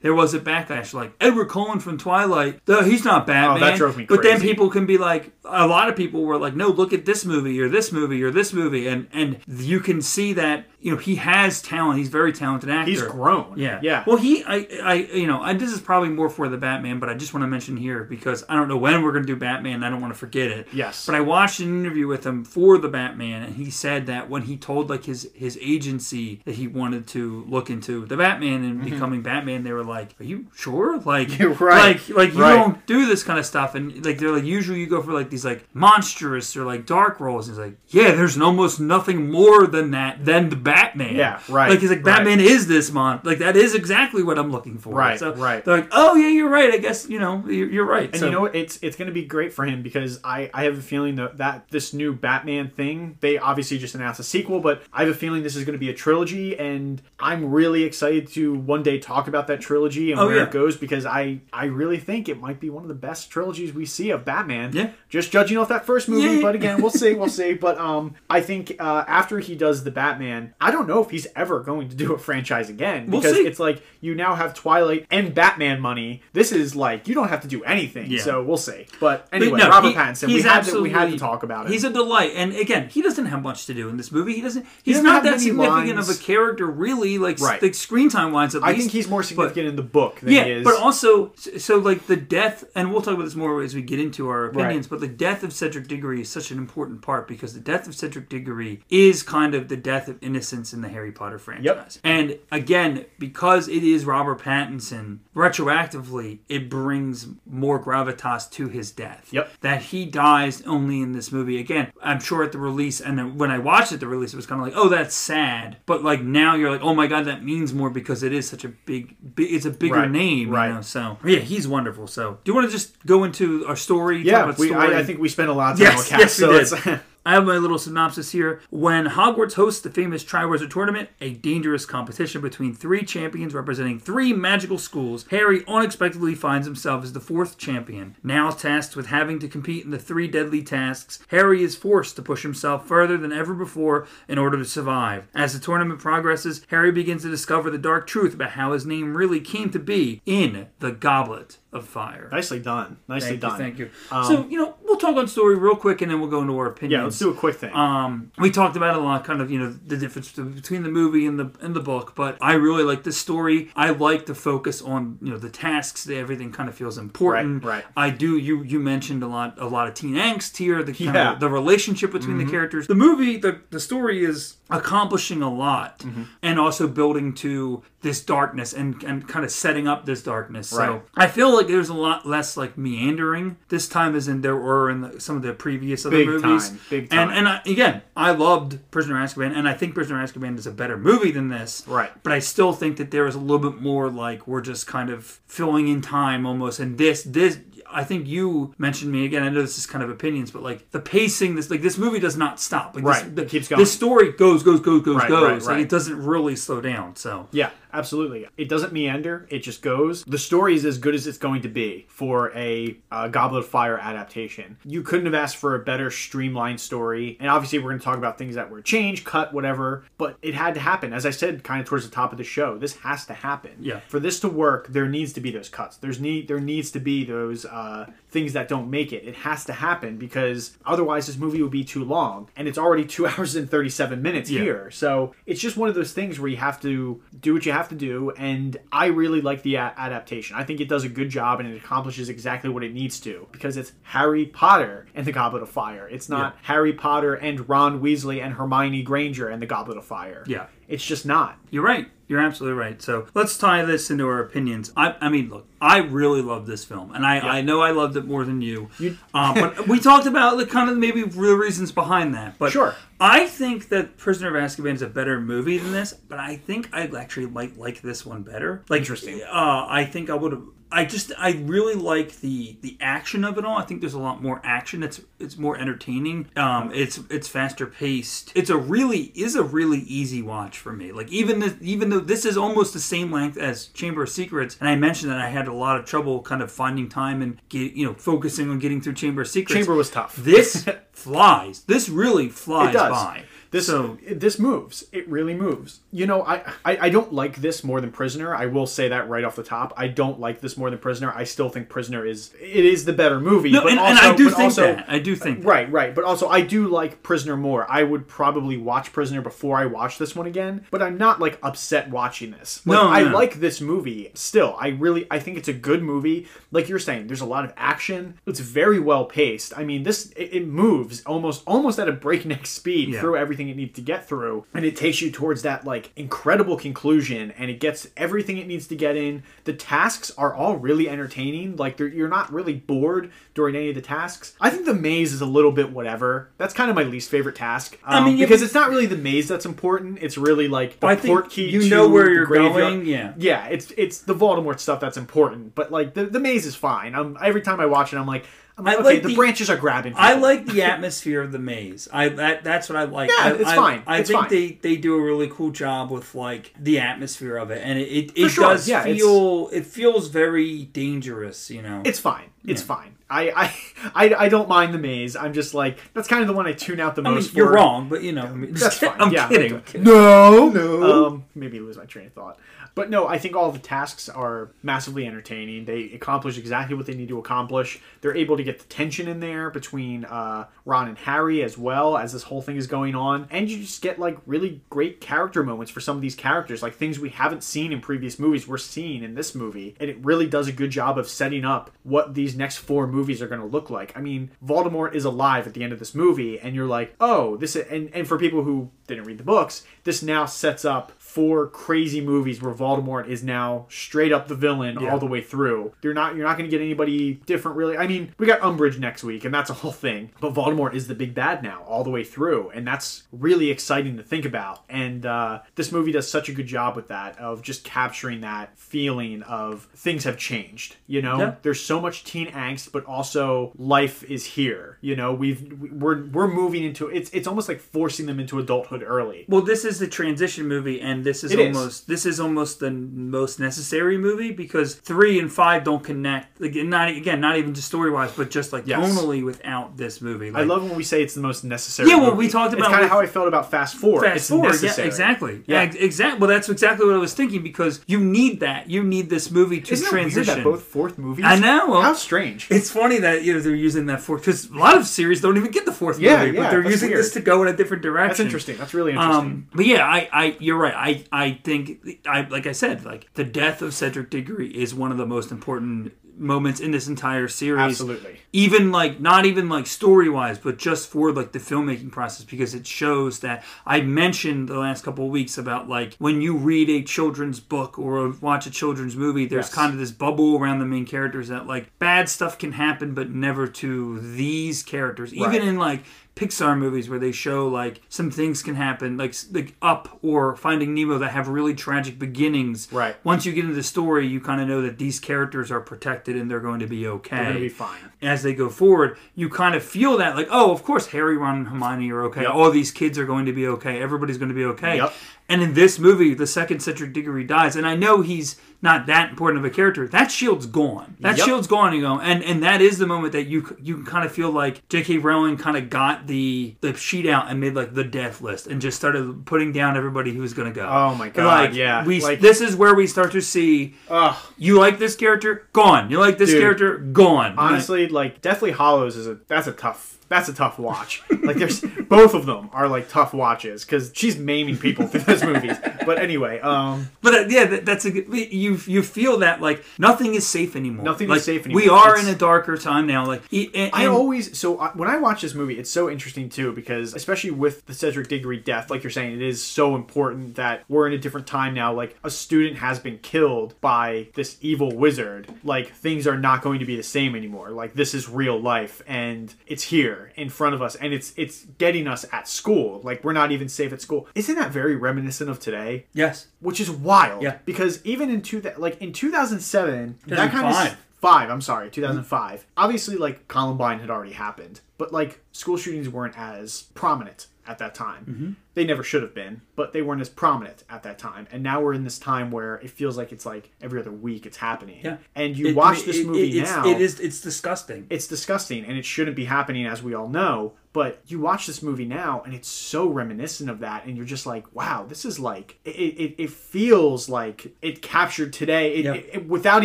there was a backlash like Edward Cullen from Twilight, though he's not Batman. Oh, that drove me But then people can be like, a lot of people were like, "No, look at this movie or this movie or this movie," and and you can see that you know he has talent. He's a very talented actor. he's grown. Yeah, yeah. Well, he, I, I, you know, I, this is probably more for the Batman, but I just want to mention here because I don't know when we're going to do Batman. I don't want to forget it. Yes. But I watched an interview with him for the Batman, and he said that when he told like his his agency that he wanted to look into the Batman and mm-hmm. becoming Batman, they were like, "Are you sure? Like, Mm-hmm. Right. like, like you Right. don't do this kind of stuff." And like they're like, usually you go for like these like monstrous or like dark roles. And he's like, "Yeah, there's almost nothing more than that than the Batman." Yeah, right, Like he's like right. Batman is this mon like that is exactly what I'm looking for. Right, So right. They're like, oh yeah, you're right. I guess you know you're, you're right. And So- you know what? It's it's going to be great for him because I, I have a feeling that, that this new Batman thing, they obviously just announced a sequel, but I have a feeling this is going to be a trilogy, and I'm really excited to one day talk about that trilogy and Oh, where yeah. it goes because I, I really think it might be one of the best trilogies we see of Batman. Yeah. Just judging off that first movie, Yeah, but again, we'll see, we'll see. But um, I think uh, after he does the Batman, I don't know if he's ever going to do a franchise again We'll because see. it's like you now have Twilight and Batman money. This is like you don't have to do anything. Yeah. So we'll see. But But anyway, no, Robert he- Pattinson. We had to we had to talk about it. He's a delight, and again, he doesn't have much to do in this movie. He doesn't. He's doesn't not that significant lines. of a character, really. Like, Right. like screen time wise, at I think he's more significant in the book than yeah, he is. but also, so like the death, and we'll talk about this more as we get into our opinions. But the death of Cedric Diggory is such an important part because the death of Cedric Diggory is kind of the death of innocence in the Harry Potter franchise. And again, because it is Robert Pattinson, retroactively, it brings more gravitas to his death. Yep. That he dies only in this movie. Again, I'm sure at the release, and then when I watched it, the release, it was kind of like, oh, that's sad. But like now, you're like, oh my god, that means more because it is such a big, big it's a bigger Right, name, right. you know. So yeah, he's wonderful. So do you want to just go into our story? yeah, we, story? I, I think we spent a lot of time Yes, on cast. yes, we so did. I have my little synopsis here. When Hogwarts hosts the famous Triwizard Tournament, a dangerous competition between three champions representing three magical schools, Harry unexpectedly finds himself as the fourth champion. Now tasked with having to compete in the three deadly tasks, Harry is forced to push himself further than ever before in order to survive. As the tournament progresses, Harry begins to discover the dark truth about how his name really came to be in the Goblet of Fire. nicely done. Nicely Thank done. you, thank you. Um, so, you know, we'll talk on story real quick and then we'll go into our opinions. Yeah, let's do a quick thing. Um, we talked about it a lot, kind of, you know, the difference between the movie and the and the book. But I really like this story. I like the focus on, you know, the tasks. That everything kind of feels important. Right, right. I do. You you mentioned a lot a lot of teen angst here. The kind Yeah. Mm-hmm. of, the relationship between the characters. The movie, the the story is accomplishing a lot Mm-hmm. and also building to this darkness and and kind of setting up this darkness. Right. So I feel like there's a lot less like meandering this time as in there were in the, some of the previous other Big movies. time, big And time. and I, again, I loved Prisoner of Azkaban, and I think Prisoner of Azkaban is a better movie than this. Right. But I still think that there is a little bit more like we're just kind of filling in time almost. And this this I think you mentioned me again. I know this is kind of opinions, but like the pacing, this like this movie does not stop. Like Right. this, the, It keeps going. This story goes, goes, goes, goes, Right, goes. right, Like it doesn't really slow down. So Yeah, absolutely. It doesn't meander. It just goes. The story is as good as it's going to be for a uh, Goblet of Fire adaptation. You couldn't have asked for a better streamlined story. And obviously, we're going to talk about things that were changed, cut, whatever. But it had to happen. As I said, kind of towards the top of the show, this has to happen. Yeah. For this to work, there needs to be those cuts. There's need there needs to be those uh, things that don't make it. It has to happen because otherwise, this movie would be too long. And it's already two hours and thirty seven minutes Yeah. here. So it's just one of those things where you have to do what you have to do. And I really like the a- adaptation. I think it does a good job and it accomplishes exactly what it needs to because it's Harry Potter and the Goblet of Fire. It's not Harry Potter and Ron Weasley and Hermione Granger and the Goblet of Fire. Yeah. It's just not. You're right. You're absolutely right. So let's tie this into our opinions. I, I mean, look, I really love this film, and I, I know I loved it more than you. You- uh, but we talked about the kind of maybe real reasons behind that. But Sure. I think that Prisoner of Azkaban is a better movie than this, but I think I actually like like this one better. Like, Interesting. Uh, I think I would have. I just I really like the the action of it all. I think there's a lot more action. It's it's more entertaining. Um, it's it's faster paced. It's a really is a really easy watch for me. Like even this, even though this is almost the same length as Chamber of Secrets, and I mentioned that I had a lot of trouble kind of finding time and get, you know focusing on getting through Chamber of Secrets. Chamber was tough. This flies. This really flies It does. by. This So- this moves. It really moves. You know, I, I I don't like this more than Prisoner. I will say that right off the top. I don't like this more than Prisoner. I still think Prisoner is it is the better movie. No, but and, also, and I do think also, that. I do think that. Right, right. But also, I do like Prisoner more. I would probably watch Prisoner before I watch this one again. But I'm not like upset watching this. Like, No, I no. like this movie still. I really, I think it's a good movie. Like you're saying, there's a lot of action. It's very well paced. I mean, this it, it moves almost almost at a breakneck speed Yeah. through everything it needs to get through, and it takes you towards that like incredible conclusion, and it gets everything it needs to get in. The tasks are all really entertaining. Like you're not really bored during any of the tasks. I think the maze is a little bit whatever. That's kind of my least favorite task. Um, mean, because it's not really the maze that's important. It's really like the I Portkey. you know where you're going, yeah. yeah. It's it's the Voldemort stuff that's important. But like the the maze is fine. Um, every time I watch it, I'm like, I'm like I okay, like the, the- branches are grabbing. I like the atmosphere of the maze. I that that's what I like. Yeah, I, it's I- fine. I It's think fine. they they do a really cool job with like the atmosphere of it, and it it, it sure, does yeah, feel it feels very dangerous. You know, It's fine. It's fine. I, I I don't mind the maze. I'm just like that's kind of the one I tune out the I mean, most. you're wrong, but you know, I mean, That's fine. I'm Yeah, kidding. I'm kidding. No, no. Um, maybe lose my train of thought. But no, I think all the tasks are massively entertaining. They accomplish exactly what they need to accomplish. They're able to get the tension in there between uh, Ron and Harry as well as this whole thing is going on, and you just get like really great character moments for some of these characters, like things we haven't seen in previous movies. We're seeing in this movie, and it really does a good job of setting up what these next four movies are going to look like. I mean, Voldemort is alive at the end of this movie, and you're like, oh, this is, and and for people who didn't read the books, this now sets up four crazy movies where Voldemort is now straight up the villain Yeah. all the way through. You're not you're not going to get anybody different really. I mean, we got Umbridge next week and that's a whole thing. But Voldemort is the big bad now all the way through and that's really exciting to think about. And uh, this movie does such a good job with that of just capturing that feeling of things have changed, you know? Yeah. There's so much teen angst but also life is here. You know, we've we're we're moving into it's it's almost like forcing them into adulthood early. Well, this is the transition movie, and this is It is. almost this is almost the most necessary movie because three and five don't connect. Like, not again, not even just story wise, but just like Yes. tonally without this movie. I love when we say it's the most necessary. Yeah, well, movie. we talked about kind of how I felt about Fast Forward. Fast it's forward, necessary. yeah, exactly. Yeah. Yeah, exactly. Well, that's exactly what I was thinking because you need that. You need this movie to Isn't it transition. both fourth movies? I know. Well, How strange. It's funny that you know they're using that fourth because a lot of series don't even get the fourth Yeah, movie, yeah, but they're using weird. this to go in a different direction. That's interesting. That's really interesting. Um, but yeah, I, I, you're right. I, I think, I, like I said, like the death of Cedric Diggory is one of the most important moments in this entire series. Absolutely. Even like, not even like story wise, but just for like the filmmaking process because it shows that I mentioned the last couple of weeks about like when you read a children's book or watch a children's movie, there's Yes. kind of this bubble around the main characters that like bad stuff can happen, but never to these characters. Even Right. in like Pixar movies where they show like some things can happen, like like Up or Finding Nemo that have really tragic beginnings. Right. Once you get into the story, you kind of know that these characters are protected and they're going to be okay. They're gonna be fine. As they go forward, you kind of feel that, like, oh, of course, Harry, Ron, and Hermione are okay. Yep. All these kids are going to be okay. Everybody's going to be okay. Yep. And in this movie, the second Cedric Diggory dies, and I know he's not that important of a character. That shield's gone. That Yep. shield's gone. You know, and and that is the moment that you you kind of feel like J.K. Rowling kind of got the the sheet out and made like the death list and just started putting down everybody who was going to go. Oh my God, Like, yeah. We Like- this is where we start to see Ugh. you like this character, gone. You like this Dude, character, gone. Honestly, like Deathly Hallows is a that's a tough that's a tough watch. Like there's both of them are like tough watches because she's maiming people through those movies. But anyway, um, But uh, yeah, that, that's a good. You you feel that like nothing is safe anymore. Nothing is like, safe We are It's- in a darker time now. Like e- and, I always so I, when I watch this movie, it's so interesting too because especially with the Cedric Diggory death, like you're saying, it is so important that we're in a different time now. Like a student has been killed by this evil wizard. Like things are not going to be the same anymore. Like this is real life, and it's here in front of us, and it's it's getting us at school. Like we're not even safe at school. Isn't that very reminiscent of today? yes. which is wild. Yeah. Because even in two like in 2007, that kind of 2005. five. I'm sorry, 2005. Obviously, like Columbine had already happened, but like school shootings weren't as prominent at that time. Mm-hmm. They never should have been, but they weren't as prominent at that time. And now we're in this time where it feels like it's like every other week it's happening. Yeah. And you It- watch it- this it- movie it's, now It is. It's disgusting. it's disgusting and it shouldn't be happening as we all know but you watch this movie now and it's so reminiscent of that and you're just like wow this is like it, it, it feels like it captured today it, it- without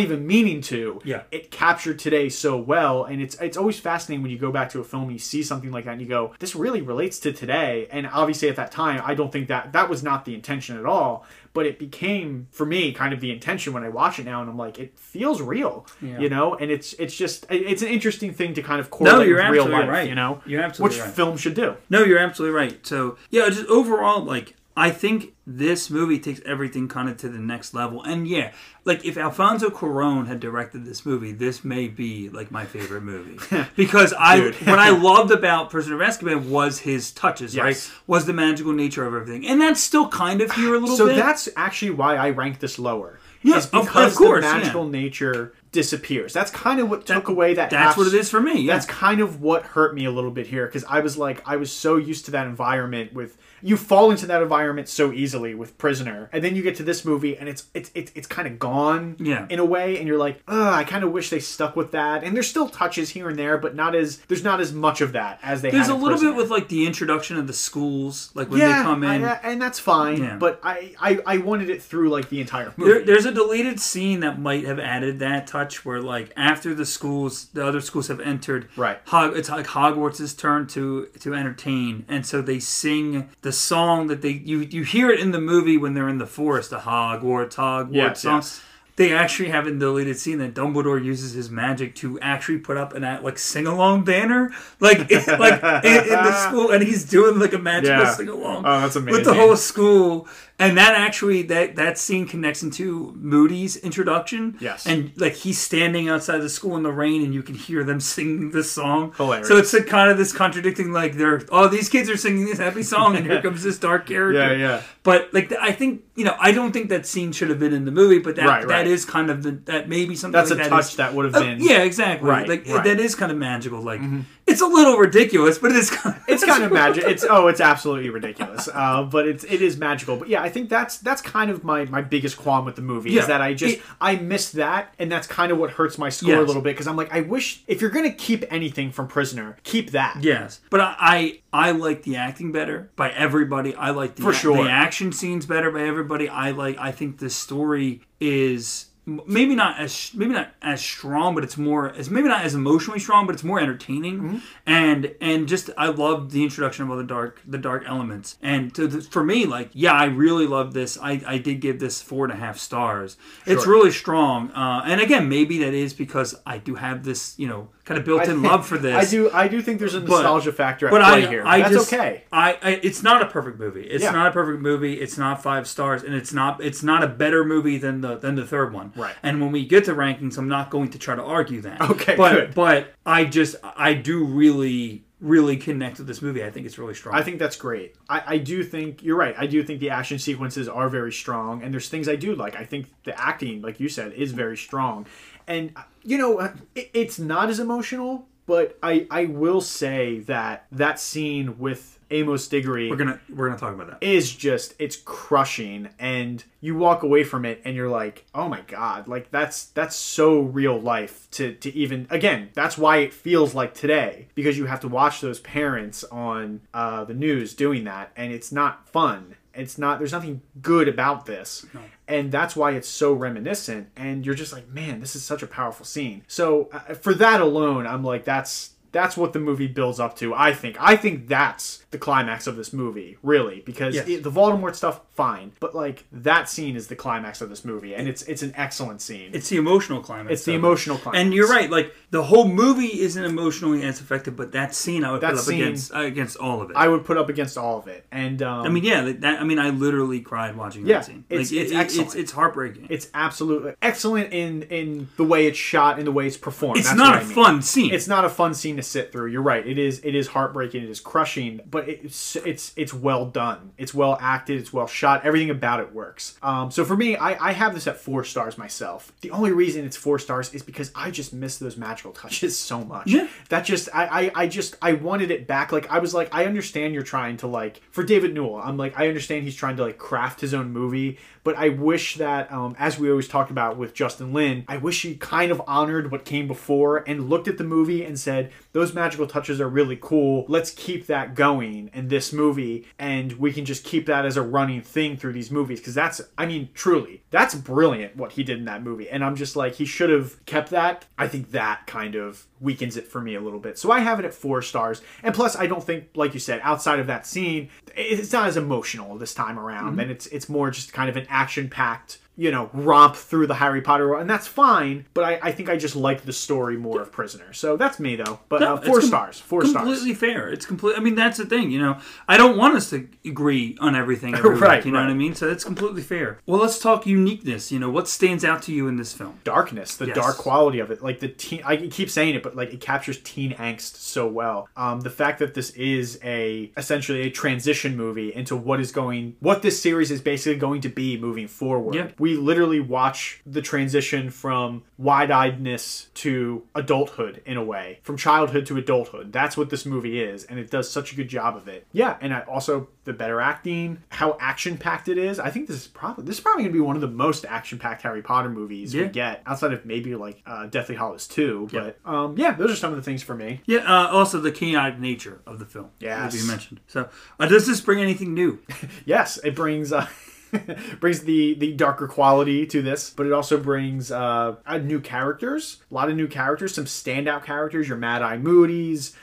even meaning to Yeah. it captured today so well and it's it's always fascinating when you go back to a film and you see something like that and you go this really relates to today and obviously at that time i don't think that that was not the intention at all but it became for me kind of the intention when i watch it now and i'm like it feels real Yeah. you know and it's it's just it's an interesting thing to kind of correlate you're with real life right. you know You're absolutely which right. film should do No, you're absolutely right. So yeah, just overall, like I think this movie takes everything kind of to the next level. And yeah, like if Alfonso Cuarón had directed this movie, this may be like my favorite movie because I what I loved about Prisoner of Azkaban was his touches, Yes. right? Was the magical nature of everything, and that's still kind of here a little so bit. So that's actually why i rank this lower Yeah, is of- course, the yeah. magical nature disappears that's kind of what took away that that's half- what it is for me. Yeah. that's kind of what hurt me a little bit here because I was like I was so used to that environment with you fall into that environment so easily with Prisoner and then you get to this movie and it's it's it's, it's kind of gone Yeah. in a way and you're like Ugh, I kind of wish they stuck with that and there's still touches here and there but not as there's not as much of that as they There's a little Prisoner. bit with like the introduction of the schools, like when yeah, they come in. I- and that's fine Yeah. but I, I I wanted it through like the entire movie There, there's a deleted scene that might have added that touch where, like, after the schools, the other schools have entered, Right. Hog, it's like Hogwarts' turn to to entertain, and so they sing the song that they you you hear it in the movie when they're in the forest, the Hogwarts Hogwarts Yes, song. yes. They actually have a deleted scene that Dumbledore uses his magic to actually put up an like sing along banner, like like in, in the school, and he's doing like a magical Yeah. sing along Oh, that's with the whole school and that actually that that scene connects into moody's introduction Yes. and like he's standing outside the school in the rain and you can hear them singing this song Hilarious. so it's like kind of this contradicting like they're oh these kids are singing this happy song and here comes this dark character Yeah, yeah. but like i think you know i don't think that scene should have been in the movie but that Right, right. is kind of the that maybe something that's like a that touch is- that would have uh, been yeah, exactly. Right, like right. that is kind of magical. Like it's a little ridiculous, but it is kind of it's kind of magic. It's oh, it's absolutely ridiculous. Uh, but it's it is magical. But yeah, I think that's that's kind of my my biggest qualm with the movie Yeah. is that I just It- I missed that, and that's kind of what hurts my score a little bit because I'm like, I wish if you're gonna keep anything from Prisoner, keep that. Yes, but I, I I like the acting better by everybody. I like the For sure. the action scenes better by everybody. I like I think the story is maybe not as maybe not as strong, but it's more it's maybe not as emotionally strong, but it's more entertaining. Mm-hmm. And and just I loved the introduction of all the dark the dark elements. And to the, for me, like yeah, I really love this. I I did give this four and a half stars. It's really strong. Uh, and again, maybe that is because I do have this you know kind of built in love for this. I do I do think there's a nostalgia factor at But play I, here. I that's just, okay. I, I, it's not a perfect movie. It's Yeah. not a perfect movie. It's not five stars, and it's not, it's not a better movie than the than the third one. Right. And when we get to rankings, I'm not going to try to argue that. Okay, But good. but I just I do really really connect with this movie. I think it's really strong. I think that's great. I, I do think you're right. I do think the action sequences are very strong, and there's things I do like. I think the acting, like you said, is very strong, and you know, it, it's not as emotional, but I I will say that that scene with Amos Diggory we're gonna we're gonna talk about that. is just it's crushing and you walk away from it and you're like oh my god like that's that's so real life to to even again that's why it feels like today because you have to watch those parents on uh, the news doing that and it's not fun it's not there's nothing good about this. And that's why it's so reminiscent and you're just like man this is such a powerful scene. So uh, for that alone i'm like that's that's what the movie builds up to i think i think that's the climax of this movie really because Yes. it, the voldemort stuff fine but like that scene is the climax of this movie and it's it's an excellent scene It's the emotional climax. It's the emotional climax. And you're right. Like the whole movie isn't emotionally as effective, but that scene I would That put up scene- against uh, against all of it. i would put up against all of it and um, I mean, yeah, that. I mean, I literally cried watching Yeah, that scene. it's- like, it- it's excellent. It's, it's heartbreaking. it's absolutely excellent in in the way it's shot and the way it's performed It's That's not a I mean. fun scene. it's not a fun scene to sit through. You're right. It is. It is heartbreaking. It is crushing. But it's it's it's well done. It's well acted. It's well shot. Everything about it works. Um, so for me, I, I have this at four stars myself. The only reason it's four stars is because I just miss those magical touches so much. Yeah. That just I, I I just I wanted it back. Like I was like I understand you're trying to like for David Newell. I'm like I understand he's trying to like craft his own movie. But I wish that, um, as we always talked about with Justin Lin, I wish he kind of honored what came before and looked at the movie and said, those magical touches are really cool. Let's keep that going in this movie. And we can just keep that as a running thing through these movies. Because that's, I mean, truly, that's brilliant what he did in that movie. And I'm just like, he should have kept that. I think that kind of weakens it for me a little bit. So I have it at four stars. And plus, I don't think, like you said, outside of that scene, it's not as emotional this time around. Mm-hmm. And it's it's more just kind of an action packed, you know, romp through the Harry Potter world. And that's fine. But I, I think I just like the story more of Prisoner. So that's me though. But No, uh, four com- stars. Four stars. completely fair. It's complete. I mean, that's the thing. You know, I don't want us to agree on everything. Every Right, week, you know right. what I mean? So it's completely fair. Well, let's talk uniqueness. You know, what stands out to you in this film? darkness, the Yes. dark quality of it, like the teen. I keep saying it, but like it captures teen angst so well. Um, the fact that this is a essentially a transition movie into what is going, what this series is basically going to be moving forward. Yeah. We literally watch the transition from wide-eyedness to adulthood in a way, from childhood to adulthood. That's what this movie is, and it does such a good job of it. Yeah, and I also the better acting, how action-packed it is. I think this is probably this is probably going to be one of the most action-packed Harry Potter movies Yeah. we get outside of maybe like uh, Deathly Hallows 2. But um, yeah, those are some of the things for me. Yeah. Uh, also, the chaotic nature of the film. Yeah, as you mentioned. So, uh, does this bring anything new? Yes, it brings. Uh, brings the the darker quality to this but it also brings uh, new characters a lot of new characters some standout characters your mad eye moody's.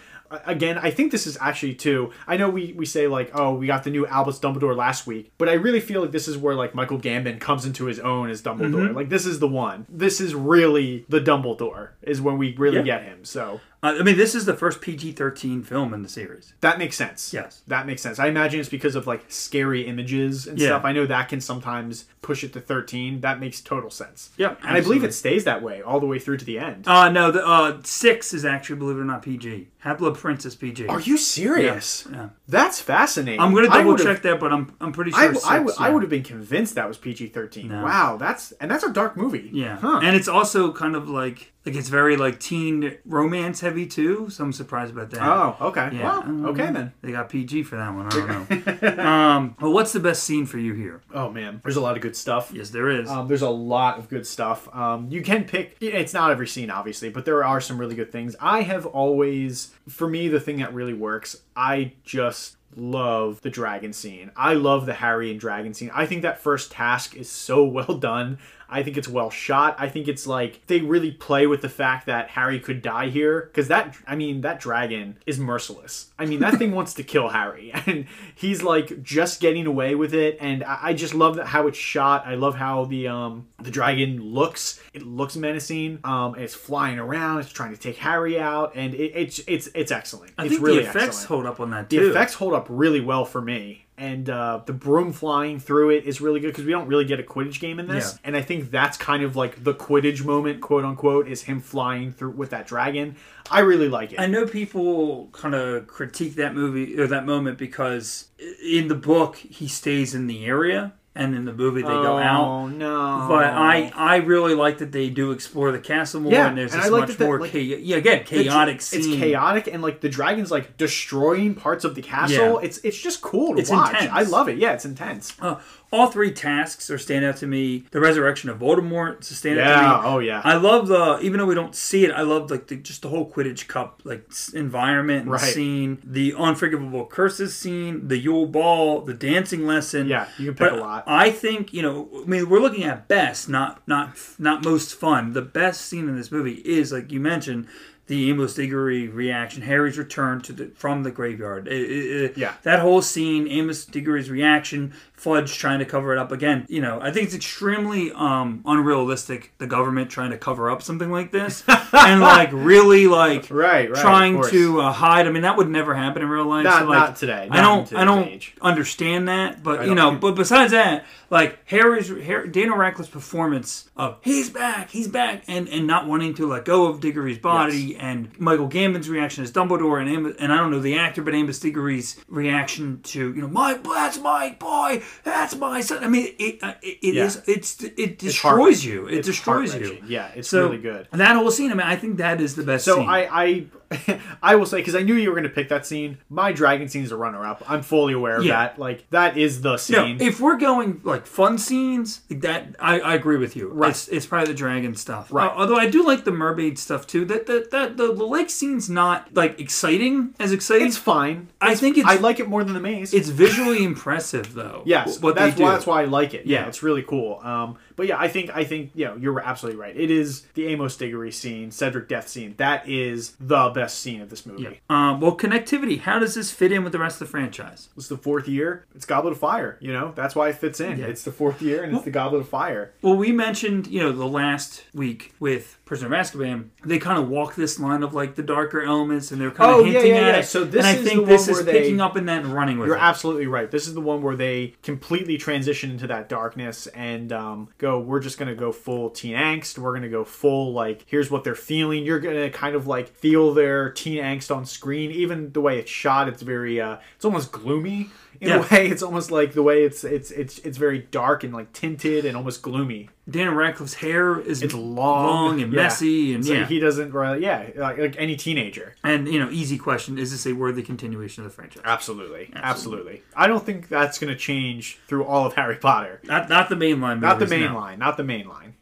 Again i think this is actually too i know we we say like oh we got the new albus dumbledore last week but i really feel like this is where like michael gambon comes into his own as dumbledore. Like this is the one. This is really the dumbledore is when we really Yeah. get him so Uh, I mean, this is the first PG thirteen film in the series. That makes sense. Yes. That makes sense. I imagine it's because of like scary images and Yeah. stuff. I know that can sometimes push it to 13. That makes total sense. Yeah, And I believe absolutely. it stays that way all the way through to the end. Uh no, the uh six is actually, believe it or not, PG. Half Blood Prince is PG. Are you serious? Yeah. That's fascinating. I'm gonna I double would've- check that, but I'm I'm pretty sure. I, six, I, would- I yeah. would have been convinced that was PG 13. No. Wow, that's and that's a dark movie. Yeah, Huh. and it's also kind of like like it's very like teen romance heavy too. So I'm surprised about that. Oh, okay. Yeah. I Well, okay then. They got PG for that one. I don't know. um, well, what's the best scene for you here? Oh man, there's a lot of good stuff. Yes, there is. Um, there's a lot of good stuff. Um, you can pick. It's not every scene, obviously, but there are some really good things. I have always, for me, the thing that really works. I just love the dragon scene. I love the Harry and dragon scene. I think that first task is so well done. I think it's well shot. I think it's like they really play with the fact that Harry could die here because that I mean that dragon is merciless. I mean that thing wants to kill Harry and he's like just getting away with it and I, I just love that how it's shot. I love how the um the dragon looks. It looks menacing. Um it's flying around. It's trying to take Harry out and it, it's it's it's excellent. I it's think really the effects excellent. hold up on that The effects hold up really well for me. And uh, the broom flying through it is really good because we don't really get a Quidditch game in this, Yeah. and I think that's kind of like the Quidditch moment, quote unquote, is him flying through with that dragon. I really like it. I know people kind of critique that movie or that moment because in the book he stays in the area and in the movie they go out. Oh no! But I, I really like that they do explore the castle more, Yeah, and there's and this much that- more, like, cha- yeah, again, The chaotic scene. It's chaotic and like the dragon's like destroying parts of the castle. Yeah. It's it's just cool to It's watch. intense. I love it. Yeah, it's intense. Uh, all three tasks are stand out to me. The resurrection of Voldemort is a stand out Yeah. to me. Oh yeah. I love the even though we don't see it, I love like the, just the whole Quidditch Cup like environment and Right. scene, the unforgivable curses scene, the Yule Ball, the dancing lesson. Yeah, you can pick But a lot. I think you know. I mean, we're looking at best, not not not most fun. The best scene in this movie is like you mentioned. The Amos Diggory reaction, Harry's return to the from the graveyard. It- it- Yeah. that whole scene, Amos Diggory's reaction, Fudge trying to cover it up again. You know, I think it's extremely um, unrealistic. The government trying to cover up something like this, and like really like Right, right, trying to uh, hide. I mean, that would never happen in real life. Not- so, like, not today, I not in don't. I don't age. understand that, but I you know. But besides that, like Harry's Harry, Daniel Radcliffe's performance of he's back, he's back, and and not wanting to let go of Diggory's body, and Michael Gambon's reaction as Dumbledore, and Amos, and I don't know the actor, but Amos Diggory's reaction to you know Mike, that's my boy, that's my son. I mean, it uh, it, it Yeah. is- it's it destroys heart- you. It it's destroys you. Yeah, it's So really good. that whole scene. I mean, I think that is the best. So scene. I, I, I will say because I knew you were going to pick that scene. My dragon scene is a runner-up. I'm fully aware of Yeah. that. Like that is the No, scene. if we're going like fun scenes, like that I, I agree with you. Right. It's, it's probably the dragon stuff. Right. Uh, although I do like the mermaid stuff too. That that, that the, the lake scene's not like exciting as exciting. it's fine. I think it's I like it more than the maze. it's visually impressive though. Yes, what that's they do. why that's why I like it. Yeah, Yeah. it's really cool. Um, but yeah, I think I think you know you're absolutely right. It is the Amos Diggory scene, Cedric death scene. That is the best scene of this movie. Um, well, connectivity. How does this fit in with the rest of the franchise? It's the fourth year. It's Goblet of Fire. You know that's why it fits in. Yeah. It's the fourth year, and it's the Goblet of Fire. Well, we mentioned, you know, the last week with Prisoner of Azkaban, they kind of walk this line of like the darker elements, and they're kind of Oh, yeah, hinting yeah, at yeah. it. So this and I think the this is they- picking up in that and running with it. You're it. absolutely right. This is the one where they completely transition into that darkness and um, go. We're just gonna go full teen angst. We're gonna go full like here's what they're feeling. You're gonna kind of like feel their teen angst on screen. Even the way it's shot, it's very. Uh, it's almost gloomy in Yeah. a way. It's almost like the way it's it's it's it's very dark and like tinted and almost gloomy. Daniel Radcliffe's hair is It's long, and yeah. messy, and So yeah, he doesn't really. Yeah, like, like any teenager. and you know, easy question: Is this a worthy continuation of the franchise? Absolutely, absolutely. I don't think that's gonna change through all of Harry Potter. Not, not the mainline. Not the main no. line. Not the main line.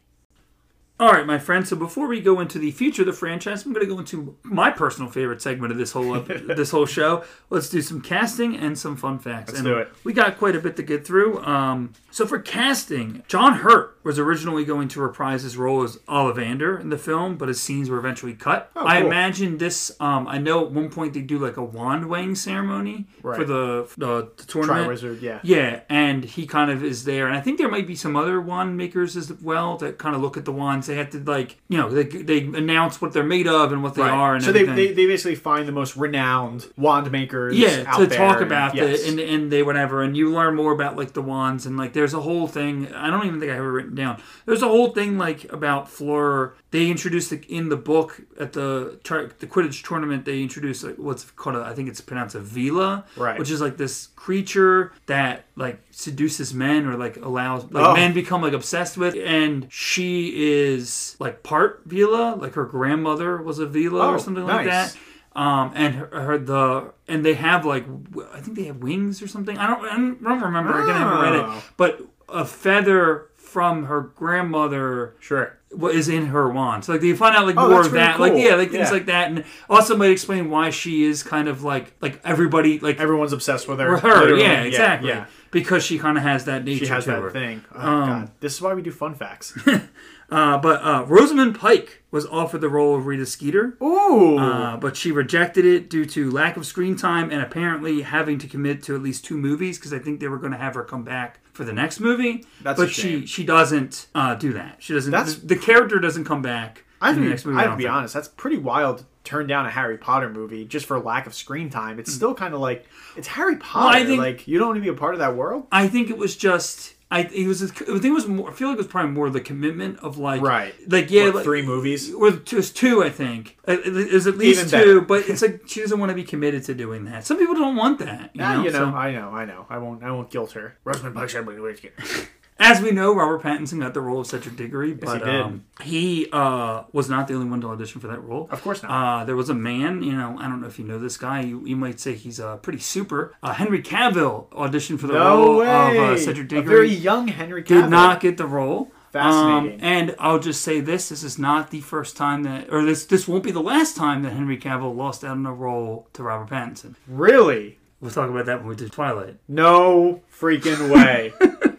All right, my friend. So before we go into the future of the franchise, I'm going to go into my personal favorite segment of this whole ep- this whole show. Let's do some casting and some fun facts. Let's and do it. We got quite a bit to get through. Um, so for casting, John Hurt was originally going to reprise his role as Ollivander in the film, but his scenes were eventually cut. Oh, I cool. imagine this. Um, I know at one point they do like a wand weighing ceremony for the the, the tournament. Triwizard, yeah. Yeah, and he kind of is there, and I think there might be some other wand makers as well that kind of look at the wands. They have to like, you know, they, they announce what they're made of and what they are, and so they, they, they basically find the most renowned wand makers yeah, to talk and- about yes. the and, and they whatever, and you learn more about like the wands and like there's a whole thing. I don't even think I have it written down. There's a whole thing like about Fleur. They introduced the, in the book at the the Quidditch tournament. They introduced like what's called a, I think it's pronounced a veela, Right. Which is like this creature that like seduces men or like allows like Oh. men become like obsessed with, and she is like part veela, like her grandmother was a veela Oh, or something like that. Um, and her, her the and they have like I think they have wings or something. I don't I don't remember. Again, I haven't read Oh. it. But a feather from her grandmother Sure. What is in her wand. So like do you find out like Oh, more of really that. Like yeah, like things Yeah. like that, and also might explain why she is kind of like like everybody like Everyone's obsessed with her. with her. literally. Yeah, exactly. Yeah. Because she kind of has that nature She has that her. thing. Oh, Um, God. This is why we do fun facts. Uh, but uh, Rosamund Pike was offered the role of Rita Skeeter. Ooh. Uh, but she rejected it due to lack of screen time and apparently having to commit to at least two movies because I think they were going to have her come back for the next movie. That's but she she doesn't uh, do that. She doesn't. That's- the, the character doesn't come back I have to next be, movie. I I be honest. That's pretty wild turn down a Harry Potter movie just for lack of screen time, it's still kind of like it's Harry Potter. I think- like you don't want to be a part of that world. I think it was just. I it was. I think it was more. I feel like it was probably more the commitment of like. Right. Like yeah, What, like, three movies. Or just two, I think. Uh, There's at least Even two, better. but it's like she doesn't want to be committed to doing that. Some people don't want that. You Ah, know, you know, So- I know, I know. I won't, I won't guilt her. Rosamund Pike As we know, Robert Pattinson got the role of Cedric Diggory, but he um, he uh, was not the only one to audition for that role. Of course not. Uh, there was a man, you know, I don't know if you know this guy. You, you might say he's uh, pretty super. Uh, Henry Cavill auditioned for the No role way. of uh, Cedric a Diggory. very young Henry Cavill. did not get the role. Fascinating. Um, and I'll just say this: this is not the first time that, or this this won't be the last time that Henry Cavill lost out on a role to Robert Pattinson. Really? We'll talk about that when we do Twilight. No freaking way.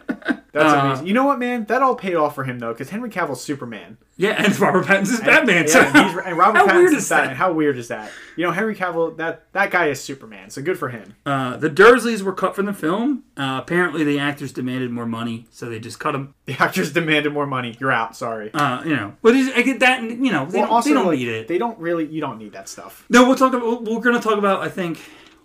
That's Uh, amazing. You know what, man? That all paid off for him though, because Henry Cavill's Superman. Yeah, and Robert Pattinson's Batman. so Yeah, and, and Robert how Pattinson's weird is Batman. that? How weird is that? You know, Henry Cavill. That that guy is Superman. So good for him. Uh, the Dursleys were cut from the film. Uh, apparently, the actors demanded more money, so they just cut them. The actors demanded more money. You're out. Sorry. Uh, you know, but I get that. You know, they Well, don't, also, they don't like, need it. They don't really. You don't need that stuff. No, we'll talk about. We're going to talk about. I think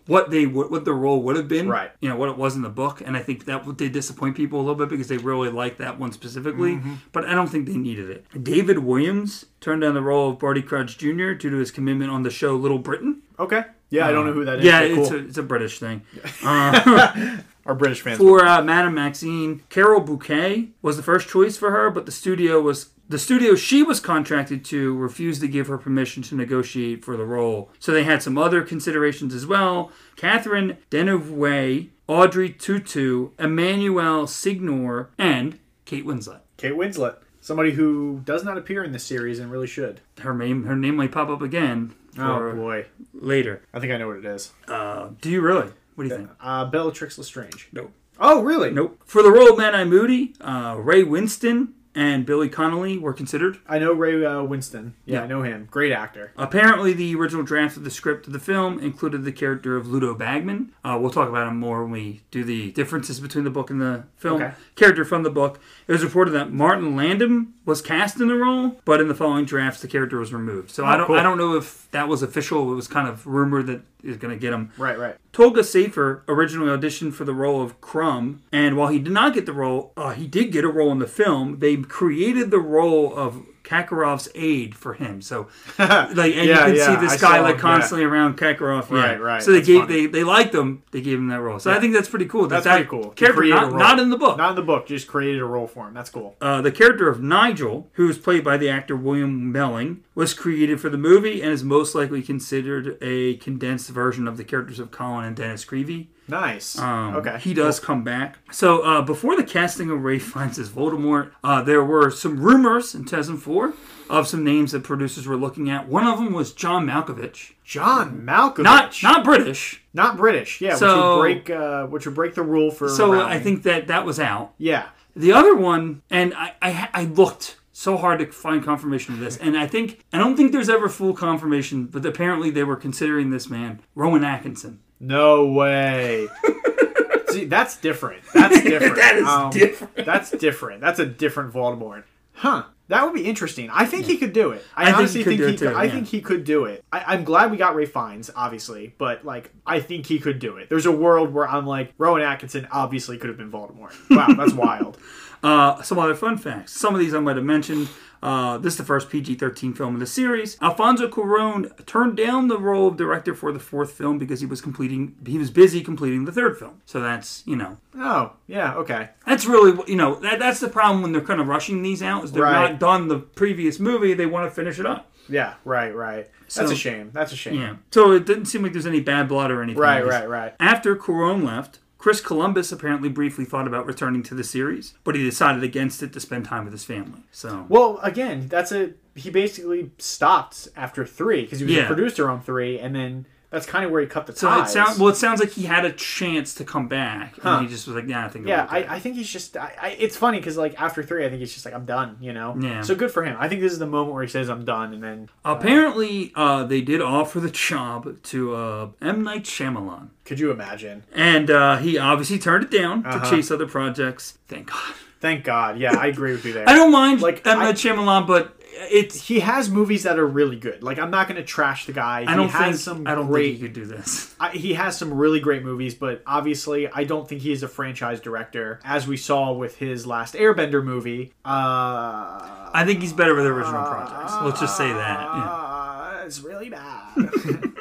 what they would, what the role would have been. Right. You know what it was in the book, and I think that did disappoint people a little bit because they really liked that one specifically. Mm-hmm. But I don't think they needed it. David Walliams turned down the role of Barty Crouch Jr. due to his commitment on the show Little Britain. Okay. Yeah, I don't know who that is. Yeah, but it's a it's a British thing. Our British fans. For uh, Madame Maxime, Carole Bouquet was the first choice for her, but the studio was the studio she was contracted to refused to give her permission to negotiate for the role. So they had some other considerations as well. Catherine Deneuve, Audrey Tautou, Emmanuelle Seigner, and Kate Winslet. Kate Winslet, somebody who does not appear in this series and really should. Her name her name might pop up again Oh boy, later. I think I know what it is. Uh, do you really? What do you think? Uh, Bellatrix Lestrange. Nope. Oh, really? Nope. For the role of Mad Eye Moody, uh, Ray Winstone and Billy Connolly were considered. I know Ray uh, Winstone. Yeah, Yeah. I know him. Great actor. Apparently, the original draft of the script of the film included the character of Ludo Bagman. Uh, we'll talk about him more when we do the differences between the book and the film. Okay. Character from the book. It was reported that Martin Landon was cast in the role, but in the following drafts, the character was removed. So I don't, Oh, cool. I don't know if that was official. It was kind of rumored that is going to get him. Right, right. Tolga Safer originally auditioned for the role of Krum, and while he did not get the role, uh, he did get a role in the film. They created the role of Karkaroff's aide for him. So, like, and Yeah, you can yeah, see this I guy like him, constantly around Kakarov. Yeah. Right, right, So they that's gave funny. they they liked him. They gave him that role. So I think that's pretty cool. That That's that pretty cool. Character not, not in the book. Not in the book. Just created a role for him. That's cool. Uh, the character of Nigel, who is played by the actor William Melling, was created for the movie and is most likely considered a condensed version of the characters of Colin and Dennis Creevey. Nice. Um, okay. He does come back. So uh, before the casting of Ray Fiennes as Voldemort, uh, there were some rumors in 2004 of some names that producers were looking at. One of them was John Malkovich. John Malkovich. Not not British. Not British. Yeah, So- which would break uh, which would break the rule for. So Rowling. I think that that was out. Yeah. The other one, and I, I, I looked so hard to find confirmation of this, and I think I don't think there's ever full confirmation, but apparently they were considering this man, Rowan Atkinson. No way. See, that's different. That's different. That is Um, different. That's different. That's a different Voldemort. Huh. That would be interesting. I think he could do it. I, I think honestly he could think he could. too, I yeah. think he could do it. I, I'm glad we got Ralph Fiennes, obviously, but like I think he could do it. There's a world where I'm like Rowan Atkinson obviously could have been Voldemort. Wow, that's wild. Uh, some other fun facts. Some of these I might have mentioned. Uh, this is the first PG-13 film in the series. Alfonso Cuarón turned down the role of director for the fourth film because he was completing he was busy completing the third film. So that's you know Oh, yeah, okay. that's really you know that, that's the problem when they're kind of rushing these out is they're Right. not done the previous movie they want to finish it up. Yeah, right, right. That's So- a shame. That's a shame. Yeah. So it didn't seem like there's any bad blood or anything. Right, right, right. After Cuarón left, Chris Columbus apparently briefly thought about returning to the series, but he decided against it to spend time with his family. So Well, again, that's a he basically stopped after three because he was Yeah. a producer on three, and then that's kind of where he cut the So ties. it sounds well. It sounds like he had a chance to come back, Huh. and he just was like, "Yeah, I think." yeah, I. I think he's just. I, I, it's funny because like after three, I think he's just like I'm done. You know. Yeah. So good for him. I think this is the moment where he says I'm done, and then Apparently, uh, they did offer the job to uh, M Night Shyamalan, could you imagine? and uh, he obviously turned it down Uh-huh. to chase other projects. Thank God. Thank God. Yeah, I agree with you there. I don't mind Like, M Night Shyamalan, but it's. he has movies that are really good. Like I'm not going to trash the guy. I don't he has think. some I don't great. think he could do this. I, he has some really great movies, but obviously, I don't think he is a franchise director, as we saw with his last Airbender movie. Uh, I think he's better with original projects. Let's just say that. yeah. uh, it's really bad.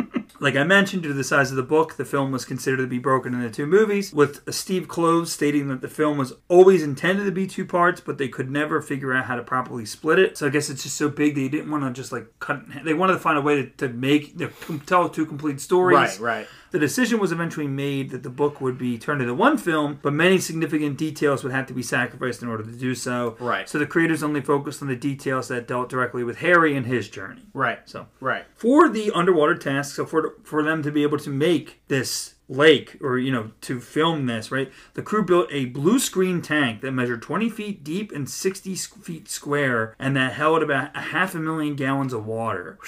Like I mentioned, due to the size of the book, the film was considered to be broken into two movies, with Steve Kloves stating that the film was always intended to be two parts, but they could never figure out how to properly split it. So I guess it's just so big they didn't want to just like cut. They wanted to find a way to, to make to tell two complete stories. right, right. The decision was eventually made that the book would be turned into one film, but many significant details would have to be sacrificed in order to do so. Right. So the creators only focused on the details that dealt directly with Harry and his journey. Right. So Right. for the underwater task, so for for them to be able to make this lake or you know to film this right the crew built a blue screen tank that measured 20 feet deep and 60 feet square and that held about a half a million gallons of water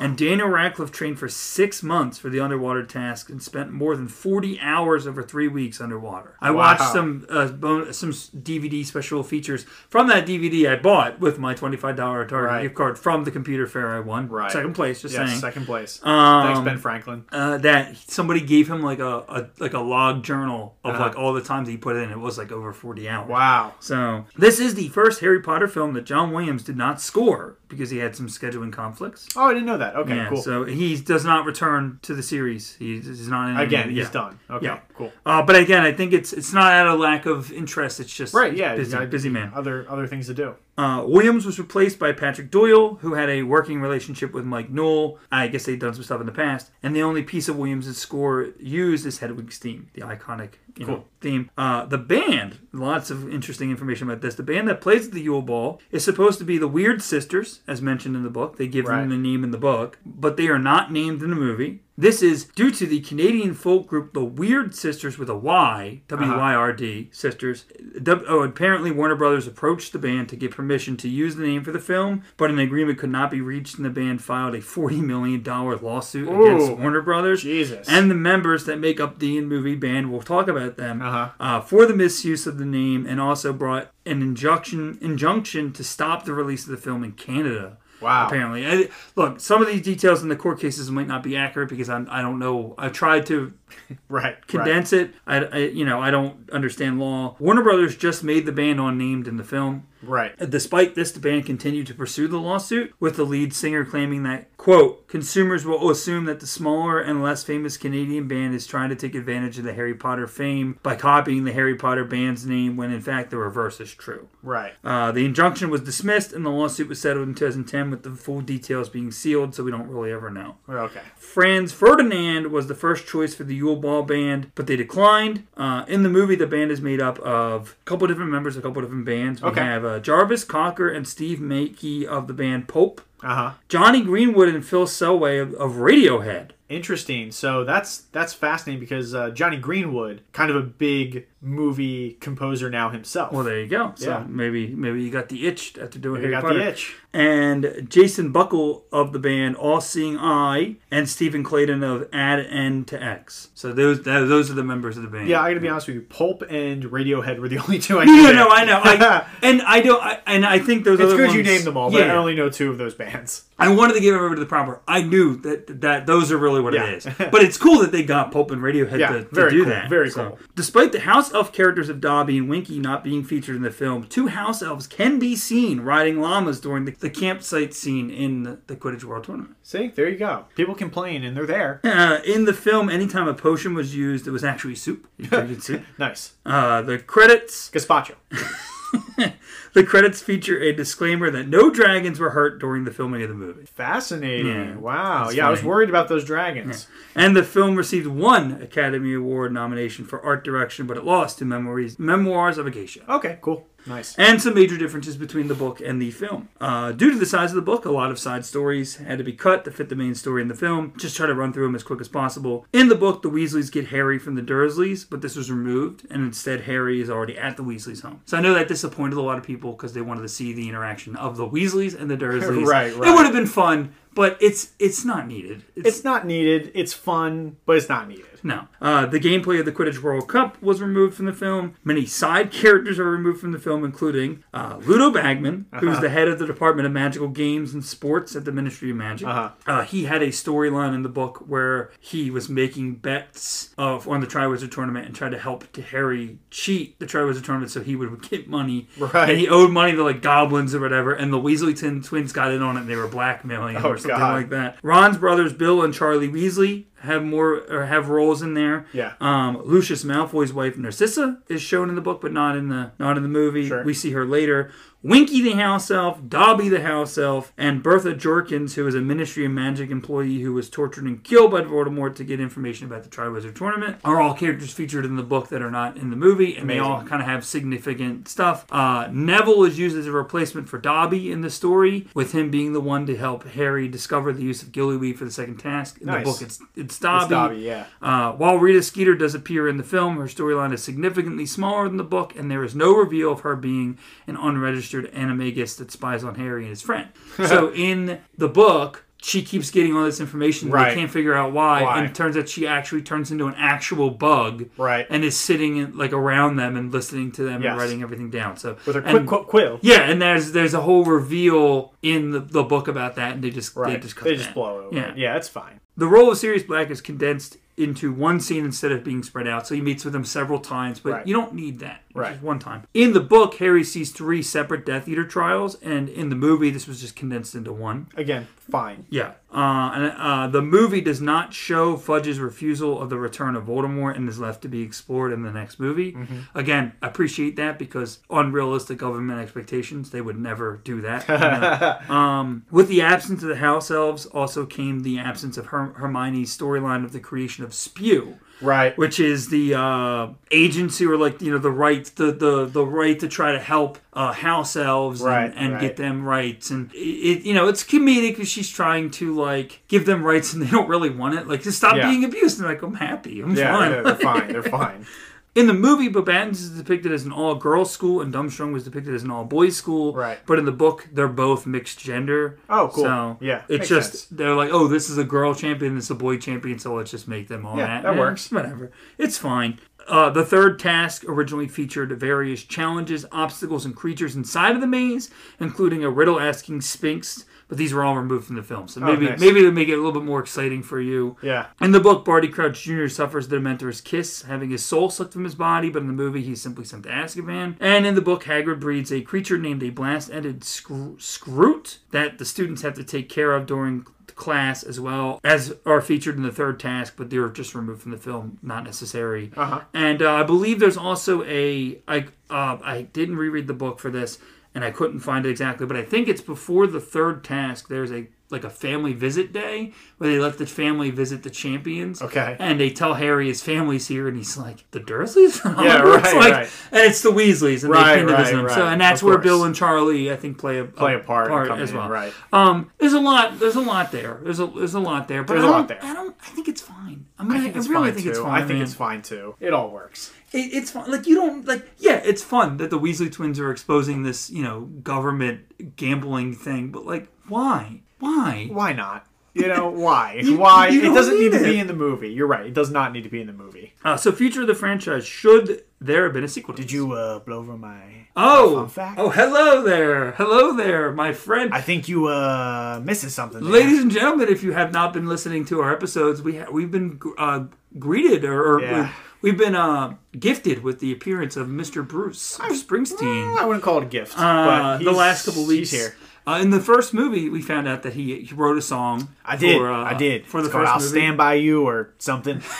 and daniel radcliffe trained for six months for the underwater task and spent more than 40 hours over three weeks underwater i Wow. watched some uh, bon- some dvd special features from that dvd i bought with my $25 target Right. gift card from the computer fair i won Right. second place just Yes, saying second place. Um, Thanks, Ben Franklin. uh, that somebody gave him like a, a like a log journal of Uh-huh. like all the times he put in. It was like over forty hours. Wow. So this is the first Harry Potter film that John Williams did not score because he had some scheduling conflicts. Oh, I didn't know that. Okay, yeah, cool. so he does not return to the series. He's, he's not in Again, movie. he's Yeah. done. Okay, Yeah. cool. Uh, but again, I think it's it's not out of lack of interest. It's just Right, yeah, busy, got busy man. Other other things to do. Uh, Williams was replaced by Patrick Doyle, who had a working relationship with Mike Newell. I guess they'd done some stuff in the past. And the only piece of Williams' score used is Hedwig's theme, the iconic you know, Cool. theme. Uh, the band, lots of interesting information about this. The band that plays at the Yule Ball is supposed to be the Weird Sisters, as mentioned in the book. They give Right. them the name in the book, but they are not named in the movie. This is due to the Canadian folk group The Wyrd Sisters with a Y, W Y R D, Sisters. W- oh, apparently Warner Brothers approached the band to get permission to use the name for the film, but an agreement could not be reached, and the band filed a $40 million lawsuit against Warner Brothers. Jesus. And the members that make up the in movie band, we'll talk about them, Uh-huh. uh, for the misuse of the name, and also brought an injunction injunction to stop the release of the film in Canada. Wow. Apparently, I, look, some of these details in the court cases might not be accurate because I'm, I don't know. I tried to Right. right. condense it. I, I, you know, I don't understand law. Warner Brothers just made the band unnamed in the film. Right. Despite this, the band continued to pursue the lawsuit, with the lead singer claiming that, quote, consumers will assume that the smaller and less famous Canadian band is trying to take advantage of the Harry Potter fame by copying the Harry Potter band's name when in fact the reverse is true. Right. Uh, the injunction was dismissed and the lawsuit was settled in 2010 with the full details being sealed, so we don't really ever know. Okay. Franz Ferdinand was the first choice for the Yule Ball Band, but they declined. Uh, in the movie, the band is made up of a couple different members, a couple different bands. We Okay. have uh, Jarvis Cocker and Steve Mackey of the band Pulp, Uh huh. Jonny Greenwood and Phil Selway of, of Radiohead. Interesting. So that's that's fascinating because uh, Jonny Greenwood, kind of a big movie composer now himself. Well, there you go. So Yeah. maybe maybe you got the itch after doing you Harry got Potter. the itch. and Jason Buckle of the band All Seeing I, and Steven Claydon of Add N to X. So those that, those are the members of the band. Yeah, I gotta be honest with you. Pulp and Radiohead were the only two I knew. no, no, I know. I, and I don't. I, and I think those. It's good you named them all, but yeah, I only know two of those bands. I wanted to give everybody the proper. I knew that that those are really what Yeah. it is. But it's cool that they got Pulp and Radiohead to, to do cool, that. very So, cool. Despite the house elf characters of Dobby and Winky not being featured in the film, two house elves can be seen riding llamas during the, the campsite scene in the, the Quidditch World Tournament. See, there you go. People complain and they're there. Uh, in the film, anytime a potion was used, it was actually soup. You drinking soup. Nice. Uh, the credits Gazpacho. the credits feature a disclaimer that no dragons were hurt during the filming of the movie. Fascinating. Yeah, wow. Yeah, I was worried about those dragons. And the film received one Academy Award nomination for art direction, but it lost to Memories, Memoirs of a Geisha. Okay, cool. Nice. And some major differences between the book and the film. Uh, due to the size of the book, a lot of side stories had to be cut to fit the main story in the film. Just try to run through them as quick as possible. In the book, the Weasleys get Harry from the Dursleys, but this was removed, and instead Harry is already at the Weasleys' home. So I know that disappointed a lot of people because they wanted to see the interaction of the Weasleys and the Dursleys. Right, right. It would have been fun, but it's it's not needed. It's not needed. It's fun, but it's not needed. No. Uh, the gameplay of the Quidditch World Cup was removed from the film. Many side characters are removed from the film, including uh, Ludo Bagman, who's the head of the Department of Magical Games and Sports at the Ministry of Magic. Uh-huh. Uh, he had a storyline in the book where he was making bets of, on the Triwizard Tournament and tried to help Harry cheat the Triwizard Tournament so he would get money. Right. And he owed money to like goblins or whatever, and the Weasley twin- twins got in on it and they were blackmailing him Oh, or something God. like that. Ron's brothers, Bill and Charlie Weasley, have more or have roles in there. Yeah. Um, Lucius Malfoy's wife Narcissa is shown in the book, but not in the not in the movie. Sure. We see her later. Winky the house elf, Dobby the house elf, and Bertha Jorkins, who is a Ministry of Magic employee who was tortured and killed by Voldemort to get information about the Triwizard Tournament, are all characters featured in the book that are not in the movie, and they all kind of have significant stuff. Uh, Neville is used as a replacement for Dobby in the story, with him being the one to help Harry discover the use of Gillyweed for the second task. In Nice. the book, it's it's Dobby. It's Dobby, yeah. Uh, while Rita Skeeter does appear in the film, her storyline is significantly smaller than the book, and there is no reveal of her being an unregistered animagus that spies on Harry and his friend. so in the book, she keeps getting all this information. and Right. They can't figure out why, Why? and it turns out she actually turns into an actual bug, Right. And is sitting in, like around them and listening to them Yes. and writing everything down. So With her and- qu- quill. yeah, and there's there's a whole reveal in the, the book about that, and they just Right. they just cut They that. blow it over. Yeah. Yeah, that's fine. The role of Sirius Black is condensed into one scene instead of being spread out. So he meets with them several times, but Right. you don't need that. Right. Just one time. In the book, Harry sees three separate Death Eater trials, and in the movie, this was just condensed into one. Again, fine. Yeah. Uh, and uh, the movie does not show Fudge's refusal of the return of Voldemort and is left to be explored in the next movie. Mm-hmm. Again, I appreciate that because unrealistic government expectations, they would never do that. you know? um, with the absence of the House Elves, also came the absence of Her- Hermione's storyline of the creation of Spew Right. which is the uh, agency or like you know the right the the, the right to try to help uh, house elves and, Right, and right. get them rights and it, it you know it's comedic because she's trying to like give them rights and they don't really want it like just stop Yeah. being abused and like I'm happy I'm Yeah, fine they're fine. They're fine. In the movie Beauxbatons is depicted as an all girls school and Durmstrang was depicted as an all boys school Right. but in the book they're both mixed gender Oh, cool. so Yeah, it's just sense. they're like, oh, this is a girl champion, this is a boy champion, so let's just make them all Yeah, that. that Eh, works. Whatever, it's fine. Uh, the third task originally featured various challenges, obstacles, and creatures inside of the maze, including a riddle-asking Sphinx. But these were all removed from the film, so maybe Oh, nice. maybe to make it a little bit more exciting for you. Yeah. In the book, Barty Crouch Jr. suffers the Dementor's kiss, having his soul sucked from his body, but in the movie, he's simply sent to Azkaban. And in the book, Hagrid breeds a creature named a blast-ended scr- Skrewt that the students have to take care of during class as well as are featured in the third task but they're just removed from the film not necessary Uh-huh. and uh, i believe there's also a i uh, i didn't reread the book for this and i couldn't find it exactly but i think it's before the third task there's a like a family visit day where they let the family visit the champions Okay. and they tell harry his family's here and he's like the dursleys Yeah, It's right, like- right. and it's the weasleys and Right, they pinned it as right, so right. and that's where bill and charlie i think play a, Play a part, come as in, well right. um, there's a lot. There's a lot there. There's a there's a lot there. But There's I a don't, lot there. I don't. I think it's fine. I mean, I, I think it's really fine think too. it's fine. I think man. it's fine too. It all works. It, it's fun. Like you don't like. Yeah, it's fun that the Weasley twins are exposing this, you know, government gambling thing. But like, why? Why? Why not? You know why? You- why? you it doesn't need need to be in the movie. You're right. It does not need to be in the movie. Uh, so, future of the franchise. Should there have been a sequel? Did you uh, blow over my Oh, fun fact? oh, hello there, hello there, my friend. I think you uh missing something. there. Ladies and gentlemen, if you have not been listening to our episodes, we ha- we've been uh, greeted or, or Yeah. we've been uh, gifted with the appearance of Mr. Bruce Springsteen. I wouldn't call it a gift. Uh, but the last couple weeks he's here. Uh, in the first movie, we found out that he, he wrote a song. I did. For, uh, I did. for the It's called I'll movie. stand by you or something.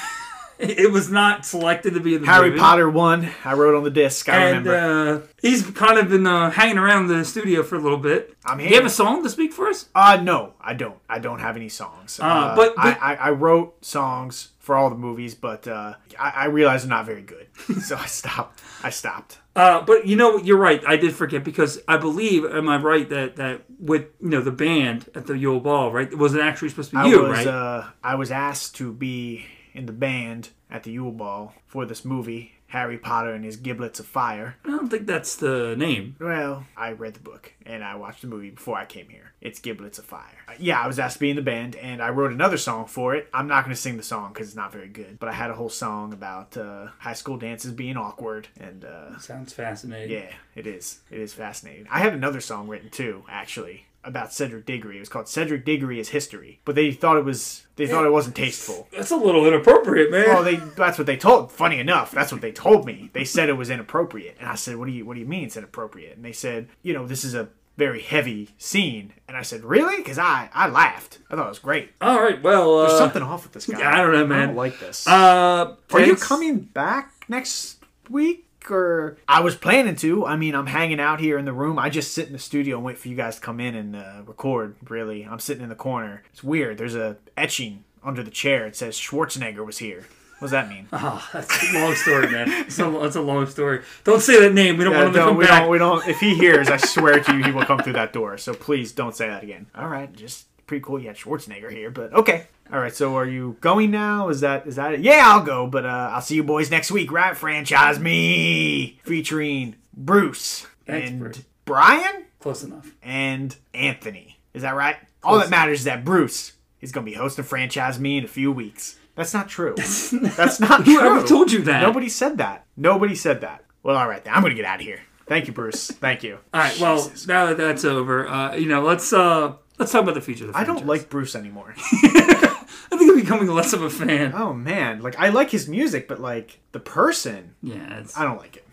It was not selected to be in the Harry movie. Potter one. I wrote on the disc. I And remember. uh, he's kind of been uh, hanging around the studio for a little bit. I'm Do you have a song to speak for us? Uh, no, I don't. I don't have any songs. Uh, but- I, but- I, I wrote songs for all the movies, but uh, I, I realized they're not very good, so I stopped. I stopped. Uh, but you know, you're right. I did forget because I believe, am I right that that with you know the band at the Yule Ball, right? It Was it actually supposed to be I you, was right? uh, I was asked to be in the band at the Yule Ball for this movie, Harry Potter and His Giblets of Fire. I don't think that's the name. Well, I read the book and I watched the movie before I came here. It's Giblets of Fire. Uh, yeah, I was asked to be in the band and I wrote another song for it. I'm not going to sing the song because it's not very good, but I had a whole song about uh, high school dances being awkward and uh, Sounds fascinating. yeah, it is. It is fascinating. I have another song written too, actually, about Cedric Diggory. It was called Cedric Diggory is History, but they thought it was they thought it wasn't tasteful. That's a little inappropriate, man. Well, they that's what they told. Funny enough, that's what they told me. They said it was inappropriate, and I said, "What do you what do you mean it's inappropriate?" And they said, "You know, this is a very heavy scene." And I said, "Really?" Because I I laughed. I thought it was great. All right. Well, uh, There's something off with this guy. I don't know, man. I don't like this. Uh, Are you thanks. coming back next week? Or I was planning to. I mean, I'm hanging out here in the room. I just sit in the studio and wait for you guys to come in and uh, record. Really, I'm sitting in the corner. It's weird. There's a etching under the chair. It says Schwarzenegger was here. What does that mean? Oh, that's a long story, man. It's a, that's a long story. Don't say that name. We don't Yeah, want him to come we back. don't. We don't. If he hears, I swear to you, he will come through that door. So please don't say that again. All right, just pretty cool. You had Schwarzenegger here, but okay. All right. So are you going now? Is that is that it? Yeah, I'll go. But uh, I'll see you boys next week, right? Franchise me featuring Bruce Thanks, and Bruce. Brian Close enough. and Anthony. Is that right? All that matters is that Bruce is going to be hosting Franchise Me in a few weeks. That's not true. That's not true. Whoever told you that? Nobody said that. Nobody said that. Well, all right then. I'm going to get out of here. Thank you, Bruce. Thank you. All right. Well, now that that's over, uh, you know, let's uh, let's talk about the future of the I don't like Bruce anymore. I think I'm becoming less of a fan. oh man, like I like his music, but like the person, Yeah. It's, I don't like it.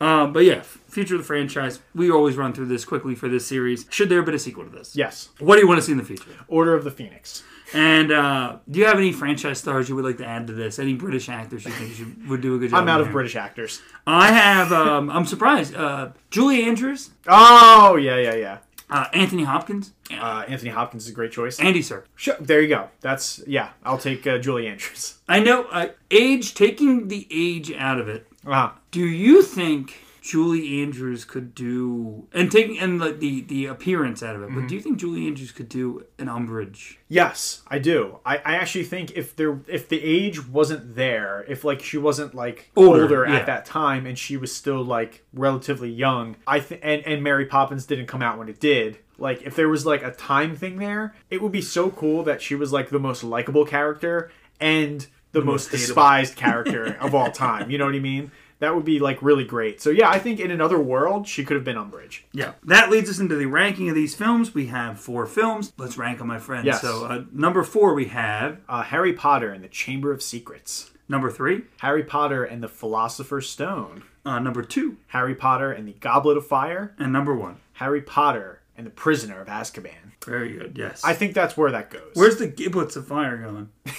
um, but yeah, future of the franchise. We always run through this quickly for this series. Should there have been a sequel to this? Yes. What do you want to see in the future? Order of the Phoenix. And uh, do you have any franchise stars you would like to add to this? Any British actors you think should, would do a good job? I'm out of? British actors. I have. Um, I'm surprised. Uh, Julie Andrews, Oh yeah, yeah, yeah. Uh, Anthony Hopkins, Uh, Anthony Hopkins is a great choice. Andy Sir. Sure, there you go. That's yeah. I'll take uh, Julie Andrews. I know. Uh, age, taking the age out of it. Uh, Do you think Julie Andrews could do and taking and like the the appearance out of it? Mm-hmm. But do you think Julie Andrews could do an Umbridge? yes, I do. I, I actually think if there if the age wasn't there, if like she wasn't like Older, older, yeah. at that time and she was still like relatively young, I think and and Mary Poppins didn't come out when it did. Like if there was like a time thing there, it would be so cool that she was like the most likable character and the, most, most despised character of all time. You know what I mean? That would be like really great. So yeah, I think in another world she could have been Umbridge. Yeah. That leads us into the ranking of these films. We have four films. Let's rank them, my friend. Yes. So uh, number four we have Uh, Harry Potter and the Chamber of Secrets. number three. Harry Potter and the Philosopher's Stone. Uh, number two Harry Potter and the Goblet of Fire. and number one. Harry Potter and the Prisoner of Azkaban. Very good. Yes. I think that's where that goes. Where's the giblets of fire going?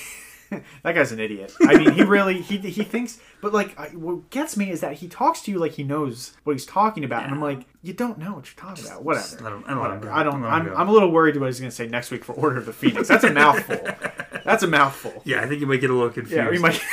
that guy's an idiot. I mean, he really he he thinks, but like I, what gets me is that he talks to you like he knows what he's talking about, and I'm like, you don't know what you're talking about. Whatever. Let him, I don't, let him. I don't. I'm. I'm a little worried what he's going to say next week for Order of the Phoenix. That's a mouthful. That's a mouthful. yeah, I think you might get a little confused. Yeah, we might.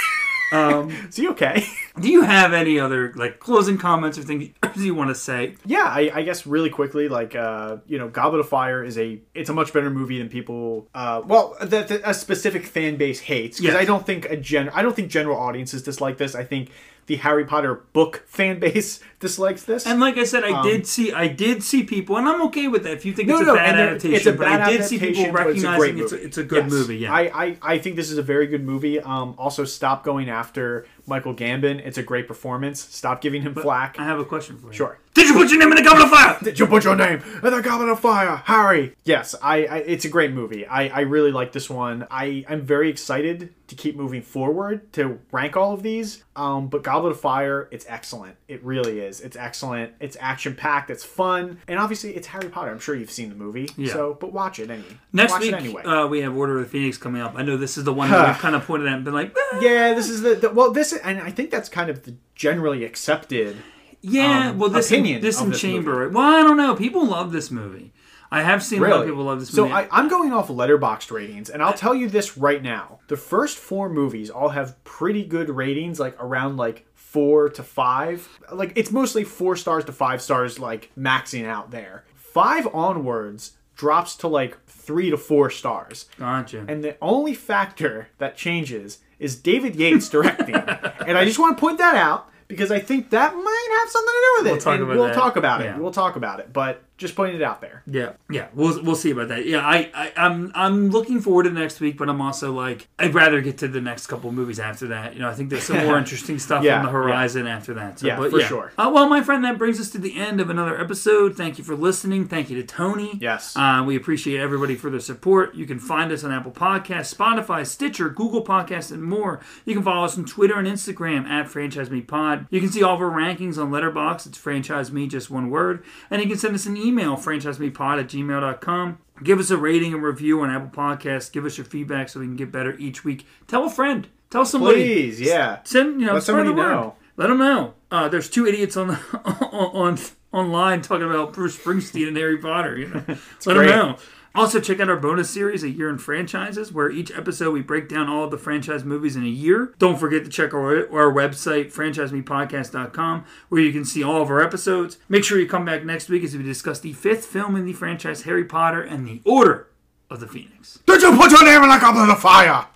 um, Is he okay? do you have any other like closing comments or things you want to say? Yeah, I, I guess really quickly, like uh, you know, Goblet of Fire is a it's a much better movie than people uh, well that that a specific fan base hates because Yes. I don't think a gen I don't think general audiences dislike this. I think the Harry Potter book fan base dislikes this. And like I said, I did see I did see people, and I'm okay with that. If you think Um, No, it's no, a bad adaptation, it's a but bad I did see people but it's a great it's a, movie. it's a good Yes. movie. Yeah, I, I, I think this is a very good movie. Um, also, stop going after Michael Gambon. It's a great performance. Stop giving him flack. I have a question for you. Sure. Did you put your name in the goblet of fire? Did you put your name in the Goblet of Fire, Harry? Yes, I, I. It's a great movie. I, I really like this one. I, I'm very excited to keep moving forward to rank all of these. Um, but Goblet of Fire, it's excellent. It really is. It's excellent. It's action packed. It's fun, and obviously it's Harry Potter. I'm sure you've seen the movie. Yeah. So, but watch it anyway. Next watch week, anyway. uh, we have Order of the Phoenix coming up. I know this is the one that we've kind of pointed at and been like, "Eh." yeah, this is the, the well. This and I think that's kind of the generally accepted. yeah. Um, well, this opinion this in this Chamber. Well, I don't know. People love this movie. I have seen a lot of people love this So movie. I, I'm going off letterboxd ratings, and I'll tell you this right now: the first four movies all have pretty good ratings, like around like four to five. Like it's mostly four stars to five stars, like maxing out there. Five onwards drops to like three to four stars. Gotcha. And the only factor that changes is David Yates directing, and I just want to point that out because I think that might have something to do with it. We'll talk and about we'll that. talk about Yeah. it. We'll talk about it. But just pointing it out there. Yeah, yeah, we'll we'll see about that. Yeah, I, I I'm I'm looking forward to next week, but I'm also like I'd rather get to the next couple movies after that. You know, I think there's some more interesting stuff Yeah, on the horizon after that. So, Yeah, but for sure. Uh, well, my friend, that brings us to the end of another episode. Thank you for listening. Thank you to Tony. Yes. Uh, we appreciate everybody for their support. You can find us on Apple Podcasts, Spotify, Stitcher, Google Podcasts, and more. You can follow us on Twitter and Instagram at Franchise Me Pod. You can see all of our rankings on Letterboxd. It's Franchise Me, just one word. And you can send us an email, franchisemepod at gmail.com. Give us a rating and review on Apple Podcasts. Give us your feedback so we can get better each week. Tell a friend. Tell somebody. Please, yeah. Send you know, Let somebody know. Let them know. Uh, there's two idiots on the on online talking about Bruce Springsteen and Harry Potter. You know, let great. them know. Also, check out our bonus series, A Year in Franchises, where each episode we break down all of the franchise movies in a year. Don't forget to check our, our website, franchisemepodcast.com, where you can see all of our episodes. Make sure you come back next week as we discuss the fifth film in the franchise, Harry Potter and the Order of the Phoenix. Did you put your name in a goblet of the fire?